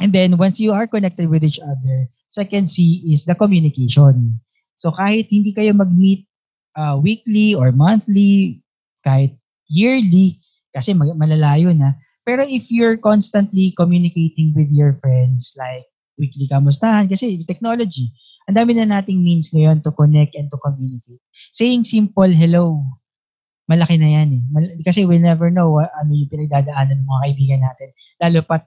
And then, once you are connected with each other, second C is the communication. So, kahit hindi kayo mag-meet uh, weekly or monthly, kahit yearly, kasi malalayo na, pero if you're constantly communicating with your friends, like weekly kamustahan, kasi technology, ang dami na nating means ngayon to connect and to communicate. Saying simple hello, malaki na yan eh. Mal- kasi we never know what, ano yung pinagdadaanan ng mga kaibigan natin. Lalo pat,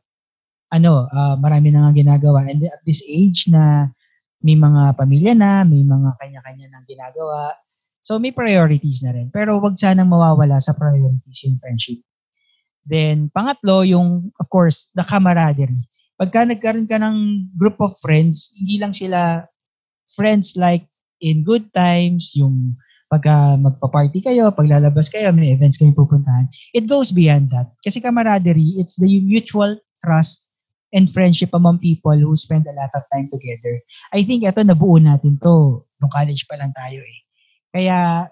ano, uh, marami na nga ginagawa. And at this age na may mga pamilya na, may mga kanya-kanya nang ginagawa. So may priorities na rin. Pero wag sanang mawawala sa priorities yung friendship. Then, pangatlo, yung, of course, the camaraderie. Pagka nagkaroon ka ng group of friends, hindi lang sila friends like in good times, yung pagka magpa-party kayo, paglalabas kayo, may events kayo pupuntahan. It goes beyond that. Kasi camaraderie, it's the mutual trust and friendship among people who spend a lot of time together. I think ito nabuo natin to nung college pa lang tayo eh. Kaya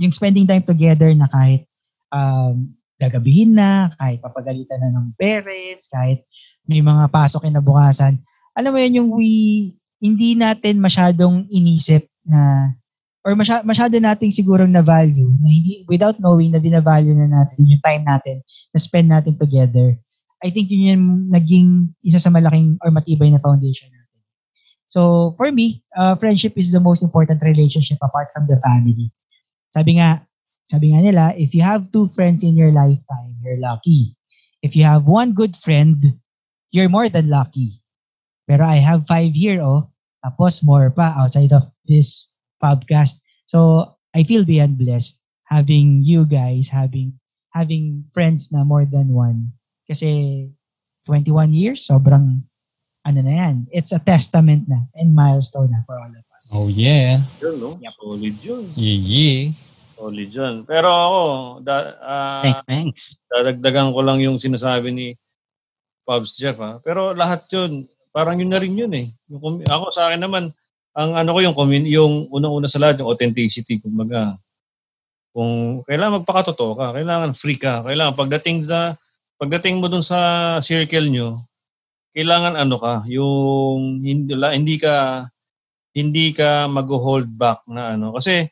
yung spending time together na kahit um, gagabihin na, kahit papagalitan na ng parents, kahit may mga pasok kinabukasan. Alam mo yan, yung we, hindi natin masyadong inisip na, or masyado, masyado nating sigurong na value, na hindi, without knowing na dinavalue na natin yung time natin na spend natin together. I think yun yung naging isa sa malaking or matibay na foundation natin. So, for me, uh, friendship is the most important relationship apart from the family. Sabi nga, sabi nga nila, if you have two friends in your lifetime, you're lucky. If you have one good friend, you're more than lucky. Pero I have five here, oh. Tapos more pa outside of this podcast. So, I feel beyond blessed having you guys, having having friends na more than one. Kasi 21 years, sobrang ano na yan. It's a testament na and milestone na for all of us. Oh yeah. Yun, no? Solid yun. Yeah, yeah. Solid yun. Pero ako, da, uh, Thanks, thanks. dadagdagan ko lang yung sinasabi ni Pubs Jeff. Ha? Pero lahat yun, parang yun na rin yun eh. Yung, ako sa akin naman, ang ano ko yung, yung unang-una sa lahat, yung authenticity. Kumbaga, kung kailangan magpakatotoo ka, kailangan free ka, kailangan pagdating sa pagdating mo dun sa circle nyo, kailangan ano ka, yung hindi, hindi ka hindi ka mag-hold back na ano. Kasi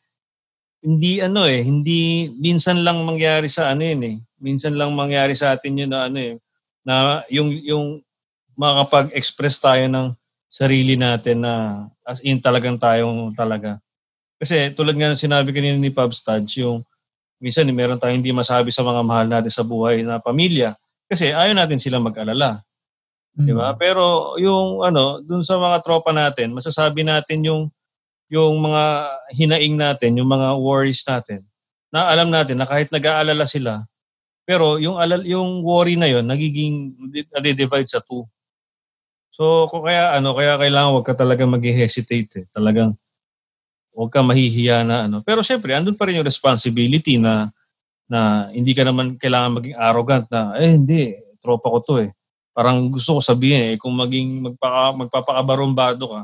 hindi ano eh, hindi minsan lang mangyari sa ano yun eh. minsan lang mangyari sa atin yun na ano eh, na yung, yung makakapag-express tayo ng sarili natin na as in talagang tayong talaga. Kasi tulad nga ng sinabi kanina ni Pub Studs, yung minsan eh, meron tayong hindi masabi sa mga mahal natin sa buhay na pamilya kasi ayaw natin silang mag-alala. Di ba? Pero yung ano, dun sa mga tropa natin, masasabi natin yung yung mga hinaing natin, yung mga worries natin, na alam natin na kahit nag-aalala sila, pero yung alal, yung worry na yon nagiging nade-divide sa two. So kung kaya ano, kaya kailangan wag ka talaga mag-hesitate eh. Talagang wag ka mahihiya na ano. Pero syempre, andun pa rin yung responsibility na na hindi ka naman kailangan maging arrogant na eh hindi, tropa ko to eh. Parang gusto ko sabihin eh kung maging magpaka, magpapakabarumbado ka,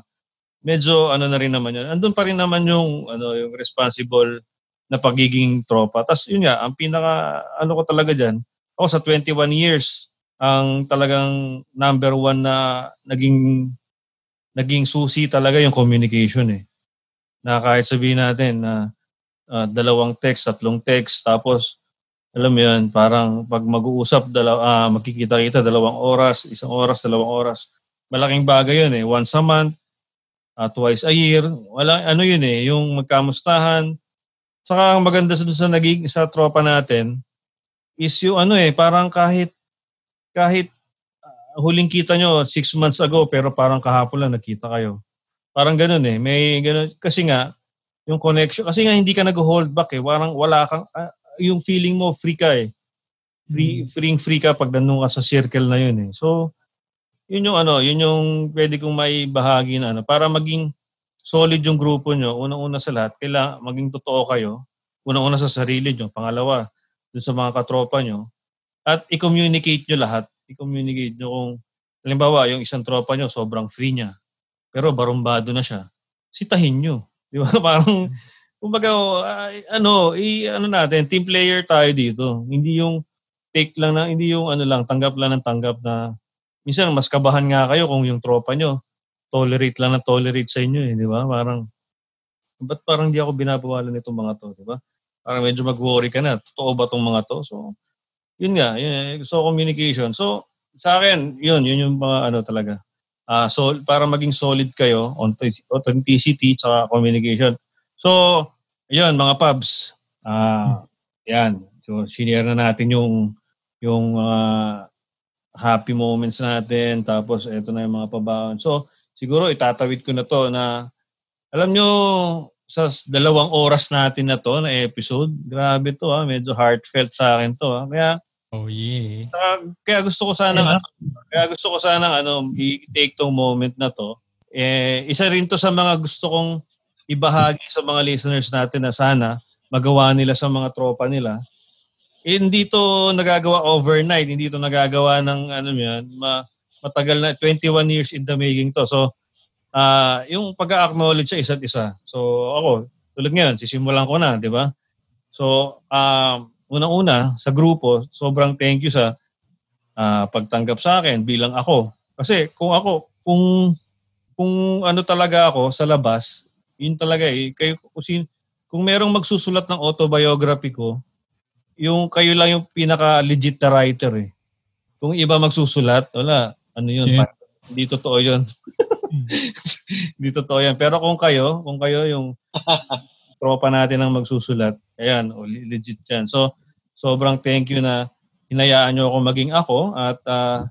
medyo ano na rin naman yun. Andun pa rin naman yung ano yung responsible na pagiging tropa. Tapos yun nga, ang pinaka ano ko talaga diyan, ako sa 21 years ang talagang number one na naging naging susi talaga yung communication eh. Na kahit sabihin natin na uh, dalawang text, tatlong text, tapos alam mo yun, parang pag mag-uusap, dalaw, uh, magkikita-kita dalawang oras, isang oras, dalawang oras. Malaking bagay yun eh. Once a month, uh, twice a year. Wala, ano yun eh, yung magkamustahan. Saka ang maganda sa, sa naging sa tropa natin is yung ano eh, parang kahit kahit uh, huling kita nyo six months ago pero parang kahapon lang nakita kayo. Parang ganun eh. May ganun. Kasi nga, yung connection, kasi nga hindi ka nag-hold back eh. Parang wala kang, uh, yung feeling mo free ka eh. Free, mm. free, free ka pag nandun ka sa circle na yun eh. So, yun yung ano, yun yung pwede kong may bahagi na ano, para maging solid yung grupo nyo, unang-una sa lahat, kailangan maging totoo kayo, unang-una sa sarili nyo, pangalawa, dun sa mga katropa nyo, at i-communicate nyo lahat. I-communicate nyo kung, halimbawa, yung isang tropa nyo, sobrang free niya, pero barumbado na siya, sitahin nyo. Di ba? Parang, kumbaga, uh, ano, i, ano natin, team player tayo dito. Hindi yung take lang na, hindi yung ano lang, tanggap lang ng tanggap na minsan mas kabahan nga kayo kung yung tropa nyo tolerate lang na tolerate sa inyo eh, di ba? Parang, ba't parang di ako binabawalan nitong mga to, di ba? Parang medyo mag-worry ka na, totoo ba tong mga to? So, yun nga, yun, so communication. So, sa akin, yun, yun yung mga ano talaga. Uh, so, para maging solid kayo, authenticity, tsaka communication. So, yun, mga pubs, uh, yan. So, sinare na natin yung yung uh, happy moments natin, tapos ito na yung mga pabaon. So, siguro itatawid ko na to na, alam nyo, sa dalawang oras natin na to, na episode, grabe to ha, medyo heartfelt sa akin to ha. Kaya, oh yeah. Uh, kaya gusto ko sana, yeah. kaya gusto ko sana ano, i-take tong moment na to. Eh, isa rin to sa mga gusto kong ibahagi sa mga listeners natin na sana magawa nila sa mga tropa nila hindi to nagagawa overnight, hindi to nagagawa ng ano yan, ma, matagal na 21 years in the making to. So uh, yung pag-acknowledge sa isa't isa. So ako, tulad ngayon, sisimulan ko na, di ba? So uh, unang-una sa grupo, sobrang thank you sa uh, pagtanggap sa akin bilang ako. Kasi kung ako, kung kung ano talaga ako sa labas, yun talaga eh. Kayo, kung, kung merong magsusulat ng autobiography ko, yung kayo lang yung pinaka legit na writer eh. Kung iba magsusulat, wala. Ano yun? Yeah. Hindi totoo yun. Hindi totoo yan. Pero kung kayo, kung kayo yung tropa natin ang magsusulat, ayan, legit yan. So, sobrang thank you na hinayaan nyo ako maging ako at uh,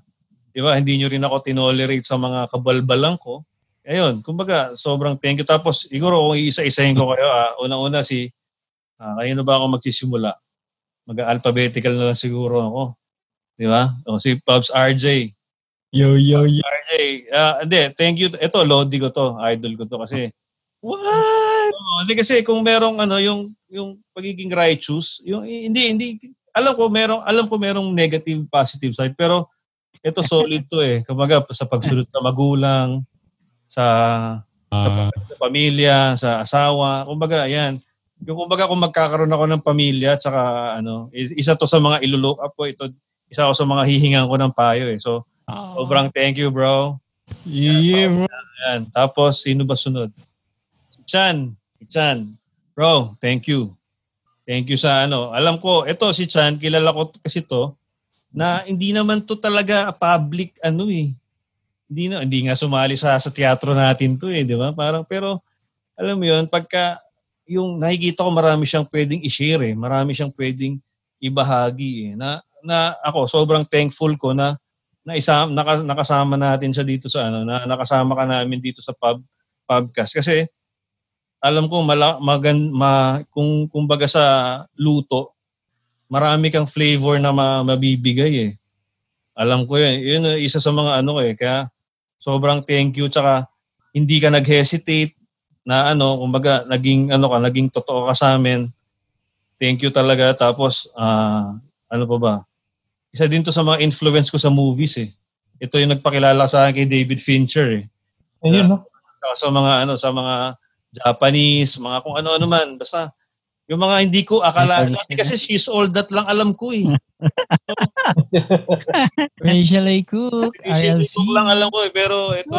di ba, hindi nyo rin ako tinolerate sa mga kabalbalang ko. Ayun, kumbaga, sobrang thank you. Tapos, siguro kung isa-isahin ko kayo, uh, unang-una si, uh, kayo na ba ako magsisimula? Mag-alphabetical na lang siguro ako. Di ba? O, si Pops RJ. Yo, yo, yo. RJ. Uh, hindi, thank you. Ito, Lodi ko to. Idol ko to kasi. What? Oh, hindi kasi kung merong ano, yung yung pagiging righteous, yung hindi hindi alam ko merong alam ko merong negative positive side pero ito solid to eh. Kumbaga sa pagsunod sa magulang, sa, uh, sa, ah. sa pamilya, sa asawa, kumbaga yan yung kumbaga kung magkakaroon ako ng pamilya tsaka ano, isa to sa mga ilulook up ko ito, isa ako sa mga hihingan ko ng payo eh. So, oh. sobrang thank you bro. Yeah, bro. Yan. Tapos, sino ba sunod? Si Chan. Si Chan. Bro, thank you. Thank you sa ano. Alam ko, ito si Chan, kilala ko kasi to, na hindi naman to talaga public ano eh. Hindi na hindi nga sumali sa sa teatro natin to eh, di ba? Parang pero alam mo 'yun, pagka yung nakikita ko marami siyang pwedeng i-share eh. Marami siyang pwedeng ibahagi eh. Na na ako sobrang thankful ko na na isa naka, nakasama natin siya dito sa ano, na nakasama ka namin dito sa pub podcast kasi alam ko mala, magan, ma, kung kumbaga sa luto, marami kang flavor na ma, mabibigay eh. Alam ko yun. Yun isa sa mga ano eh. Kaya sobrang thank you. Tsaka hindi ka nag-hesitate na ano, kumbaga naging ano ka, naging totoo ka sa amin. Thank you talaga. Tapos, ah, ano pa ba? Isa din to sa mga influence ko sa movies eh. Ito yung nagpakilala sa akin kay David Fincher eh. Ayun, no? Sa mga ano, sa mga Japanese, mga kung ano-ano man. Basta, yung mga hindi ko akala, dati kasi she's all that lang alam ko eh. Rachel A. Cook, RLC. lang alam ko eh. Pero ito,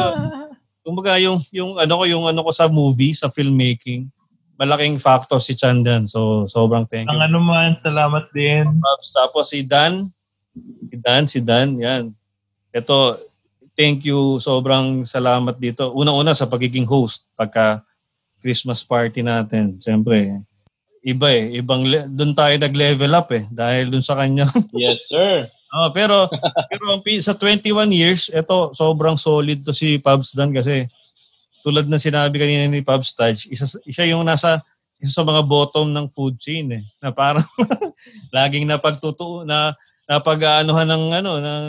kumbaga yung, yung ano ko, yung ano ko sa movie, sa filmmaking, malaking factor si Chandan. So, sobrang thank you. Ang ano man, salamat din. Pops. Tapos si Dan, si Dan, si Dan, yan. Ito, thank you, sobrang salamat dito. Una-una sa pagiging host pagka Christmas party natin. Siyempre, iba eh. Ibang, le- doon tayo nag-level up eh. Dahil doon sa kanya. Yes, sir. Oh, pero, pero sa 21 years, ito, sobrang solid to si Pabs Dan kasi tulad ng sinabi kanina ni Pabs Taj, isa, siya yung nasa isa sa mga bottom ng food chain eh. Na parang laging napagtutu na napag-aanuhan ng ano ng,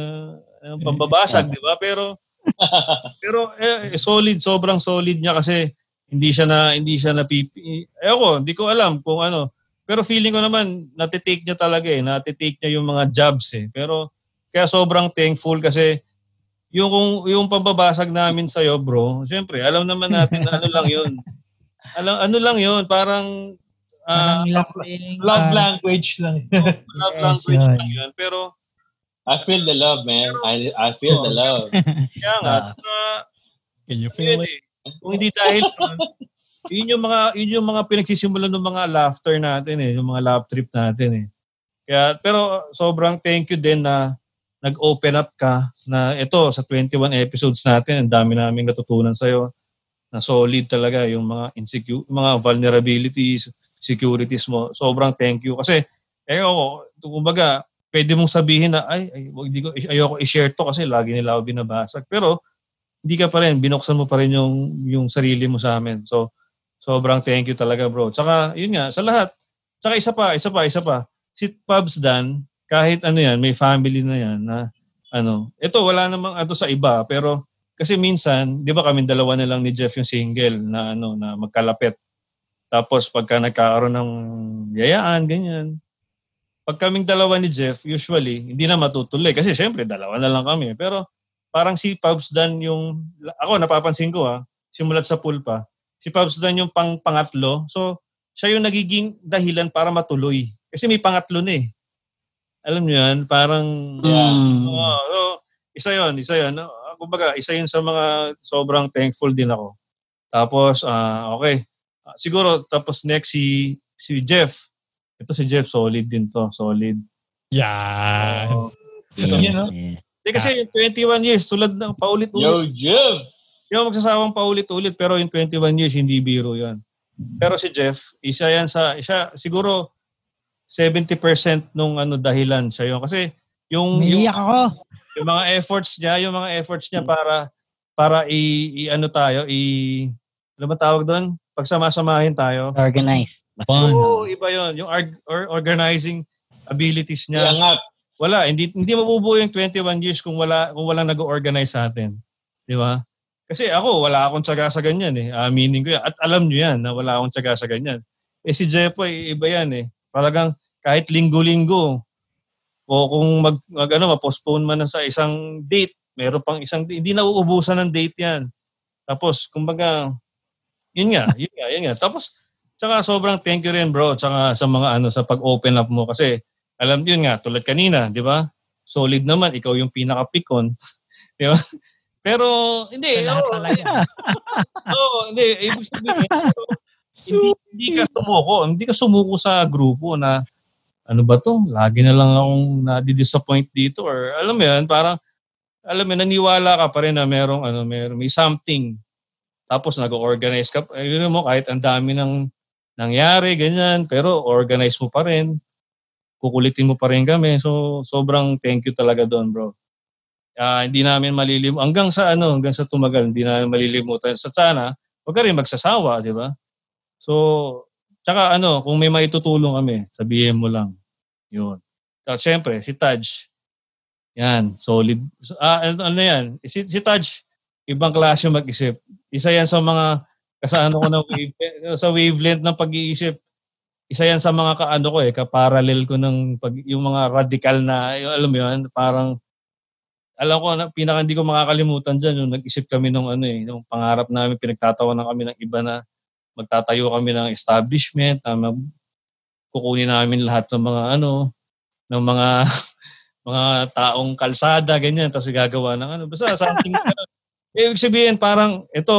ng pambabasag, di ba? Pero pero eh, solid, sobrang solid niya kasi hindi siya na hindi siya napipi. Eh ako, hindi ko alam kung ano. Pero feeling ko naman natitake niya talaga eh, natitake niya yung mga jobs eh. Pero kaya sobrang thankful kasi yung kung yung pambabasag namin sa bro, syempre, alam naman natin na ano lang 'yun. Alam ano lang 'yun, parang Parang lambing, Love parang- language lang. love Yes, language yun. lang 'yun. Pero I feel the love, man. I I feel the love. kaya nga, Ah. ah, Can you feel Yun it? eh. Kung hindi dahil yun yung mga yun yung mga pinagsisimulan ng mga laughter natin eh, yung mga laugh trip natin eh. Kaya pero sobrang thank you din na nag-open up ka na ito sa 21 episodes natin, ang dami naming natutunan sa na solid talaga yung mga insecure, mga vulnerabilities, securities mo. Sobrang thank you kasi eh ako, kumbaga, pwede mong sabihin na ay, ay wag di ko ayoko i-share to kasi lagi nila ako binabasag. Pero hindi ka pa rin, binuksan mo pa rin yung, yung sarili mo sa amin. So, sobrang thank you talaga bro. Tsaka, yun nga, sa lahat. Tsaka isa pa, isa pa, isa pa. Si Pubs Dan, kahit ano yan, may family na yan na ano. Ito, wala namang ato sa iba, pero kasi minsan, di ba kami dalawa na lang ni Jeff yung single na ano na magkalapit. Tapos pagka nagkakaroon ng yayaan, ganyan. Pag kaming dalawa ni Jeff, usually, hindi na matutuloy. Kasi syempre, dalawa na lang kami. Pero parang si Pubs Dan yung, ako napapansin ko ha, simulat sa pool pa, si Pubs Dan yung pang pangatlo. So, siya yung nagiging dahilan para matuloy. Kasi may pangatlo na eh. Alam niyo yan, parang, Mm. Oo, so, isa yon isa yon? Kumbaga, isa yun sa mga sobrang thankful din ako. Tapos, ah okay. Ah, siguro, tapos next si, si Jeff. Ito si Jeff, solid din to. Solid. Yeah, Yun, no? yeah. Hindi kasi yung 21 years, tulad ng paulit-ulit. Yo, Jeff! Yung magsasawang paulit-ulit, pero yung 21 years, hindi biro yan. Pero si Jeff, isa yan sa, isa, siguro 70% nung ano dahilan siya yun. Kasi yung, yung, ako. yung mga efforts niya, yung mga efforts niya para para i, i- ano tayo, i ano ba tawag doon? Pagsama-samahin tayo. Organized. Fun. Oo, iba 'yon. Yung org- or organizing abilities niya. Iangat. Wala, hindi hindi mabubuo yung 21 years kung wala kung walang nag-organize sa atin. 'Di ba? Kasi ako, wala akong tsaga sa ganyan eh. Aminin ko yan. At alam nyo yan na wala akong tsaga sa ganyan. Eh si Jepo, eh, iba yan eh. Talagang kahit linggo-linggo, o kung mag, mag ano, ma-postpone man sa isang date, meron pang isang date, hindi na uubusan ng date yan. Tapos, kumbaga, yun nga, yun nga, yun nga. Tapos, tsaka sobrang thank you rin bro, tsaka sa mga ano, sa pag-open up mo. Kasi, alam yun nga, tulad kanina, di ba? Solid naman, ikaw yung pinaka-pikon. di ba? Pero, hindi. Sa lahat oo, talaga. Oo, hindi. Ibig sabihin, hindi, hindi ka sumuko. Hindi ka sumuko sa grupo na ano ba to? Lagi na lang akong nadi-disappoint dito or alam mo yan, parang alam mo, naniwala ka pa rin na merong ano, merong, may something. Tapos nag-organize ka, eh, yun mo, kahit ang dami ng nangyari, ganyan, pero organize mo pa rin. Kukulitin mo pa rin kami. So, sobrang thank you talaga doon, bro. Uh, hindi namin malilim hanggang sa ano, hanggang sa tumagal, hindi namin malilimutan. Sa sana, wag rin magsasawa, di ba? So, tsaka ano, kung may maitutulong kami, sabihin mo lang. Yun. At syempre, si Taj, yan, solid. Ah, ano, ano yan? Si, si Taj, ibang klase mag-isip. Isa yan sa mga kasano ko na wave, sa wavelength ng pag-iisip. Isa yan sa mga kaano ko eh, ka-parallel ko ng pag, yung mga radical na, yung, alam mo yun, parang alam ko, na, pinaka hindi ko makakalimutan dyan, yung nag-isip kami nung ano eh, nung pangarap namin, pinagtatawa na kami ng iba na magtatayo kami ng establishment, na mag, kukunin namin lahat ng mga ano, ng mga mga taong kalsada, ganyan, tapos gagawa ng ano. Basta something, ano, ibig sabihin parang, ito,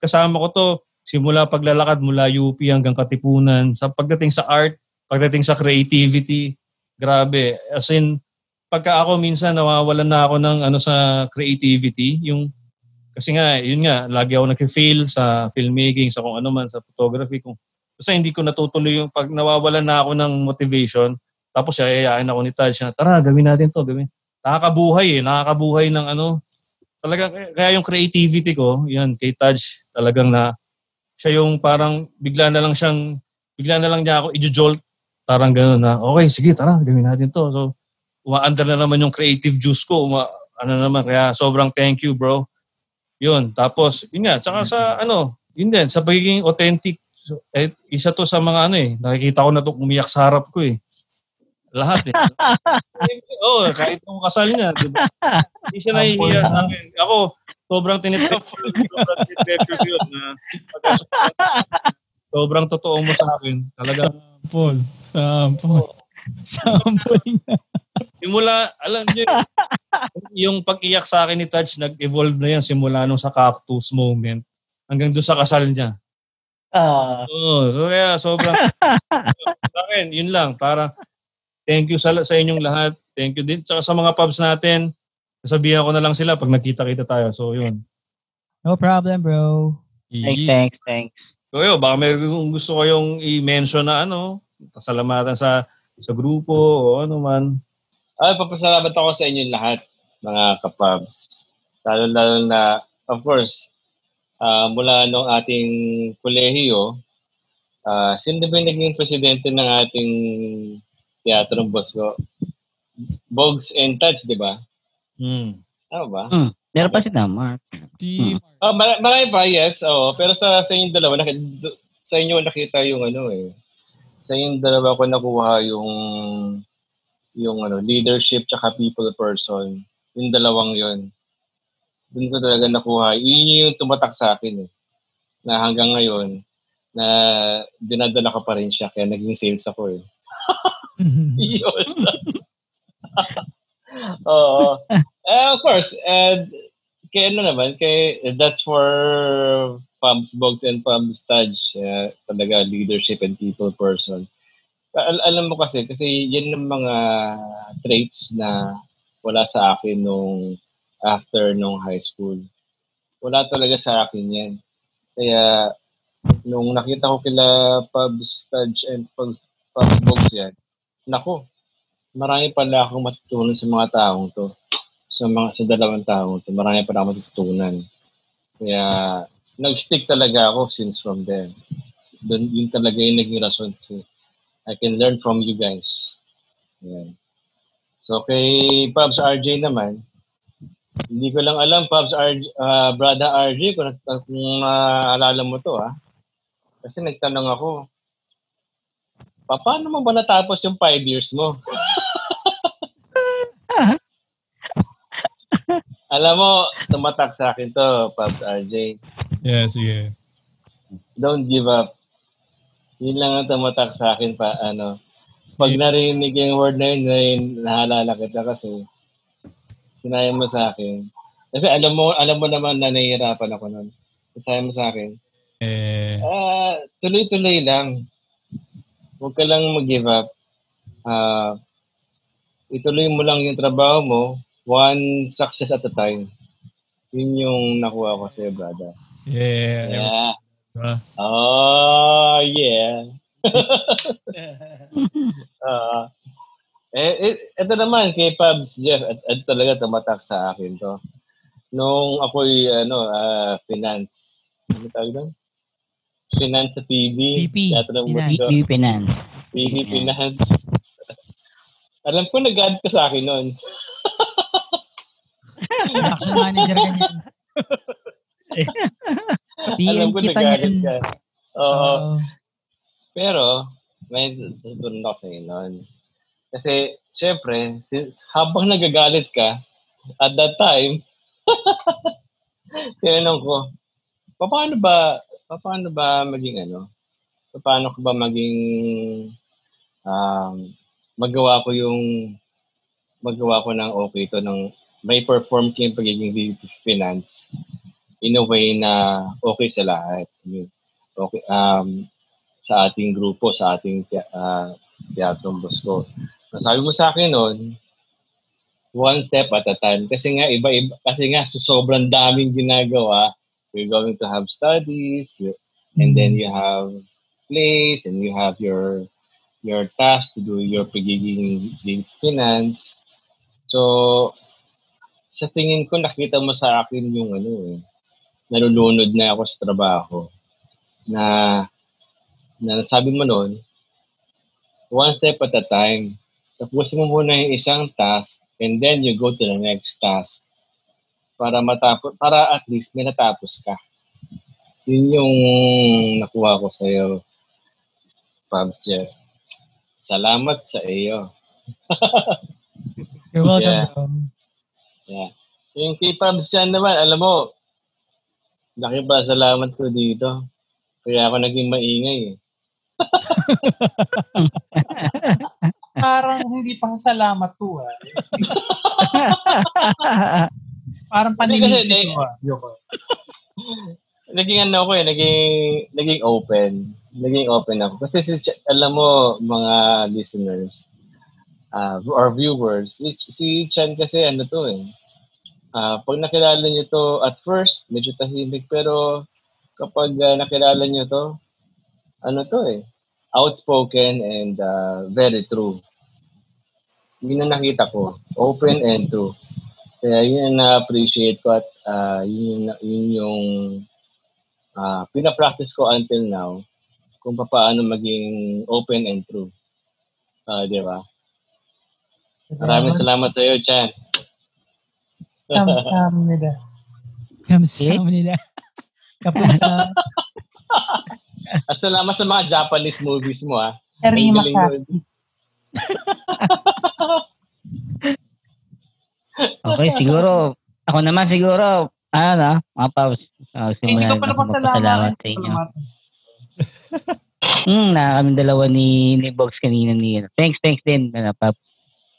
kasama ko to, simula paglalakad mula UP hanggang Katipunan, sa pagdating sa art, pagdating sa creativity, grabe. As in, pagka ako minsan nawawalan na ako ng ano sa creativity, yung kasi nga, yun nga, lagi ako nag-fail sa filmmaking, sa kung ano man, sa photography. Kung, kasi hindi ko natutuloy yung pag nawawalan na ako ng motivation, tapos yayayain ako ni Taj na, tara, gawin natin to, gawin. Nakakabuhay eh, nakakabuhay ng ano. Talaga, kaya yung creativity ko, yan, kay Taj, talagang na, siya yung parang bigla na lang siyang, bigla na lang niya ako i-jolt. Parang gano'n na, okay, sige, tara, gawin natin to. So, umaandar na naman yung creative juice ko. Uma, ano naman, kaya sobrang thank you, bro. Yun. Tapos, yun nga, tsaka sa ano, yun din, sa pagiging authentic, eh, isa to sa mga ano eh, nakikita ko na to umiyak sa harap ko eh. Lahat eh. Oo, oh, kahit nung kasal niya, di ba? Hindi siya nahihiya sa akin. Ako, sobrang tinitreasure, sobrang tinitreasure ko yun na sobrang totoo mo sa akin. Talaga. Sample. Sample. Sample nga. Simula, alam niyo, yung pag-iyak sa akin ni Taj, nag-evolve na yan simula nung sa cactus moment hanggang doon sa kasal niya. Ah. Oo, so kaya sobrang, sa akin, yun lang, para thank you sa, sa inyong lahat. Thank you din. Tsaka sa mga pubs natin, sabihan ko na lang sila pag nagkita-kita tayo. So, yun. No problem, bro. Thanks, thanks, thanks. So, yun, baka may gusto ko yung i-mention na ano, pasalamatan sa sa grupo o ano man. Ay, papasalamat ako sa inyo lahat, mga kapabs. Lalo-lalo na, of course, uh, mula nung ating kolehiyo, uh, sino ba yung naging presidente ng ating teatro ng boss ko? Bogs and Touch, di ba? Hmm. Ano ba? Hmm. Meron pa si Mark. Si Oh, mar- marami pa, yes. Oh, pero sa sa inyong dalawa, nakita, sa inyo nakita yung ano eh. Sa inyong dalawa ko nakuha yung yung ano, leadership tsaka people person. Yung dalawang yon Doon ko talaga nakuha. Yun yung tumatak sa akin eh. Na hanggang ngayon, na dinadala ko pa rin siya. Kaya naging sales ako eh. yun. Oo. uh, of course, and kay ano naman, kay, that's for Pumps Box and Pumps Taj. Uh, talaga leadership and people person al- alam mo kasi, kasi yan ang mga traits na wala sa akin nung after nung high school. Wala talaga sa akin yan. Kaya, nung nakita ko kila Pubs, Tudge, and Pubs, Pubs Box yan, nako, marami pala akong matutunan sa mga taong to. Sa mga sa dalawang taong to, marami pala akong matutunan. Kaya, nag-stick talaga ako since from then. Doon, yun talaga yung naging rason kasi I can learn from you guys. Yan. So kay Pubs RJ naman, hindi ko lang alam Pubs RJ, uh, Brother RJ kung, kung uh, mo to ah. Kasi nagtanong ako, paano mo ba natapos yung 5 years mo? alam mo, tumatak sa akin to, Pubs RJ. Yes, yeah. Don't give up yun lang ang tumatak sa akin pa, ano. Pag narinig yung word na yun, yun nahalala kita kasi sinayang mo sa akin. Kasi alam mo, alam mo naman na nahihirapan ako nun. Sinayang mo sa akin. Eh, Ah, tuloy-tuloy lang. Huwag ka lang mag-give up. Ah, ituloy mo lang yung trabaho mo, one success at a time. Yun yung nakuha ko sa'yo, brother. yeah. Yeah. Diba? Oh, yeah. Ah. eh, eh, ito naman kay Pabs Jeff, at, at talaga tumatak sa akin to. Nung ako'y ano, ah, finance. Ano tawag doon? Finance sa TV. PP, ng finance. PPP Finance. Alam ko nag-add ka sa akin noon. Production manager ka niyan. Alam ko kita nag-add niyan. ka. Oo. Oo. Pero, may tutunan ako sa noon. Kasi, syempre, si, habang nagagalit ka, at that time, tinanong ko, paano ba, paano ba maging ano, paano ko ba maging, um, magawa ko yung, magawa ko ng okay to, ng, may perform ko yung pagiging VP finance in a way na okay sa lahat. Okay, um, sa ating grupo, sa ating uh, teatrong Bosco. Sabi mo sa akin noon, one step at a time. Kasi nga, iba-iba, kasi nga, so sobrang daming ginagawa. You're going to have studies, you, and then you have plays, and you have your your task to do your pagiging finance. So, sa tingin ko, nakita mo sa akin yung ano eh, nalulunod na ako sa trabaho. Na na sabi mo noon, one step at a time. Tapusin mo muna yung isang task and then you go to the next task para matapos para at least may natapos ka. Yun yung nakuha ko sa iyo, Pabs Jeff. Salamat sa iyo. You're welcome, Yeah. Yeah. Yung kay Pabs yan naman, alam mo, laki pa salamat ko dito. Kaya ako naging maingay eh. Parang hindi pa salamat to ah. Parang eh, to ah. Joke. naging ano ko eh, naging, naging open. Naging open ako. Kasi si, alam mo, mga listeners, uh, or viewers, si, si Chan kasi ano to eh. Ah, pag nakilala niyo to, at first, medyo tahimik, pero kapag ah, nakilala niyo to, ano to eh, outspoken and ah, very true. Yun ang nakita ko, open and true. Kaya yun ang na-appreciate ko at ah, yun, yung- yun yung ah pina-practice ko until now kung paano maging open and true. Ah, di ba? Maraming salamat sa iyo, Chan. Sam-sam nila. Kamsam nila. Kapunta. At salamat sa mga Japanese movies mo, ah. Mo. Makati. okay, siguro, ako naman siguro, ano na, mga paus. Uh, Hindi simulan ko pa ako napasalamat. magpasalamat sa inyo. Hmm, na kami dalawa ni, ni Box kanina ni, ano. thanks, thanks din, ano, Pap,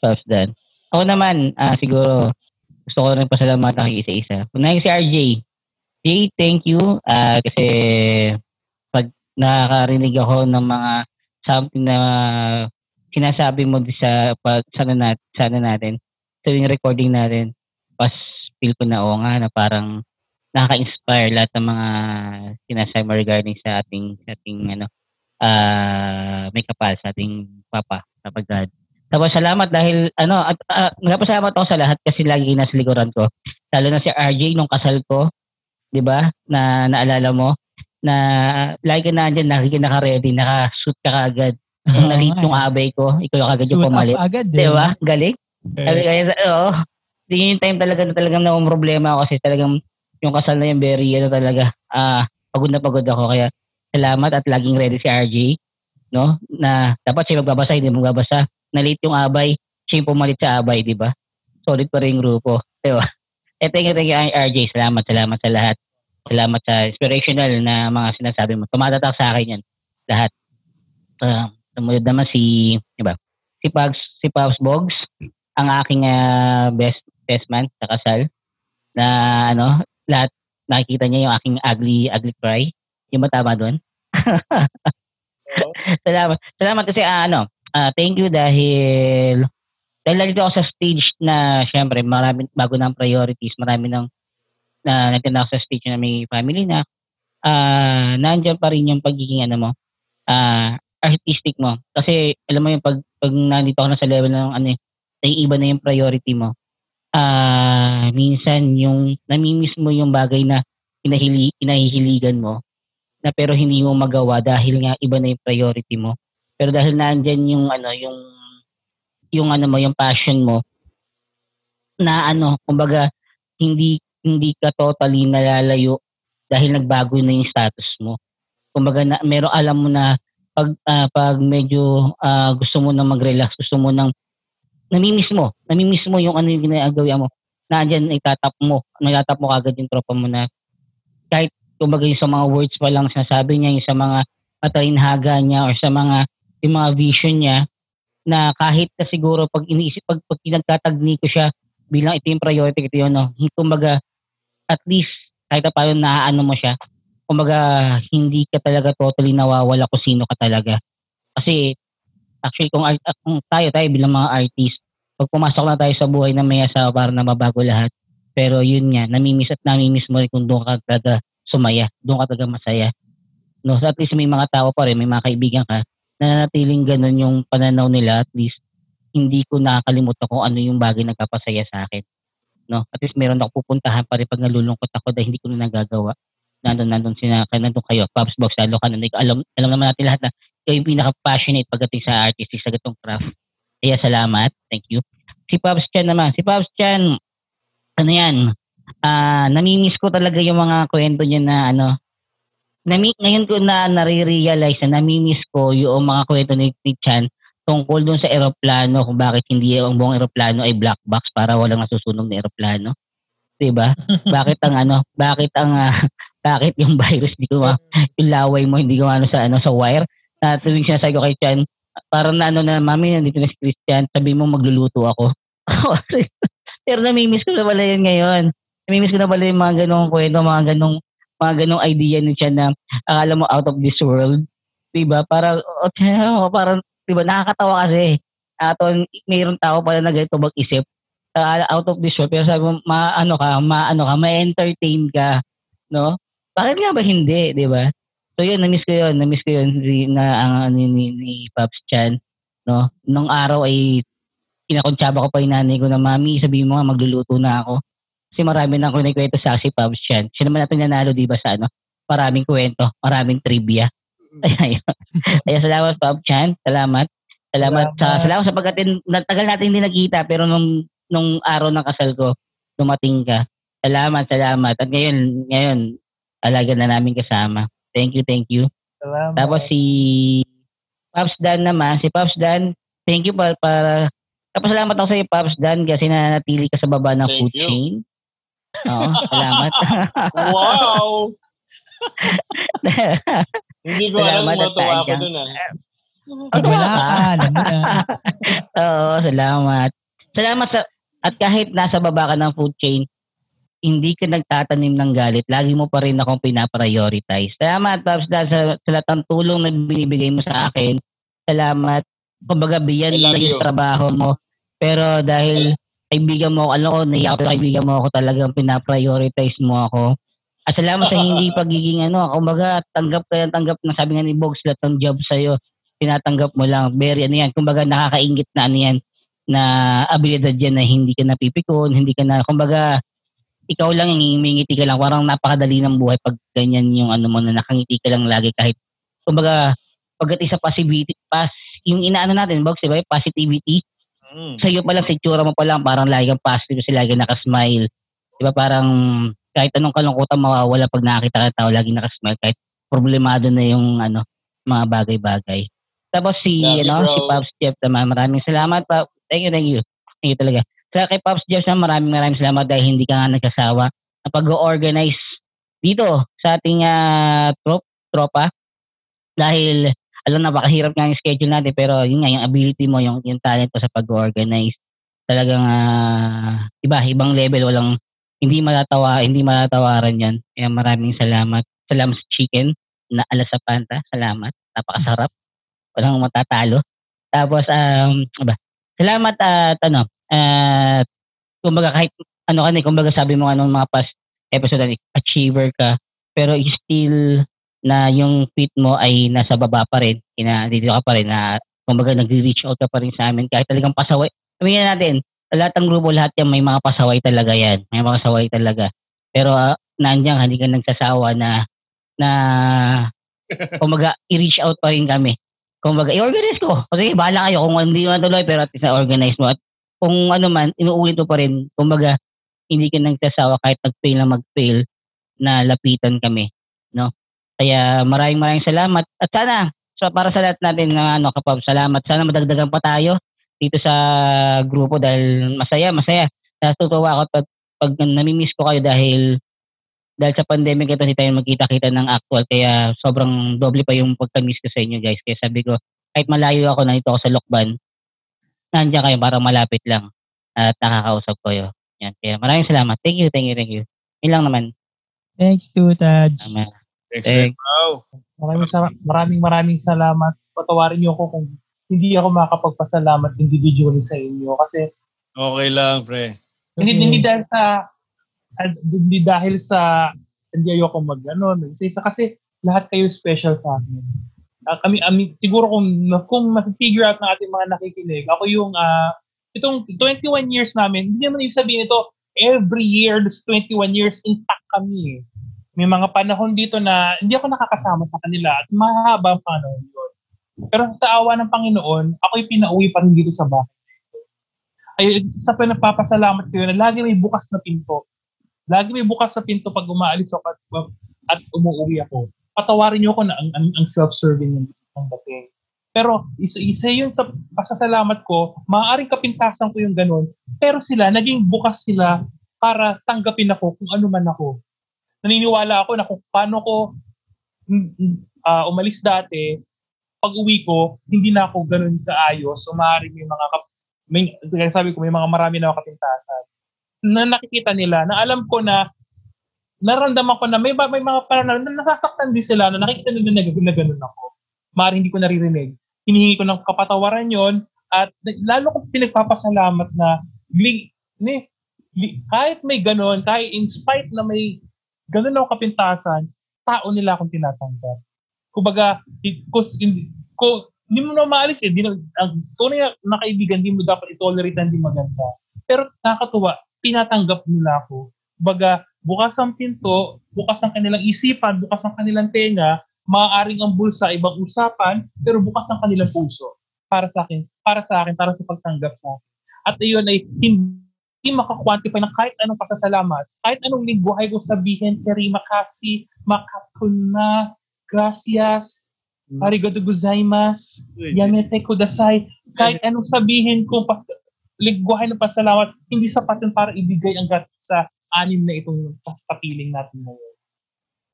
Paps Dan. Ako naman, ah, siguro, gusto ko rin pasalamatan kay isa-isa. Unahin si RJ. Jay, thank you. Ah, kasi, pag nakakarinig ako ng mga something na sinasabi mo sa pag sana nat sana natin sa yung recording natin pas feel ko na oo nga na parang nakaka-inspire lahat ng mga sinasabi mo regarding sa ating sa ating ano ah may kapal sa ating papa sa pagdad. Tapos salamat dahil ano at uh, nagpasalamat ako sa lahat kasi lagi nasa likuran ko. Lalo na si RJ nung kasal ko, 'di ba? Na naalala mo na lagi ka na andyan, lagi ka naka-ready, naka-shoot ka kagad. Kung nalit yung abay ko, ikaw agad yung Suit up pumalit. agad. Di eh. ba? Galing. Sabi Eh, kaya, oo. Hindi yung time talaga na talagang na problema ako kasi talagang yung kasal na yung very, ano talaga, ah, pagod na pagod ako. Kaya salamat at laging ready si RJ. No? Na dapat siya magbabasa, hindi magbabasa. Nalit yung abay, siya yung pumalit sa abay, di ba? Solid pa rin yung grupo. Di ba? Eh, thank you, thank you, RJ. Salamat, salamat sa lahat. Salamat sa inspirational na mga sinasabi mo. Tumatatak sa akin yan. Lahat. Uh, sumunod naman si, di ba? Si Pags, si Pags Bogs ang aking ah, best best man sa kasal na ano lahat nakikita niya yung aking ugly ugly cry Yung ba tama doon? salamat. Salamat kasi ah, ano, ah, thank you dahil dahil nandito ako sa stage na syempre marami bago ng priorities, marami ng na nandito na ako sa stage na may family na ah nandiyan pa rin yung pagiging ano mo ah artistic mo. Kasi alam mo yung pag, pag nandito ako na sa level ng ano eh, naiiba na yung priority mo. Ah, minsan yung namimiss mo yung bagay na pinahili, pinahihiligan mo na pero hindi mo magawa dahil nga iba na yung priority mo. Pero dahil nandyan yung ano, yung yung ano mo, yung passion mo na ano, kumbaga hindi hindi ka totally nalalayo dahil nagbago na yung status mo. Kumbaga na, meron alam mo na pag ah, pag medyo ah, gusto mo na mag-relax, gusto mo nang namimiss mo, namimiss mo yung ano yung ginagawa mo. Nandiyan itatap mo, natatap mo kagad yung tropa mo na kahit kumbaga yung sa mga words pa lang sinasabi niya, yung sa mga matalinhaga niya or sa mga yung mga vision niya na kahit na siguro pag iniisip, pag, pag pinagtatagni ko siya bilang ito yung priority, ito yun, no? kumbaga at least kahit pa paano naaano mo siya, kumbaga hindi ka talaga totally nawawala kung sino ka talaga. Kasi actually kung, art- kung tayo tayo bilang mga artist, pag pumasok na tayo sa buhay na may asawa para na mabago lahat, pero yun nga, namimiss at namimiss mo rin kung doon ka talaga sumaya, doon ka talaga masaya. No, so at least may mga tao pa rin, may mga kaibigan ka, na nanatiling ganun yung pananaw nila, at least hindi ko nakakalimutan kung ano yung bagay na nagpapasaya sa akin. No, at least meron ako pupuntahan pa rin pag nalulungkot ako dahil hindi ko na nagagawa nandun, nandun, sina, nandun kayo, Pops Box, lalo ka nandun. Alam, alam naman natin lahat na kayo yung pinaka-passionate pagdating sa artistic sa gatong craft. Kaya salamat. Thank you. Si Pops Chan naman. Si Pops Chan, ano yan, ah namimiss ko talaga yung mga kwento niya na ano, nami, ngayon ko na nare-realize na namimiss ko yung mga kwento ni, ni Chan tungkol dun sa eroplano kung bakit hindi ang buong eroplano ay black box para walang nasusunog na eroplano. 'Di ba? bakit ang ano, bakit ang ah, bakit yung virus di ko ma, yung laway mo hindi ko ano sa ano sa wire na tuwing sinasabi ko kay Chan parang na ano na mami nandito na si Christian sabi mo magluluto ako pero namimiss ko na pala yun ngayon namimiss ko na pala yung mga ganong kwento mga ganong mga ganong idea ni Chan na akala mo out of this world diba para oh, parang diba nakakatawa kasi ato mayroong tao pala na ganito mag-isip uh, out of this world pero sabi mo ma ano ka ma ano ka ma-entertain ka no bakit nga ba hindi, di ba? So yun, na-miss ko yun, na-miss ko yun na ang ano ni, ni Pops Chan, no? Nung araw ay kinakontsaba ko pa yung nanay ko na, Mami, sabihin mo nga, magluluto na ako. Kasi marami na ako nagkwento sa si Pops Chan. Siya naman natin nanalo, di ba, sa ano? Maraming kwento, maraming trivia. Kaya salamat, Pops Chan. Salamat. Salamat. Sa, salamat sa pagkatin. Tagal natin hindi nagkita, pero nung, nung araw ng kasal ko, dumating ka. Salamat, salamat. At ngayon, ngayon, alaga na namin kasama. Thank you, thank you. Salamat. Tapos si Pops Dan naman, si Pops Dan, thank you para, para tapos salamat ako sa iyo, Pops Dan, kasi nanatili ka sa baba ng Thank food you. chain. Oo, salamat. Wow! Hindi ko alam Salamat kung at matuwa ako tadyang. dun ah. Pag wala ka, alam mo na. Oo, salamat. Salamat sa, at kahit nasa baba ka ng food chain, hindi ka nagtatanim ng galit, lagi mo pa rin akong pinaprioritize. Salamat, Pops sa, sa lahat ng tulong na binibigay mo sa akin. Salamat. Kumbaga, biyan lang yung trabaho mo. Pero dahil kaibigan mo ako, alam ko, naiyak ako, kaibigan mo ako, talagang pinaprioritize mo ako. At salamat sa hindi pagiging ano, kumbaga, tanggap ka tanggap na sabi nga ni Bogs, lahat ng job sa'yo, tinatanggap mo lang. Very ano yan, kumbaga nakakaingit na ano yan, na abilidad yan na hindi ka napipikon, hindi ka na, kumbaga, ikaw lang ngingiti ka lang. Parang napakadali ng buhay pag ganyan yung ano mo na nakangiti ka lang lagi kahit, kumbaga, pagdating sa positivity, pas, yung inaano natin, Bogs, diba, positivity, Mm. sa iyo pa lang, sa itsura mo pa lang, parang lagi kang positive kasi lagi nakasmile. Di ba parang kahit anong kalungkutan mawawala pag nakakita ka ng tao, lagi nakasmile kahit problemado na yung ano, mga bagay-bagay. Tapos si, Love you, ano, bro. si Pops Jeff naman, maraming salamat pa. Thank you, thank you. Thank you talaga. Sa kay Pops Jeff naman, maraming maraming salamat dahil hindi ka nga nagkasawa na pag-organize dito sa ating ah, trop, tropa. Dahil alam na napakahirap nga yung schedule natin pero yun nga yung ability mo yung yung talent mo sa pag-organize talagang ah, iba ibang level walang hindi matatawa hindi matatawaran yan kaya maraming salamat salamat sa chicken na alas sa Panta. Salamat. Napakasarap. Walang matatalo. Tapos, um, ba? Salamat at ano, at kumbaga kahit ano ka na, kumbaga sabi mo anong mga past episode na achiever ka, pero still na yung fit mo ay nasa baba pa rin, kina, dito ka pa rin na kumbaga nag-reach out ka pa rin sa amin kahit talagang pasaway. Sabihin natin, lahat ng grupo, lahat yan may mga pasaway talaga yan. May mga pasaway talaga. Pero uh, nandiyan, hindi ka nagsasawa na na kumbaga i-reach out pa rin kami. Kumbaga, i-organize ko. Kasi bahala kayo kung hindi mo tuloy pero at least na-organize mo. At kung ano man, inuulit mo pa rin. Kumbaga, hindi ka nagsasawa kahit nag-fail na mag-fail na lapitan kami. No? Kaya maraming maraming salamat. At sana, so para sa lahat natin na ano, kapag salamat. Sana madagdagan pa tayo dito sa grupo dahil masaya, masaya. Natutuwa ako pag, pag namimiss ko kayo dahil dahil sa pandemic ito hindi tayo magkita-kita ng actual kaya sobrang doble pa yung pagka-miss ko sa inyo guys. Kaya sabi ko, kahit malayo ako, nandito ako sa Lokban, nandiyan kayo para malapit lang at nakakausap ko yun. Yan. Kaya maraming salamat. Thank you, thank you, thank you. Yun lang naman. Thanks to Taj. Tama. Thanks, Thanks. Wow. Maraming, sa- maraming maraming salamat. Patawarin niyo ako kung hindi ako makakapagpasalamat individually sa inyo. Kasi Okay lang, pre. hindi, hindi dahil sa ah, hindi dahil sa hindi ayoko mag ano, isa kasi lahat kayo special sa akin. Ah, kami, ami, siguro kung kung ma-figure out ng ating mga nakikinig, ako yung ah, itong 21 years namin, hindi naman ibig sabihin ito, every year, this 21 years, intact kami eh. May mga panahon dito na hindi ako nakakasama sa kanila at mahaba ang panahon yun. Pero sa awa ng Panginoon, ako'y pinauwi pa rin dito sa bahay. Ay, isa sa pinagpapasalamat ko yun na lagi may bukas na pinto. Lagi may bukas na pinto pag umaalis ako at, at umuwi ako. Patawarin niyo ako na ang, ang, ang self-serving ang dating. Pero isa, isa yun sa pasasalamat ko, maaaring kapintasan ko yung ganun, pero sila, naging bukas sila para tanggapin ako kung ano man ako. Naniniwala ako na kung paano ko ah, umalis dati, pag uwi ko, hindi na ako ganun kaayos. So maaaring may mga, kap- may, sabi ko, may mga marami na ako kapintasan na nakikita nila, na alam ko na naramdaman ko na may, may mga parang na, nasasaktan din sila na nakikita nila na, na ganun ako. Maaaring hindi ko naririnig. Hinihingi ko ng kapatawaran yon at lalo kong pinagpapasalamat na li, ni, kahit may ganun, kahit in spite na may ganun ako kapintasan, tao nila akong tinatanggap. Kumbaga, ko, hindi, ko, hindi mo na maalis eh. Di na, ang tunay na, na kaibigan, hindi mo dapat itolerate na hindi maganda. Pero nakakatuwa, tinatanggap nila ako. Kumbaga, bukas ang pinto, bukas ang kanilang isipan, bukas ang kanilang tenga, maaaring ang bulsa ibang usapan, pero bukas ang kanilang puso para sa akin, para sa akin, para sa pagtanggap akin. At iyon ay hindi makakwantify ng kahit anong pasasalamat, kahit anong lingwahe ko sabihin, terima kasi, makapuna, gracias, arigato gozaimasu, yamete kudasai, kahit anong sabihin ko, pa, lingwahe ng pasalamat, hindi sapat yun para ibigay ang gat sa anim na itong kapiling natin ngayon.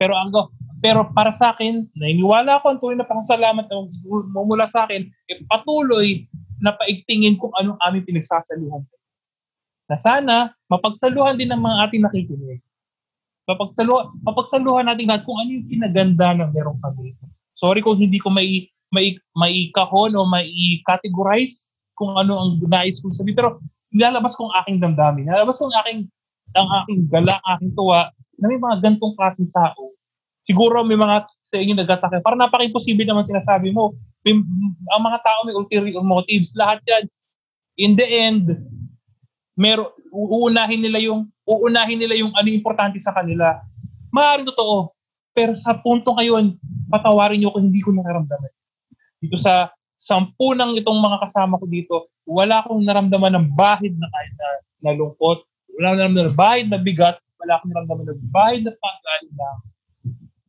Pero ang pero para sa akin, naniniwala ako ang tunay na pasasalamat na mumula sa akin, eh, patuloy na paigtingin kung anong aming pinagsasaluhan. Na sana, mapagsaluhan din ng mga ating nakikinig. Mapagsaluhan, mapagsaluhan natin lahat kung ano yung pinaganda ng meron kami. Sorry kung hindi ko mai, mai, maikahon o mai-categorize kung ano ang nais kong sabihin. Pero nilalabas ko ang aking damdamin. Nilalabas ko ang aking, ang aking gala, aking tuwa na may mga gantong klaseng tao. Siguro may mga sa inyo nagtataka. Parang napaka-imposible naman sinasabi mo. May, ang mga tao may ulterior motives. Lahat yan. In the end, mero, uunahin nila yung uunahin nila yung ano importante sa kanila. Maaaring totoo. Pero sa punto ngayon, patawarin niyo kung hindi ko nararamdaman. Dito sa sampu ng itong mga kasama ko dito, wala akong naramdaman ng bahid na kahit na, na lungkot. Wala akong naramdaman ng bahid na bigat. Wala akong naramdaman ng bahid na panggalinang.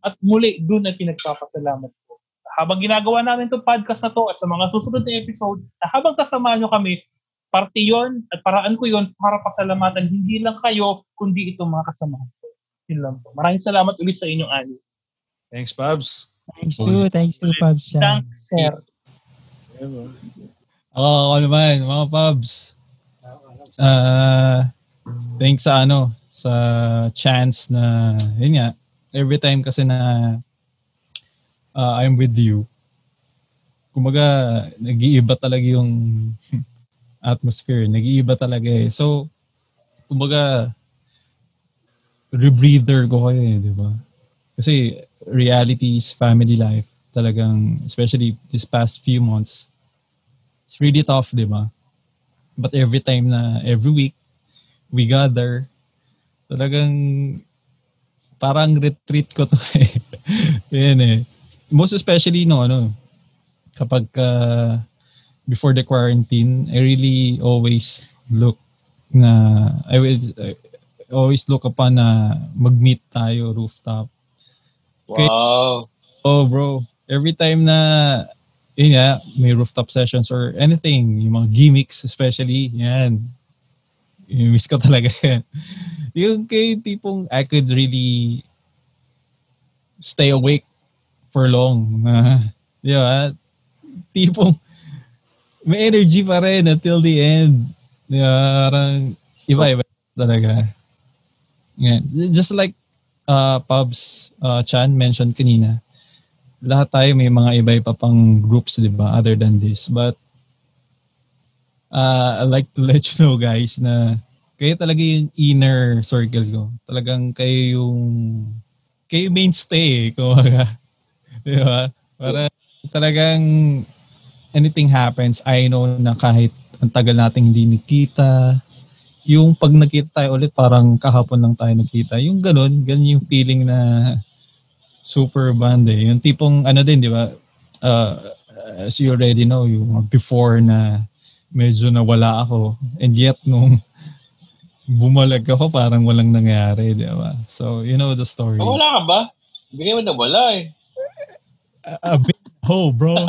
At muli, doon ang pinagpapasalamat ko. Habang ginagawa namin itong podcast na to at sa mga susunod na episode, na habang sasamahan nyo kami, parte yon at paraan ko yon para pasalamatan hindi lang kayo, kundi itong mga kasamahan ko. Yun lang po. Maraming salamat ulit sa inyong ani. Thanks, Pabs. Thanks to, thanks to Pabs. Thanks, sir. Ako, ako naman, mga pubs. Uh, thanks sa ano, sa chance na, yun nga, every time kasi na uh, I'm with you. Kumaga, nag-iiba talaga yung atmosphere. Nag-iiba talaga eh. So, kumaga, rebreather ko kayo eh, di ba? Kasi reality is family life. Talagang, especially this past few months, it's really tough, di ba? But every time na, every week, we gather, talagang parang retreat ko to eh. Yan eh. Most especially no ano kapag uh, before the quarantine, I really always look na I will I always look upon na mag-meet tayo rooftop. Wow. Oh bro, every time na yun nga, may rooftop sessions or anything, yung mga gimmicks especially, yan. Miss ko talaga yan yung kay tipong I could really stay awake for long. Uh, di ba? Tipong may energy pa rin until the end. Ba? Parang iba-iba talaga. Yeah. Just like uh, Pubs uh, Chan mentioned kanina, lahat tayo may mga iba-iba pang groups, di ba, other than this. But uh, I'd like to let you know, guys, na kayo talaga yung inner circle ko. Talagang kayo yung kayo mainstay eh, kumaga. Di ba? Para talagang anything happens, I know na kahit ang tagal nating hindi nakita, yung pag nakita tayo ulit, parang kahapon lang tayo nakita. Yung ganun, ganun yung feeling na super band eh. Yung tipong ano din, di ba? Uh, as you already know, yung before na medyo nawala ako. And yet, nung bumalag ako, parang walang nangyari, di ba? So, you know the story. Oh, wala ka ba? Bigay mo na wala eh. A, a big hole, bro.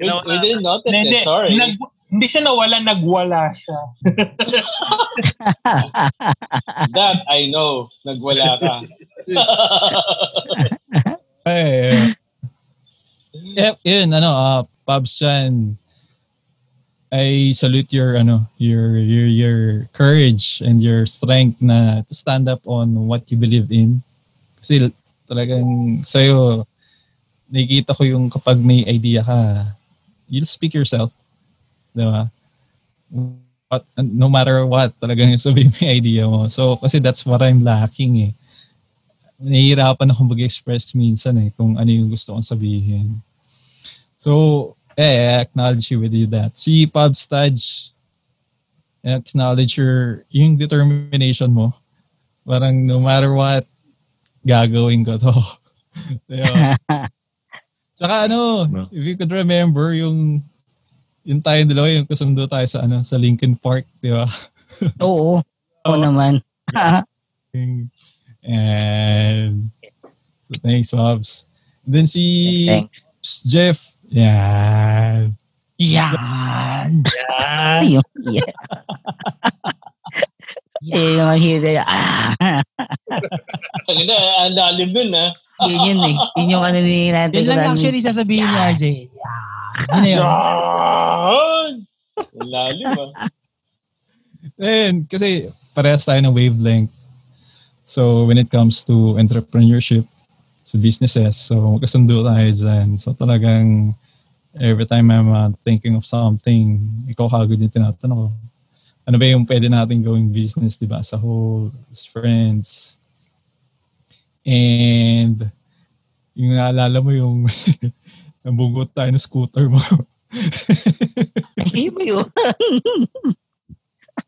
we, we didn't notice Hindi, it, sorry. Nag, hindi siya nawala, nagwala siya. That I know, nagwala ka. Ay, yep, yun, ano, uh, Pabs Chan, I salute your ano your your your courage and your strength na to stand up on what you believe in. Kasi talagang sa'yo, nakikita ko yung kapag may idea ka, you'll speak yourself. Di? But, no matter what, talagang sabihin mo yung idea mo. So, kasi that's what I'm lacking eh. Nahihirapan akong mag-express minsan eh kung ano yung gusto kong sabihin. So, eh, I acknowledge you with you that. Si Pub Stadge, I acknowledge your, yung determination mo. Parang no matter what, gagawin ko to. Tsaka ano, if you could remember yung yung tayo dalawa, yung kasundo tayo sa ano sa Lincoln Park, di ba? Oo. Oo Oo. naman. And so thanks, Bobs. Then si Thanks. Jeff, yan. Yan! Ayun. Yeah. Eh, yung mga hero, ah, Ang lalim dun ah. Yun yun eh. Yun yung ano ni natin. Yun lang actually sasabihin ni RJ. Yan! Yun na yun. Yan! Lalim ah. And kasi parehas tayo ng wavelength. So when it comes to entrepreneurship, sa businesses, so magkasundo tayo dyan. So talagang every time I'm uh, thinking of something, ikaw kagad yung tinatanong ko. Ano ba yung pwede natin gawing business, di ba? As a whole, as friends. And yung naalala mo yung nabugot tayo ng scooter mo. Ay, ba yun?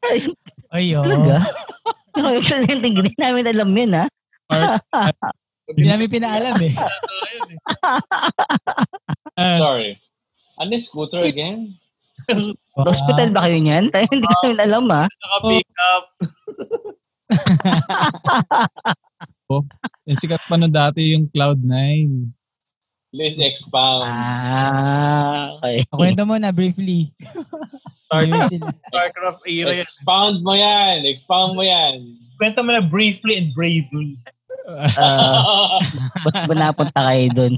Ay, Ayun. talaga? Hindi namin alam yun, ha? Hindi namin pinaalam eh. Ah, Sorry. Ano yung scooter again? Hospital ba kayo niyan? Tayo hindi ko namin alam, ha? Naka-pick up. Yung sikat pa nun dati yung Cloud9. Please expound. Ah, okay. Kwento mo na briefly. Sila. Starcraft era yan. Expound mo yan. Expound mo yan. Kwento mo na briefly and bravely. Ah, ba't ba napunta kayo doon?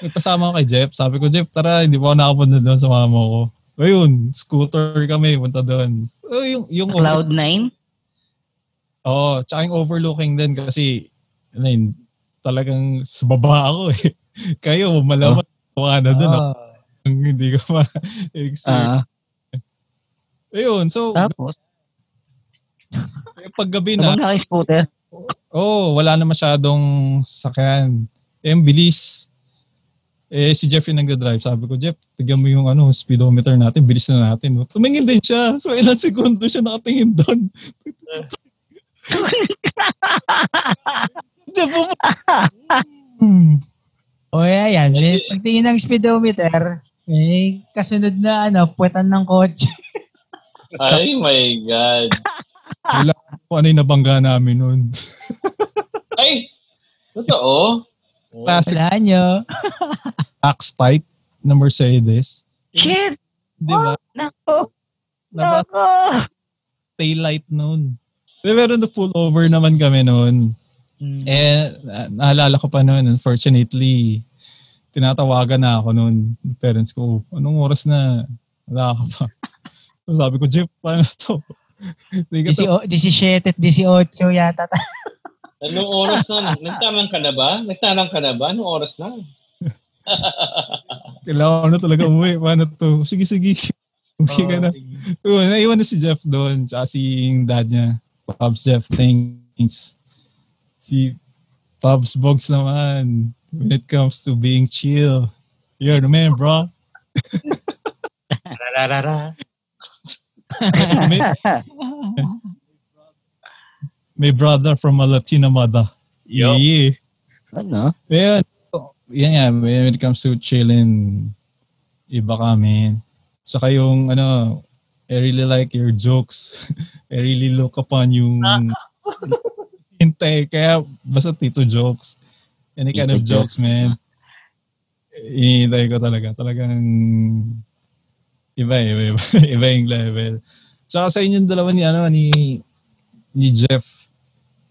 Nagpasama ko kay Jeff. Sabi ko, Jeff, tara, hindi pa ako nakapunta doon sa mama ko. Ayun, scooter kami, punta doon. Oh, yung, yung Cloud9? Oo, tsaka yung overlooking din kasi, ano yun, talagang sa baba ako eh. Kayo, malaman uh, na doon. Oo. Hindi ka ma-exert. Ah, Ayun, so, tapos, eh, paggabi na, nabang na scooter. oh, wala na masyadong sakyan. Eh, bilis. Eh, si Jeff yung nagda-drive. Sabi ko, Jeff, tigyan mo yung ano, speedometer natin. Bilis na natin. Tumingin din siya. So, ilang segundo siya nakatingin doon. O yan, may pagtingin ng speedometer, may kasunod na ano, puwetan ng kotse. Ay my God. Kung ano yung nabangga namin noon. Ay! Totoo? Classic Wala nyo. axe type na Mercedes. Shit! Di ba? Nako! Naba Nako! taillight noon. Di ba, meron na pull over naman kami noon. Mm. Eh, na- naalala ko pa noon, unfortunately, tinatawagan na ako noon parents ko, anong oras na? Wala ka pa. So, sabi ko, Jeff, paano to? To. 17 at 18 yata. Anong oras na? Nagtanang ka na ba? Nagtanang ka na ba? Anong oras na? Kailangan ko na talaga umuwi. Paano to? Sige, sige. Uwi ka na. Oo, naiwan na si Jeff doon. Tsaka si dad niya. Pops Jeff, thanks. Si Pops Bogs naman. When it comes to being chill. You're the man, bro. May, may brother from a Latina mother. Yo. Yeah. ano? Pero, yan nga, when it comes to chilling, iba kami. Saka yung, ano, I really like your jokes. I really look upon yung hintay. Kaya, basta tito jokes. Any kind Tito of jokes, man. Hinihintay ko talaga. Talagang, iba, iba, iba, iba yung level. Saka sa inyong dalawa ni, ano, ni, ni Jeff,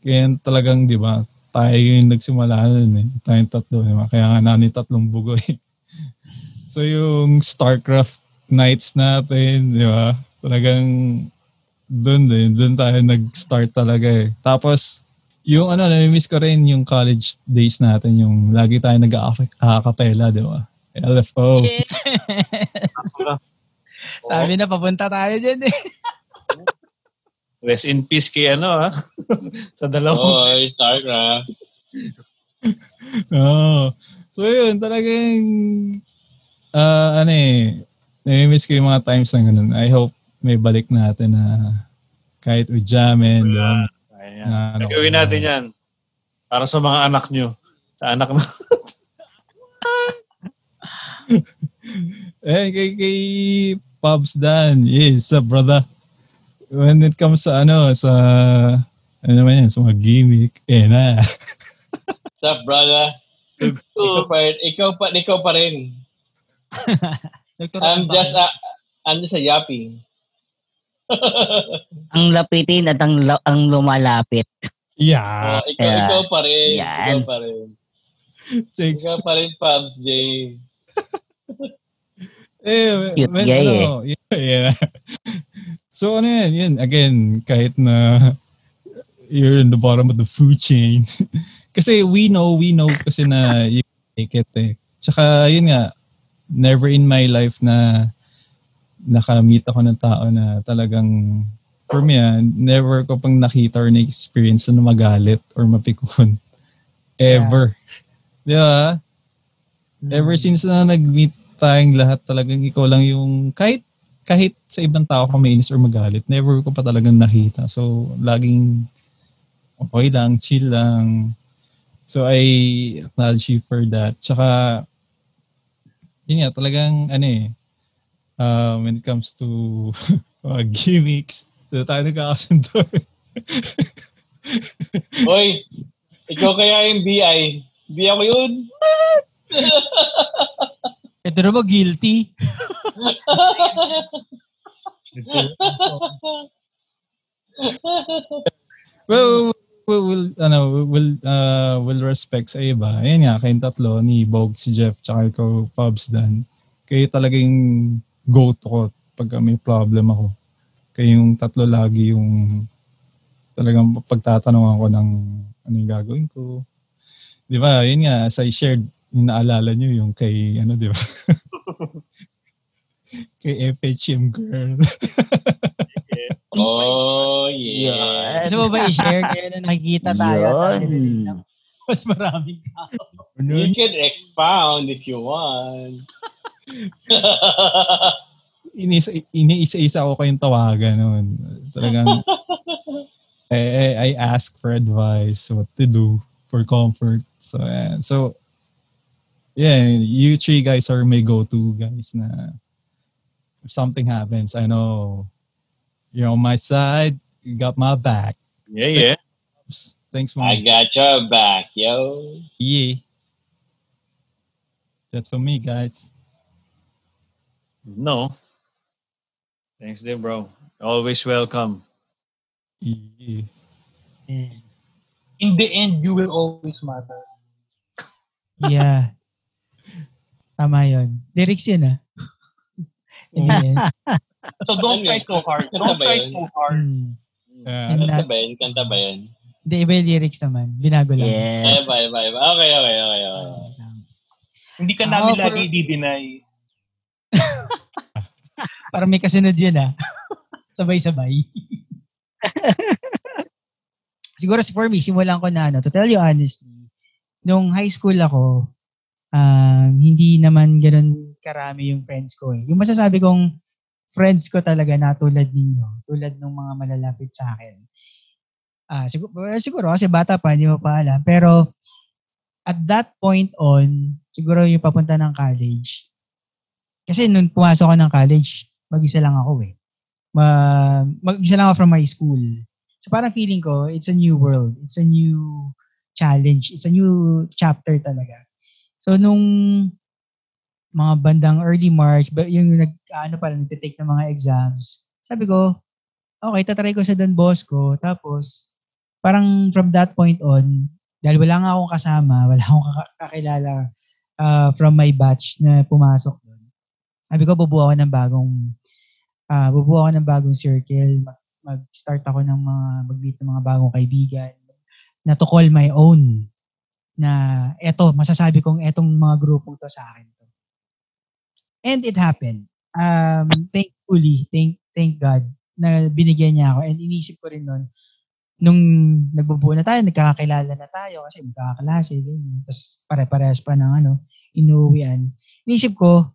kaya talagang, di ba, tayo yung nagsimula nun eh. Tayong tatlo, di ba? Kaya nga namin tatlong bugoy. so yung StarCraft nights natin, di ba? Talagang doon din, doon tayo nag-start talaga eh. Tapos, yung ano, nami-miss ko rin yung college days natin, yung lagi tayo nag-a-acapella, di ba? LFO. Sabi na, papunta tayo dyan eh. Rest in peace kay ano ha. Sa dalawang. Oy, Starcraft. Oo. So yun, talagang ah ano eh, nami-miss ko yung mga times na ganun. I hope may balik natin na kahit ujamin, di ba? Ayan. Na ano, Gagawin natin yan. Para sa mga anak nyo. Sa anak na. Eh, kay, kay Pops Dan, yes, sa brother. When it comes sa ano, sa, ano naman yan, sa mga gimmick, eh na. What's up, brother? ikaw pa, ikaw pa, ikaw pa rin. I'm just a, I'm just a yapping. ang lapitin at ang, ang lumalapit. Yeah, Oh, ikaw, Yeah. ikaw pa rin. Yan. Ikaw pa rin. takes Ikaw pa rin, Pabs J. Eh, Cute when, guy ano, yeah, yeah. So ano yan, yan, again, kahit na you're in the bottom of the food chain. kasi we know, we know kasi na you can make it eh. Tsaka yun nga, never in my life na nakamit ako ng tao na talagang for me ah, never ko pang nakita or na-experience na magalit or mapikon. Ever. Di ba? Ever since na nag-meet tayong lahat talagang ikaw lang yung kahit kahit sa ibang tao ka mainis or magalit, never ko pa talagang nakita. So, laging okay lang, chill lang. So, I acknowledge you for that. Tsaka, yun nga, talagang, ano eh, uh, when it comes to mga gimmicks, doon tayo nagkakasundo. Hoy, ikaw kaya yung. Di ako yun. Ito na ba guilty? well, we'll, we'll, ano, we'll, uh, we'll respect sa iba. Ayan nga, kayong tatlo, ni Bog, si Jeff, tsaka ikaw, Pubs Dan. Kayo talagang go-to ko pag may problem ako. Kayong tatlo lagi yung talagang pagtatanong ako ng ano yung gagawin ko. Di ba? Yun nga, as I shared yung naalala nyo yung kay, ano, di ba? kay FHM girl. Oh, yeah. Gusto mo ba i-share kayo na nakikita tayo? Yun. Mas maraming tao. You can expound if you want. Inisa, iniisa-isa ako kayong tawagan noon. Talagang, I, I, ask for advice, what to do for comfort. So, yeah. So, yeah, you three guys are my go-to guys na if something happens, I know you're on my side, you got my back. Yeah, yeah. Thanks, Mom. I got your back, yo. Yeah. That's for me, guys. No. Thanks din, bro. Always welcome. Yeah. In the end, you will always matter. Yeah. Tama yun. Lyrics yun ah. In the end. So don't try so hard. Don't try so hard. Hmm. Yeah. Kanta ba yun? Kanta ba yun? Hindi, iba yung lyrics naman. Binago lang. Yes. Ay, ba, iba, iba. Okay, okay, okay, okay. Hindi ka Ah, namin for- lagi di-deny. Parang may kasunod yun ah. Sabay-sabay. Siguro for me, simulan ko na ano, to tell you honestly, nung high school ako, um, hindi naman ganun karami yung friends ko eh. Yung masasabi kong friends ko talaga na tulad ninyo, tulad ng mga malalapit sa akin. Ah, siguro, siguro kasi bata pa, hindi mo pa alam. Pero at that point on, siguro yung papunta ng college, kasi nung pumasok ako ng college, mag-isa lang ako eh. Ma- mag-isa lang ako from my school. So parang feeling ko, it's a new world. It's a new challenge. It's a new chapter talaga. So nung mga bandang early March, yung nag, ano pala, nagtitake ng mga exams, sabi ko, okay, tatry ko sa Don Bosco. Tapos, parang from that point on, dahil wala nga akong kasama, wala akong kakilala uh, from my batch na pumasok. Sabi ko, bubuo ako ng bagong, ah bubuo ako ng bagong circle. Mag, mag-start ako ng mga, mag-meet ng mga bagong kaibigan na to call my own. Na eto, masasabi kong etong mga grupong to sa akin to. And it happened. Um, thankfully, thank, thank God na binigyan niya ako. And inisip ko rin nun, nung nagbubuo na tayo, nagkakakilala na tayo kasi magkakaklase, ganyan. Tapos pare-parehas pa ng ano, inuwian. Inisip ko,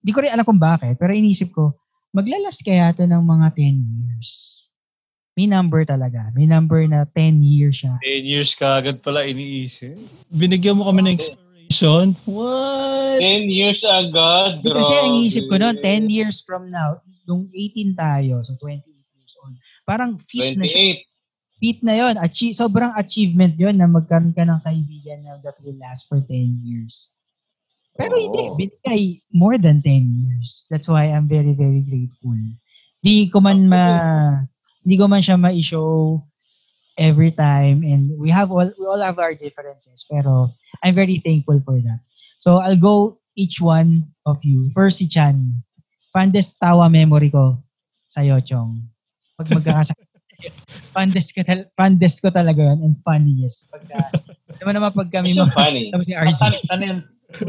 di ko rin alam kung bakit, pero inisip ko, maglalast kaya to ng mga 10 years. May number talaga. May number na 10 years siya. 10 years ka agad pala iniisip. Binigyan mo kami ng inspiration. What? 10 years agad, bro. Kasi ang iisip ko noon, 10 years from now, nung 18 tayo, so 28 years old, parang fit na siya. 28. Fit na yon Achie- sobrang achievement yon na magkaroon ka ng kaibigan na that will last for 10 years. Pero hindi, Oo. binigay more than 10 years. That's why I'm very, very grateful. Di ko man ma, di ko man siya ma-show every time and we have all, we all have our differences pero I'm very thankful for that. So I'll go each one of you. First si Chan. Fondest tawa memory ko sa'yo, Chong. Pag magkakasakit. fondest, ko tal- fondest ko talaga yun and funniest. Pagka, naman naman pag kami funny. tapos si RG. Tatal, ano yun,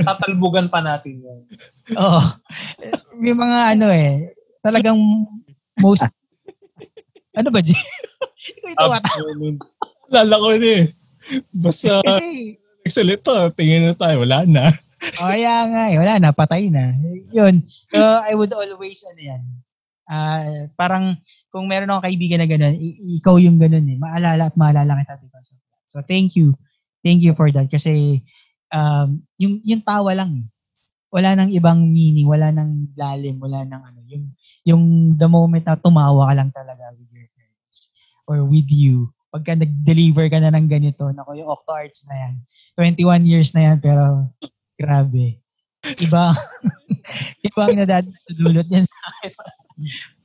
tatalbugan pa natin yan. Oo. May mga ano eh, talagang most, ano ba, G? Ikaw ito ata. Lala ko na eh. Basta Kasi, nagsalita, tingin na tayo, wala na. o kaya nga eh, wala na, patay na. Yun. So, I would always, ano yan, ah parang, kung meron akong kaibigan na gano'n, i- ikaw yung gano'n eh. Maalala at maalala kita because of that. So, thank you. Thank you for that. Kasi, um, yung, yung tawa lang eh. Wala nang ibang meaning, wala nang lalim, wala nang ano. Yung, yung the moment na tumawa ka lang talaga with your friends or with you. Pagka nag-deliver ka na ng ganito, nako yung Octo Arts na yan. 21 years na yan, pero grabe. Iba, ibang nadadulot yan sa akin.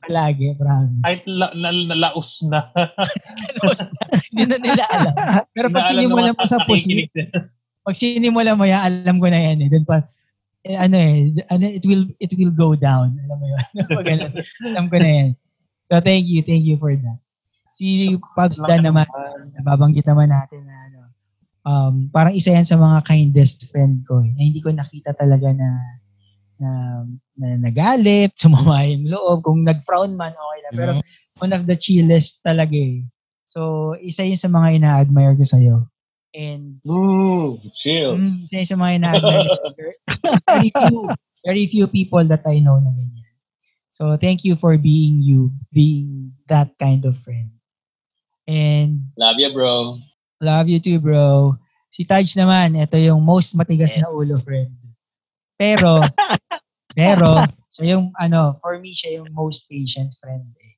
Palagi, promise. Kahit la, na, nalaos na. Hindi na nila alam. Pero pag naman mo sa pusi, pag sinimulan mo yan, alam ko na yan eh. Doon pa, eh, ano eh, ano, it will it will go down. Alam mo yun. Pag ganun, alam ko na yan. So thank you, thank you for that. Si Pops Dan naman, nababanggit naman natin na ano, um, parang isa yan sa mga kindest friend ko. eh, Na hindi ko nakita talaga na na, na nagalit, sumama yung loob. Kung nag-frown man, okay na. Pero one of the chillest talaga eh. So, isa yun sa mga ina-admire ko sa'yo. And Ooh, chill. Mm, isa yun sa mga ina-admire ko. Very- few, very few people that I know na ganyan. So, thank you for being you, being that kind of friend. And Love you, bro. love you too, bro. Si Taj naman, ito yung most matigas na ulo friend. Pero, pero, siya yung, ano, for me, siya yung most patient friend. Eh.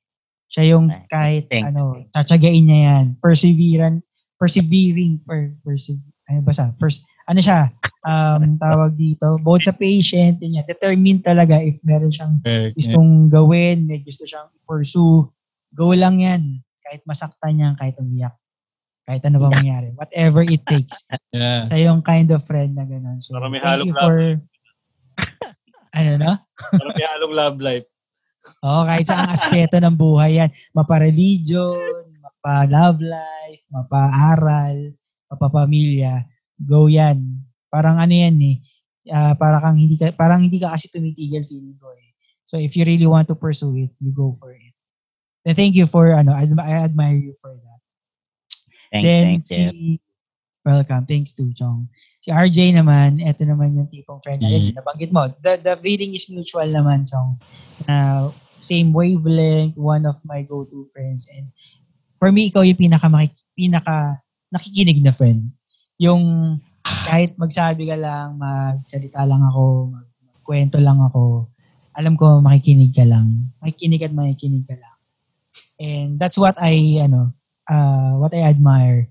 Siya yung kahit, Thank ano, tsatsagain niya yan. Perseverant, persevering, per, perse, ano basta, pers, ano siya, um, tawag dito, both sa patient, yun yan, determined talaga if meron siyang Okay. gustong gawin, may gusto siyang pursue, go lang yan. Kahit masaktan niya, kahit umiyak. Kahit ano ba mangyari. Whatever it takes. Yeah. Siya yung kind of friend na gano'n. So, Para may thank halong for... ano na? Parang may halong love life. Oo, kahit sa ang aspeto ng buhay yan. Mapa-religion, mapa-love life, mapa-aral, mapa-pamilya. Go yan. Parang ano yan eh. ah, para kang hindi ka, parang hindi ka kasi tumitigil feeling ko eh. So if you really want to pursue it, you go for it. And thank you for ano, I, I admire you for that. Thank, Then thank you. si Welcome, thanks to Chong. Si RJ naman, eto naman yung tipong friend na Mm. nabanggit mo. The the feeling is mutual naman, Chong. Na same wavelength, one of my go-to friends and for me ikaw yung pinaka pinaka nakikinig na friend. Yung kahit magsabi ka lang, magsalita lang ako, mag- magkwento lang ako, alam ko makikinig ka lang. Makikinig at makikinig ka lang. And that's what I ano, uh, what I admire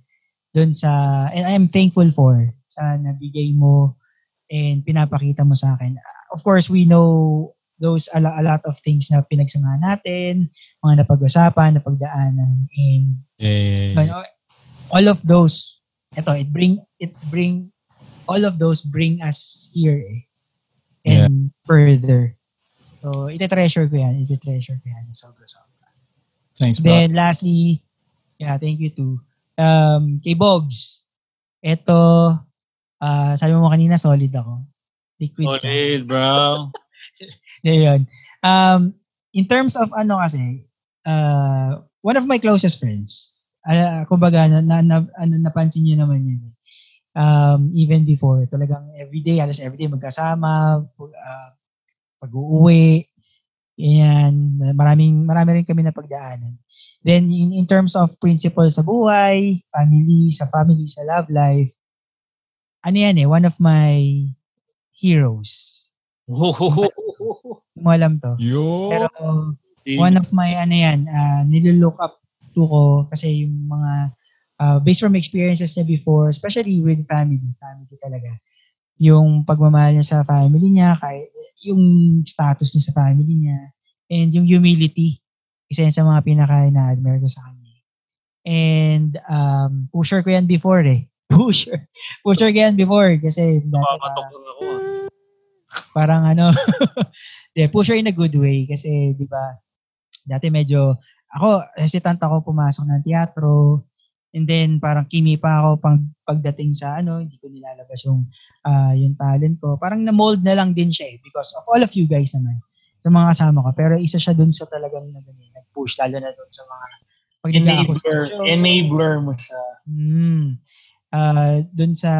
dun sa and I am thankful for sa nabigay mo and pinapakita mo sa akin. Of course, we know those a, lo- a lot of things na pinagsamahan natin, mga napag-usapan, napagdaanan, and Yeah. uh, all of those, ito, it bring, it bring, all of those bring us here eh, and further. So, ite-treasure ko yan, ite-treasure ko yan, sobra-sobra. Thanks, bro. Then lastly, yeah, thank you too. Um, kay Bogs, eto, ah sabi mo kanina, solid ako. Liquid ka. Solid, bro. Yun. Um, in terms of ano kasi, uh, one of my closest friends, uh, kumbaga, na, na, na, ano, napansin niyo naman yun. eh. Um, even before, talagang everyday, halos everyday magkasama, uh, pag-uwi, yan, maraming, marami rin kami na pagdaanan. Then, in, in terms of principle sa buhay, family, sa family, sa love life, ano yan eh, one of my heroes. Hindi mo alam to. Yo. Pero one of my ano yan, uh, nililook up to ko kasi yung mga uh, based from experiences niya before, especially with family, family talaga. Yung pagmamahal niya sa family niya, kahit yung status niya sa family niya, and yung humility, isa yan sa mga pinaka na-admire ko sa kanya. And um, pusher ko yan before eh. Pusher. Pusher ko yan before kasi Nakakatok lang ako. ah. parang ano, de, pusher in a good way kasi 'di ba? Dati medyo ako hesitant ako pumasok ng teatro and then parang kimi pa ako pang pagdating sa ano, hindi ko nilalabas yung ah, yung talent ko. Parang na-mold na lang din siya eh because of all of you guys naman sa mga kasama ko. Pero isa siya dun sa talagang nag nag-push lalo na dun sa mga pag Enabler. Enabler mo siya. Mm. Ah, doon sa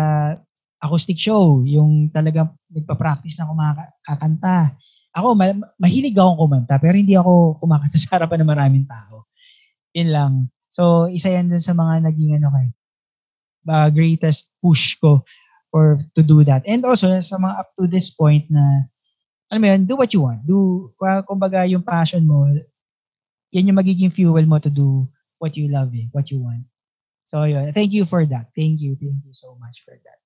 acoustic show, yung talagang nagpa-practice na kumakanta. Ako, ma- mahilig akong kumanta, pero hindi ako kumakanta sa harapan ng maraming tao. Yun lang. So, isa yan dun sa mga naging ano kay, uh, greatest push ko for to do that. And also, sa mga up to this point na, alam mo yun, do what you want. Do, kumbaga, yung passion mo, yan yung magiging fuel mo to do what you love eh, what you want. So, yun. Thank you for that. Thank you. Thank you so much for that.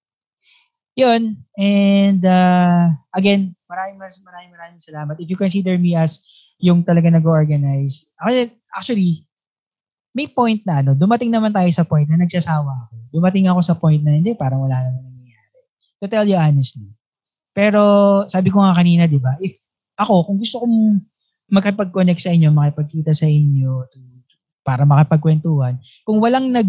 Yun. And, uh, again, maraming, maraming, maraming, salamat. If you consider me as yung talaga nag-organize, actually, may point na, ano, dumating naman tayo sa point na nagsasawa ako. Dumating ako sa point na, hindi, parang wala naman nangyayari. To tell you honestly. Pero, sabi ko nga kanina, di ba, if ako, kung gusto kong makipag-connect sa inyo, makipagkita sa inyo, to, para makipagkwentuhan, kung walang nag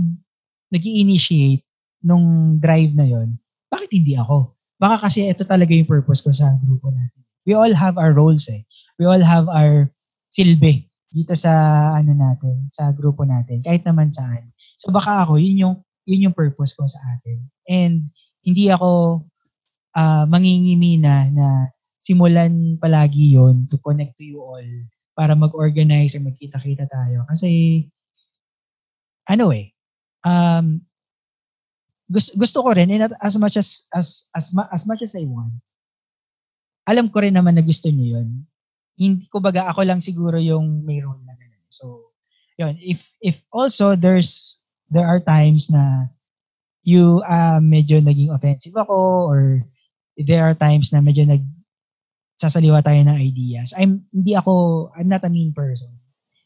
nag initiate nung drive na yon, bakit hindi ako? Baka kasi ito talaga yung purpose ko sa grupo natin. We all have our roles eh. We all have our silbi dito sa ano natin, sa grupo natin, kahit naman saan. So baka ako, yun yung yun yung purpose ko sa atin. And hindi ako uh, mangingimi na na simulan palagi yon to connect to you all para mag-organize or magkita-kita tayo. Kasi ano eh, um, gusto, gusto ko rin, and as much as, as, as, as much as I want, alam ko rin naman na gusto niyo yun. Hindi, ko baga, ako lang siguro yung may role na ganun. So, yun. If, if also there's, there are times na you, uh, medyo naging offensive ako or there are times na medyo nag, sasaliwa tayo ng ideas. I'm, hindi ako, I'm not a mean person.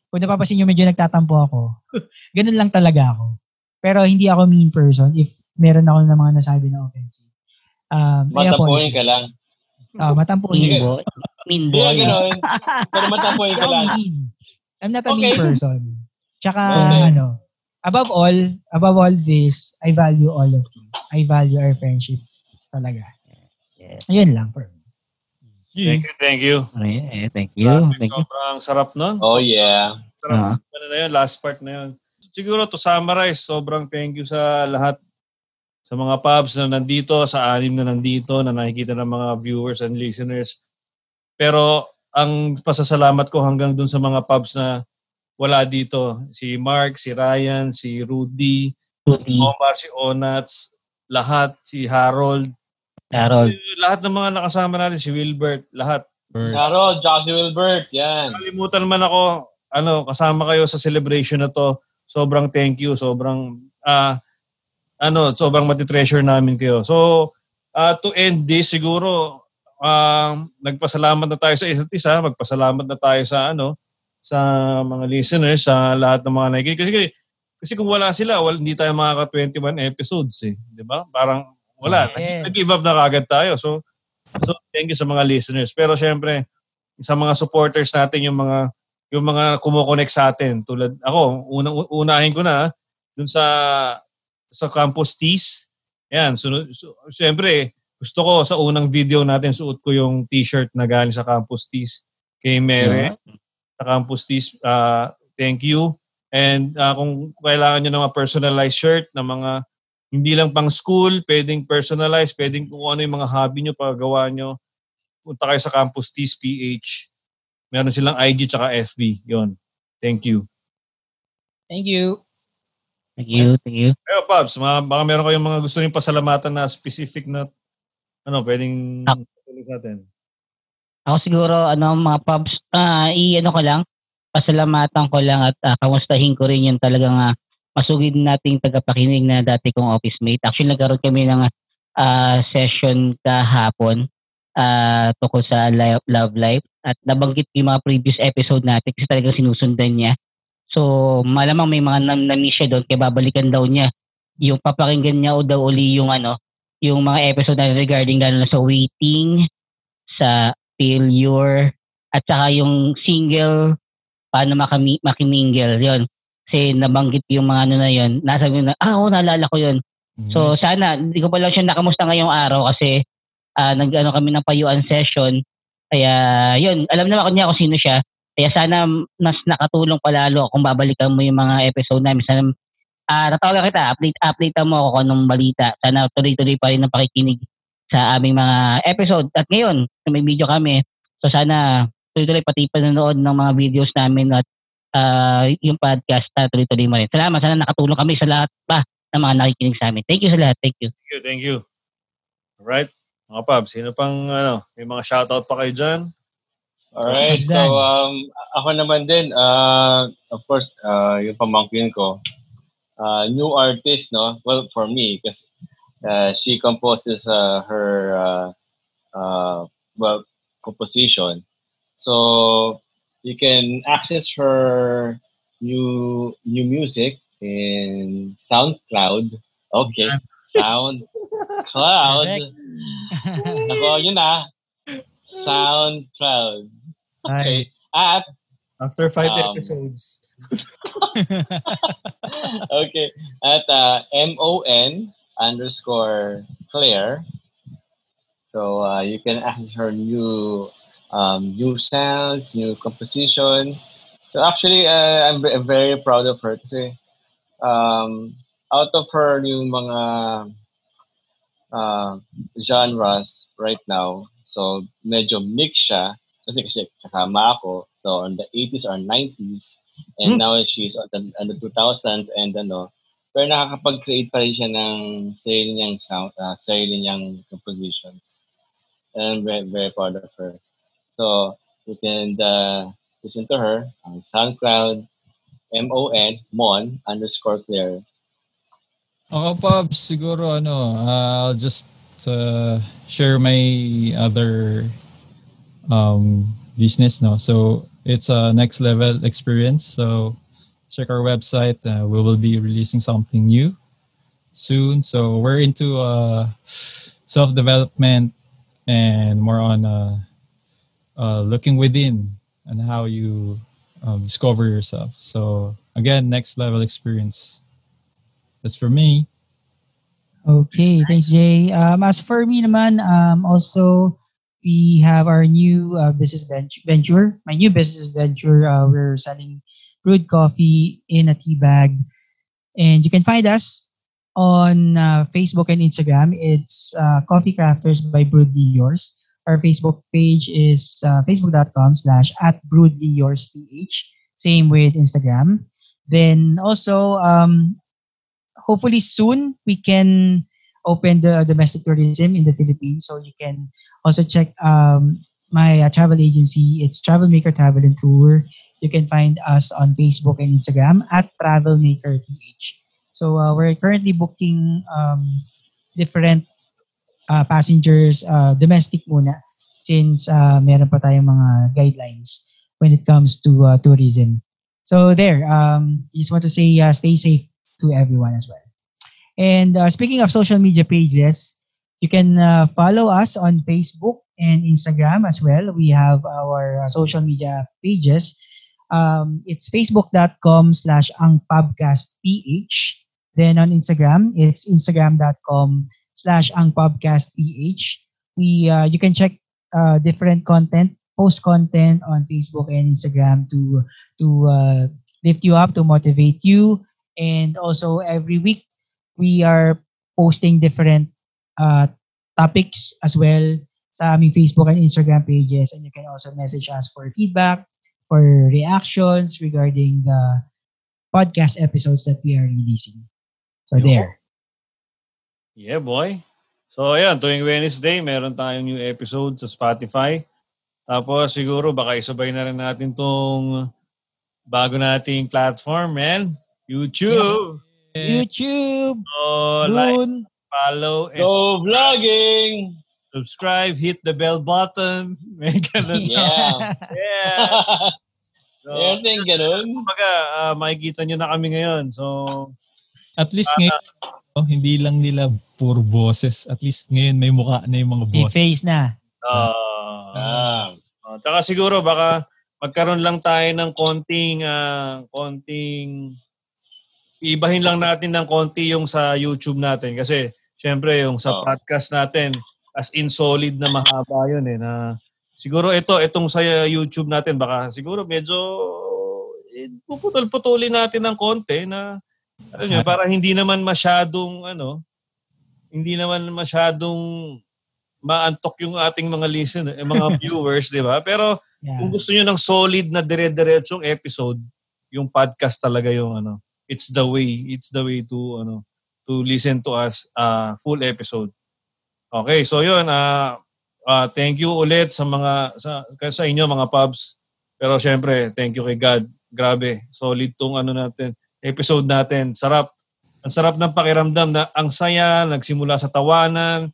Kung napapasin nyo medyo nagtatampo ako, ganun lang talaga ako. Pero hindi ako mean person if meron ako ng mga nasabi na offensive. Um, Matampuhin ka lang. Uh, matampuhin. Mean boy. Mean boy. Hindi ganun. Pero matampuhin ka lang. mean. I'm not a okay. mean person. Tsaka, okay. ano, above all, above all this, I value all of you. I value our friendship talaga. Yeah. Ayun lang for me. Thank you, thank you. Yeah, thank you. Thank you. Sobrang sarap nun. Oh, yeah. Sarap. Uh-huh. Ano na yun, last part na yun. Siguro to summarize, sobrang thank you sa lahat sa mga pubs na nandito, sa anim na nandito, na nakikita ng mga viewers and listeners. Pero ang pasasalamat ko hanggang dun sa mga pubs na wala dito. Si Mark, si Ryan, si Rudy, Rudy. si Omar, si Onats, lahat, si Harold. Harold. Si, lahat ng mga nakasama natin, si Wilbert, lahat. Harold, Josh Wilbert, yan. Kalimutan naman ako, ano, kasama kayo sa celebration na to sobrang thank you, sobrang uh, ano, sobrang matitreasure namin kayo. So, uh, to end this siguro uh, nagpasalamat na tayo sa isa't isa, magpasalamat na tayo sa ano sa mga listeners, sa lahat ng mga nakikinig. Kasi, kasi kung wala sila, wala, hindi tayo makaka-21 episodes eh. Di ba? Parang wala. Yes. Nag-give up na kagad tayo. So, so, thank you sa mga listeners. Pero syempre, sa mga supporters natin, yung mga yung mga kumokonek sa atin. Tulad ako, unang unahin ko na dun sa sa Campus Tees. Yan, sunod, so, siyempre, gusto ko sa unang video natin suot ko yung t-shirt na galing sa Campus Tees kay Mere. Yeah. Sa Campus Tees, uh, thank you. And uh, kung kailangan nyo ng mga personalized shirt na mga hindi lang pang school, pwedeng personalized, pwedeng kung ano yung mga hobby nyo, paggawa nyo, punta kayo sa Campus Tees PH Meron silang IG tsaka FB. Yon. Thank you. Thank you. Thank you. Thank you. Pero Pops, mga, baka meron kayong mga gusto rin pasalamatan na specific na ano, pwedeng ah. natin. Ako siguro, ano, mga Pops, uh, i-ano ko lang, pasalamatan ko lang at uh, kamustahin ko rin yung talagang uh, masugid nating tagapakinig na dati kong office mate. Actually, nagkaroon kami ng uh, session kahapon uh, tungkol sa love life at nabanggit yung mga previous episode natin kasi talagang sinusundan niya. So, malamang may mga nam-namiss siya doon kaya babalikan daw niya yung papakinggan niya o daw uli yung ano, yung mga episode natin regarding lalo na sa waiting, sa failure, at saka yung single, paano makami, makimingle, yon Kasi nabanggit yung mga ano na yon nasa na, ah, oh, naalala ko yon mm-hmm. So, sana, hindi ko pa lang siya nakamusta ngayong araw kasi uh, nag-ano kami ng payuan session. Kaya, yun, alam naman ko niya kung sino siya. Kaya sana mas nakatulong palalo kung babalikan mo yung mga episode namin. Sana, uh, tatawagan kita, update, update mo ako kung anong balita. Sana tuloy-tuloy pa rin ang pakikinig sa aming mga episode. At ngayon, may video kami. So sana tuloy-tuloy pati panonood ng mga videos namin at uh, yung podcast na tuloy-tuloy mo rin. Salamat. Sana nakatulong kami sa lahat pa ng mga nakikinig sa amin. Thank you sa lahat. Thank you. Thank you. Thank you. All right. Mga Pab, sino pang ano, may mga shoutout pa kayo dyan? Alright, so um, ako naman din, uh, of course, uh, yung pamangkin ko, uh, new artist, no? Well, for me, because uh, she composes uh, her, uh, uh, well, composition. So, you can access her new new music in SoundCloud. Okay, SoundCloud. Nako, yun na. SoundCloud. Okay. At After five um, episodes. okay. At uh, M-O-N underscore Claire. So uh, you can access her new um, new sounds, new composition. So actually, uh, I'm, I'm very proud of her kasi um, out of her yung mga uh, genres right now, so medyo mix siya kasi kasi kasama ako. So on the 80s or 90s and Hmm. now she's on the, on the 2000s and ano, pero nakakapag-create pa rin siya ng sarili niyang sound, uh, sarili niyang compositions. And I'm very, very proud of her. So you can uh, listen to her on SoundCloud, M-O-N, Mon, underscore Claire. Ako, Pabs, siguro ano, I'll just uh, share my other um, business, no? So, it's a next level experience. So, check our website. Uh, we will be releasing something new soon. So, we're into uh, self-development and more on uh, uh, looking within and how you um, discover yourself. So, again, next level experience. That's for me. Okay, thanks Jay. Um, as for me naman, um, also we have our new uh, business venture. My new business venture. Uh, we're selling brewed coffee in a tea bag, and you can find us on uh, Facebook and Instagram. It's uh, Coffee Crafters by Broodly Yours. Our Facebook page is uh, facebook.com slash at Broodly Yours PH. Same with Instagram. Then also, um, hopefully soon we can open the domestic tourism in the Philippines. So you can also check um, my uh, travel agency. It's Travel Maker Travel and Tour. You can find us on Facebook and Instagram at Travel Maker PH. So uh, we're currently booking um, different uh, passengers, uh, domestic muna, since uh, meron pa tayong mga guidelines when it comes to uh, tourism. So there, um, just want to say uh, stay safe to everyone as well. And uh, speaking of social media pages, you can uh, follow us on Facebook and Instagram as well. We have our uh, social media pages. Um, it's facebook.com slash angpodcastph. Then on Instagram, it's instagram.com slash angpodcastph. We, uh, you can check uh, different content, post content on Facebook and Instagram to, to uh, lift you up, to motivate you. And also every week, we are posting different uh, topics as well sa aming Facebook and Instagram pages. And you can also message us for feedback, for reactions regarding the podcast episodes that we are releasing. So there. Yeah, boy. So, ayan, tuwing Wednesday, meron tayong new episode sa Spotify. Tapos, siguro, baka isabay na rin natin tong bago nating platform, man. YouTube. YouTube. So, like, Soon. follow, and Go vlogging! subscribe, hit the bell button. May ganun. Yeah. Yeah. So, Everything ganun. kumbaga, ah, makikita nyo na kami ngayon. So, At least ngayon, oh, hindi lang nila puro boses. At least ngayon may mukha na yung mga May boses. face na. ah, Ah. Uh, tsaka siguro baka magkaroon lang tayo ng konting ah, konting ibahin lang natin ng konti yung sa YouTube natin kasi syempre yung sa podcast natin as in solid na mahaba yun eh na siguro ito itong sa YouTube natin baka siguro medyo eh, puputol-putulin natin ng konti na ano nyo, para hindi naman masyadong ano hindi naman masyadong maantok yung ating mga listener, eh, mga viewers, di ba? Pero Yeah. kung gusto niyo ng solid na dire-diretsong episode, yung podcast talaga yung ano, it's the way, it's the way to ano, to listen to us uh, full episode. Okay, so yun, uh, uh, thank you ulit sa mga sa, sa inyo mga pubs. Pero syempre, thank you kay God. Grabe, solid tong ano natin, episode natin. Sarap. Ang sarap ng pakiramdam na ang saya, nagsimula sa tawanan,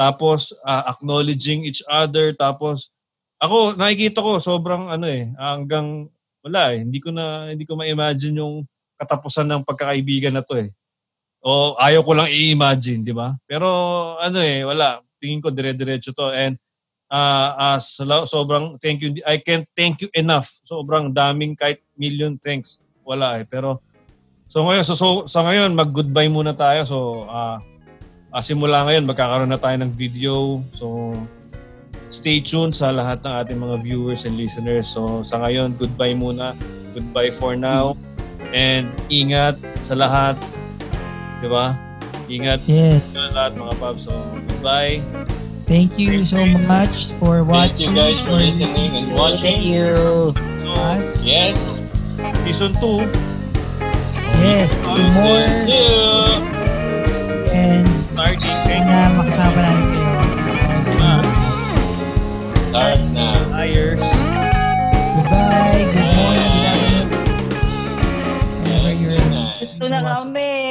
tapos uh, acknowledging each other, tapos ako nakikita ko sobrang ano eh hanggang wala eh hindi ko na hindi ko ma-imagine yung katapusan ng pagkakaibigan na to eh. O ayaw ko lang i-imagine, di ba? Pero ano eh wala. Tingin ko dire-diretso to and uh, uh, sobrang thank you I can't thank you enough. Sobrang daming kahit million thanks. Wala eh pero so ngayon so, so sa ngayon mag-goodbye muna tayo. So uh, ah, simula ngayon, magkakaroon na tayo ng video. So, stay tuned sa lahat ng ating mga viewers and listeners. So, sa ngayon, goodbye muna. Goodbye for now. And ingat sa lahat. Di ba? Ingat Yes. sa lahat mga paps. So, goodbye. Thank you so much for Thank you watching. guys for listening and Thank watching. you. So. Yes. season 2. Yes, Timor. And starting na makasama namin kayo. Ah. Start na. Ayers. Goodbye. Good morning. Whenever you're... Gusto na kami.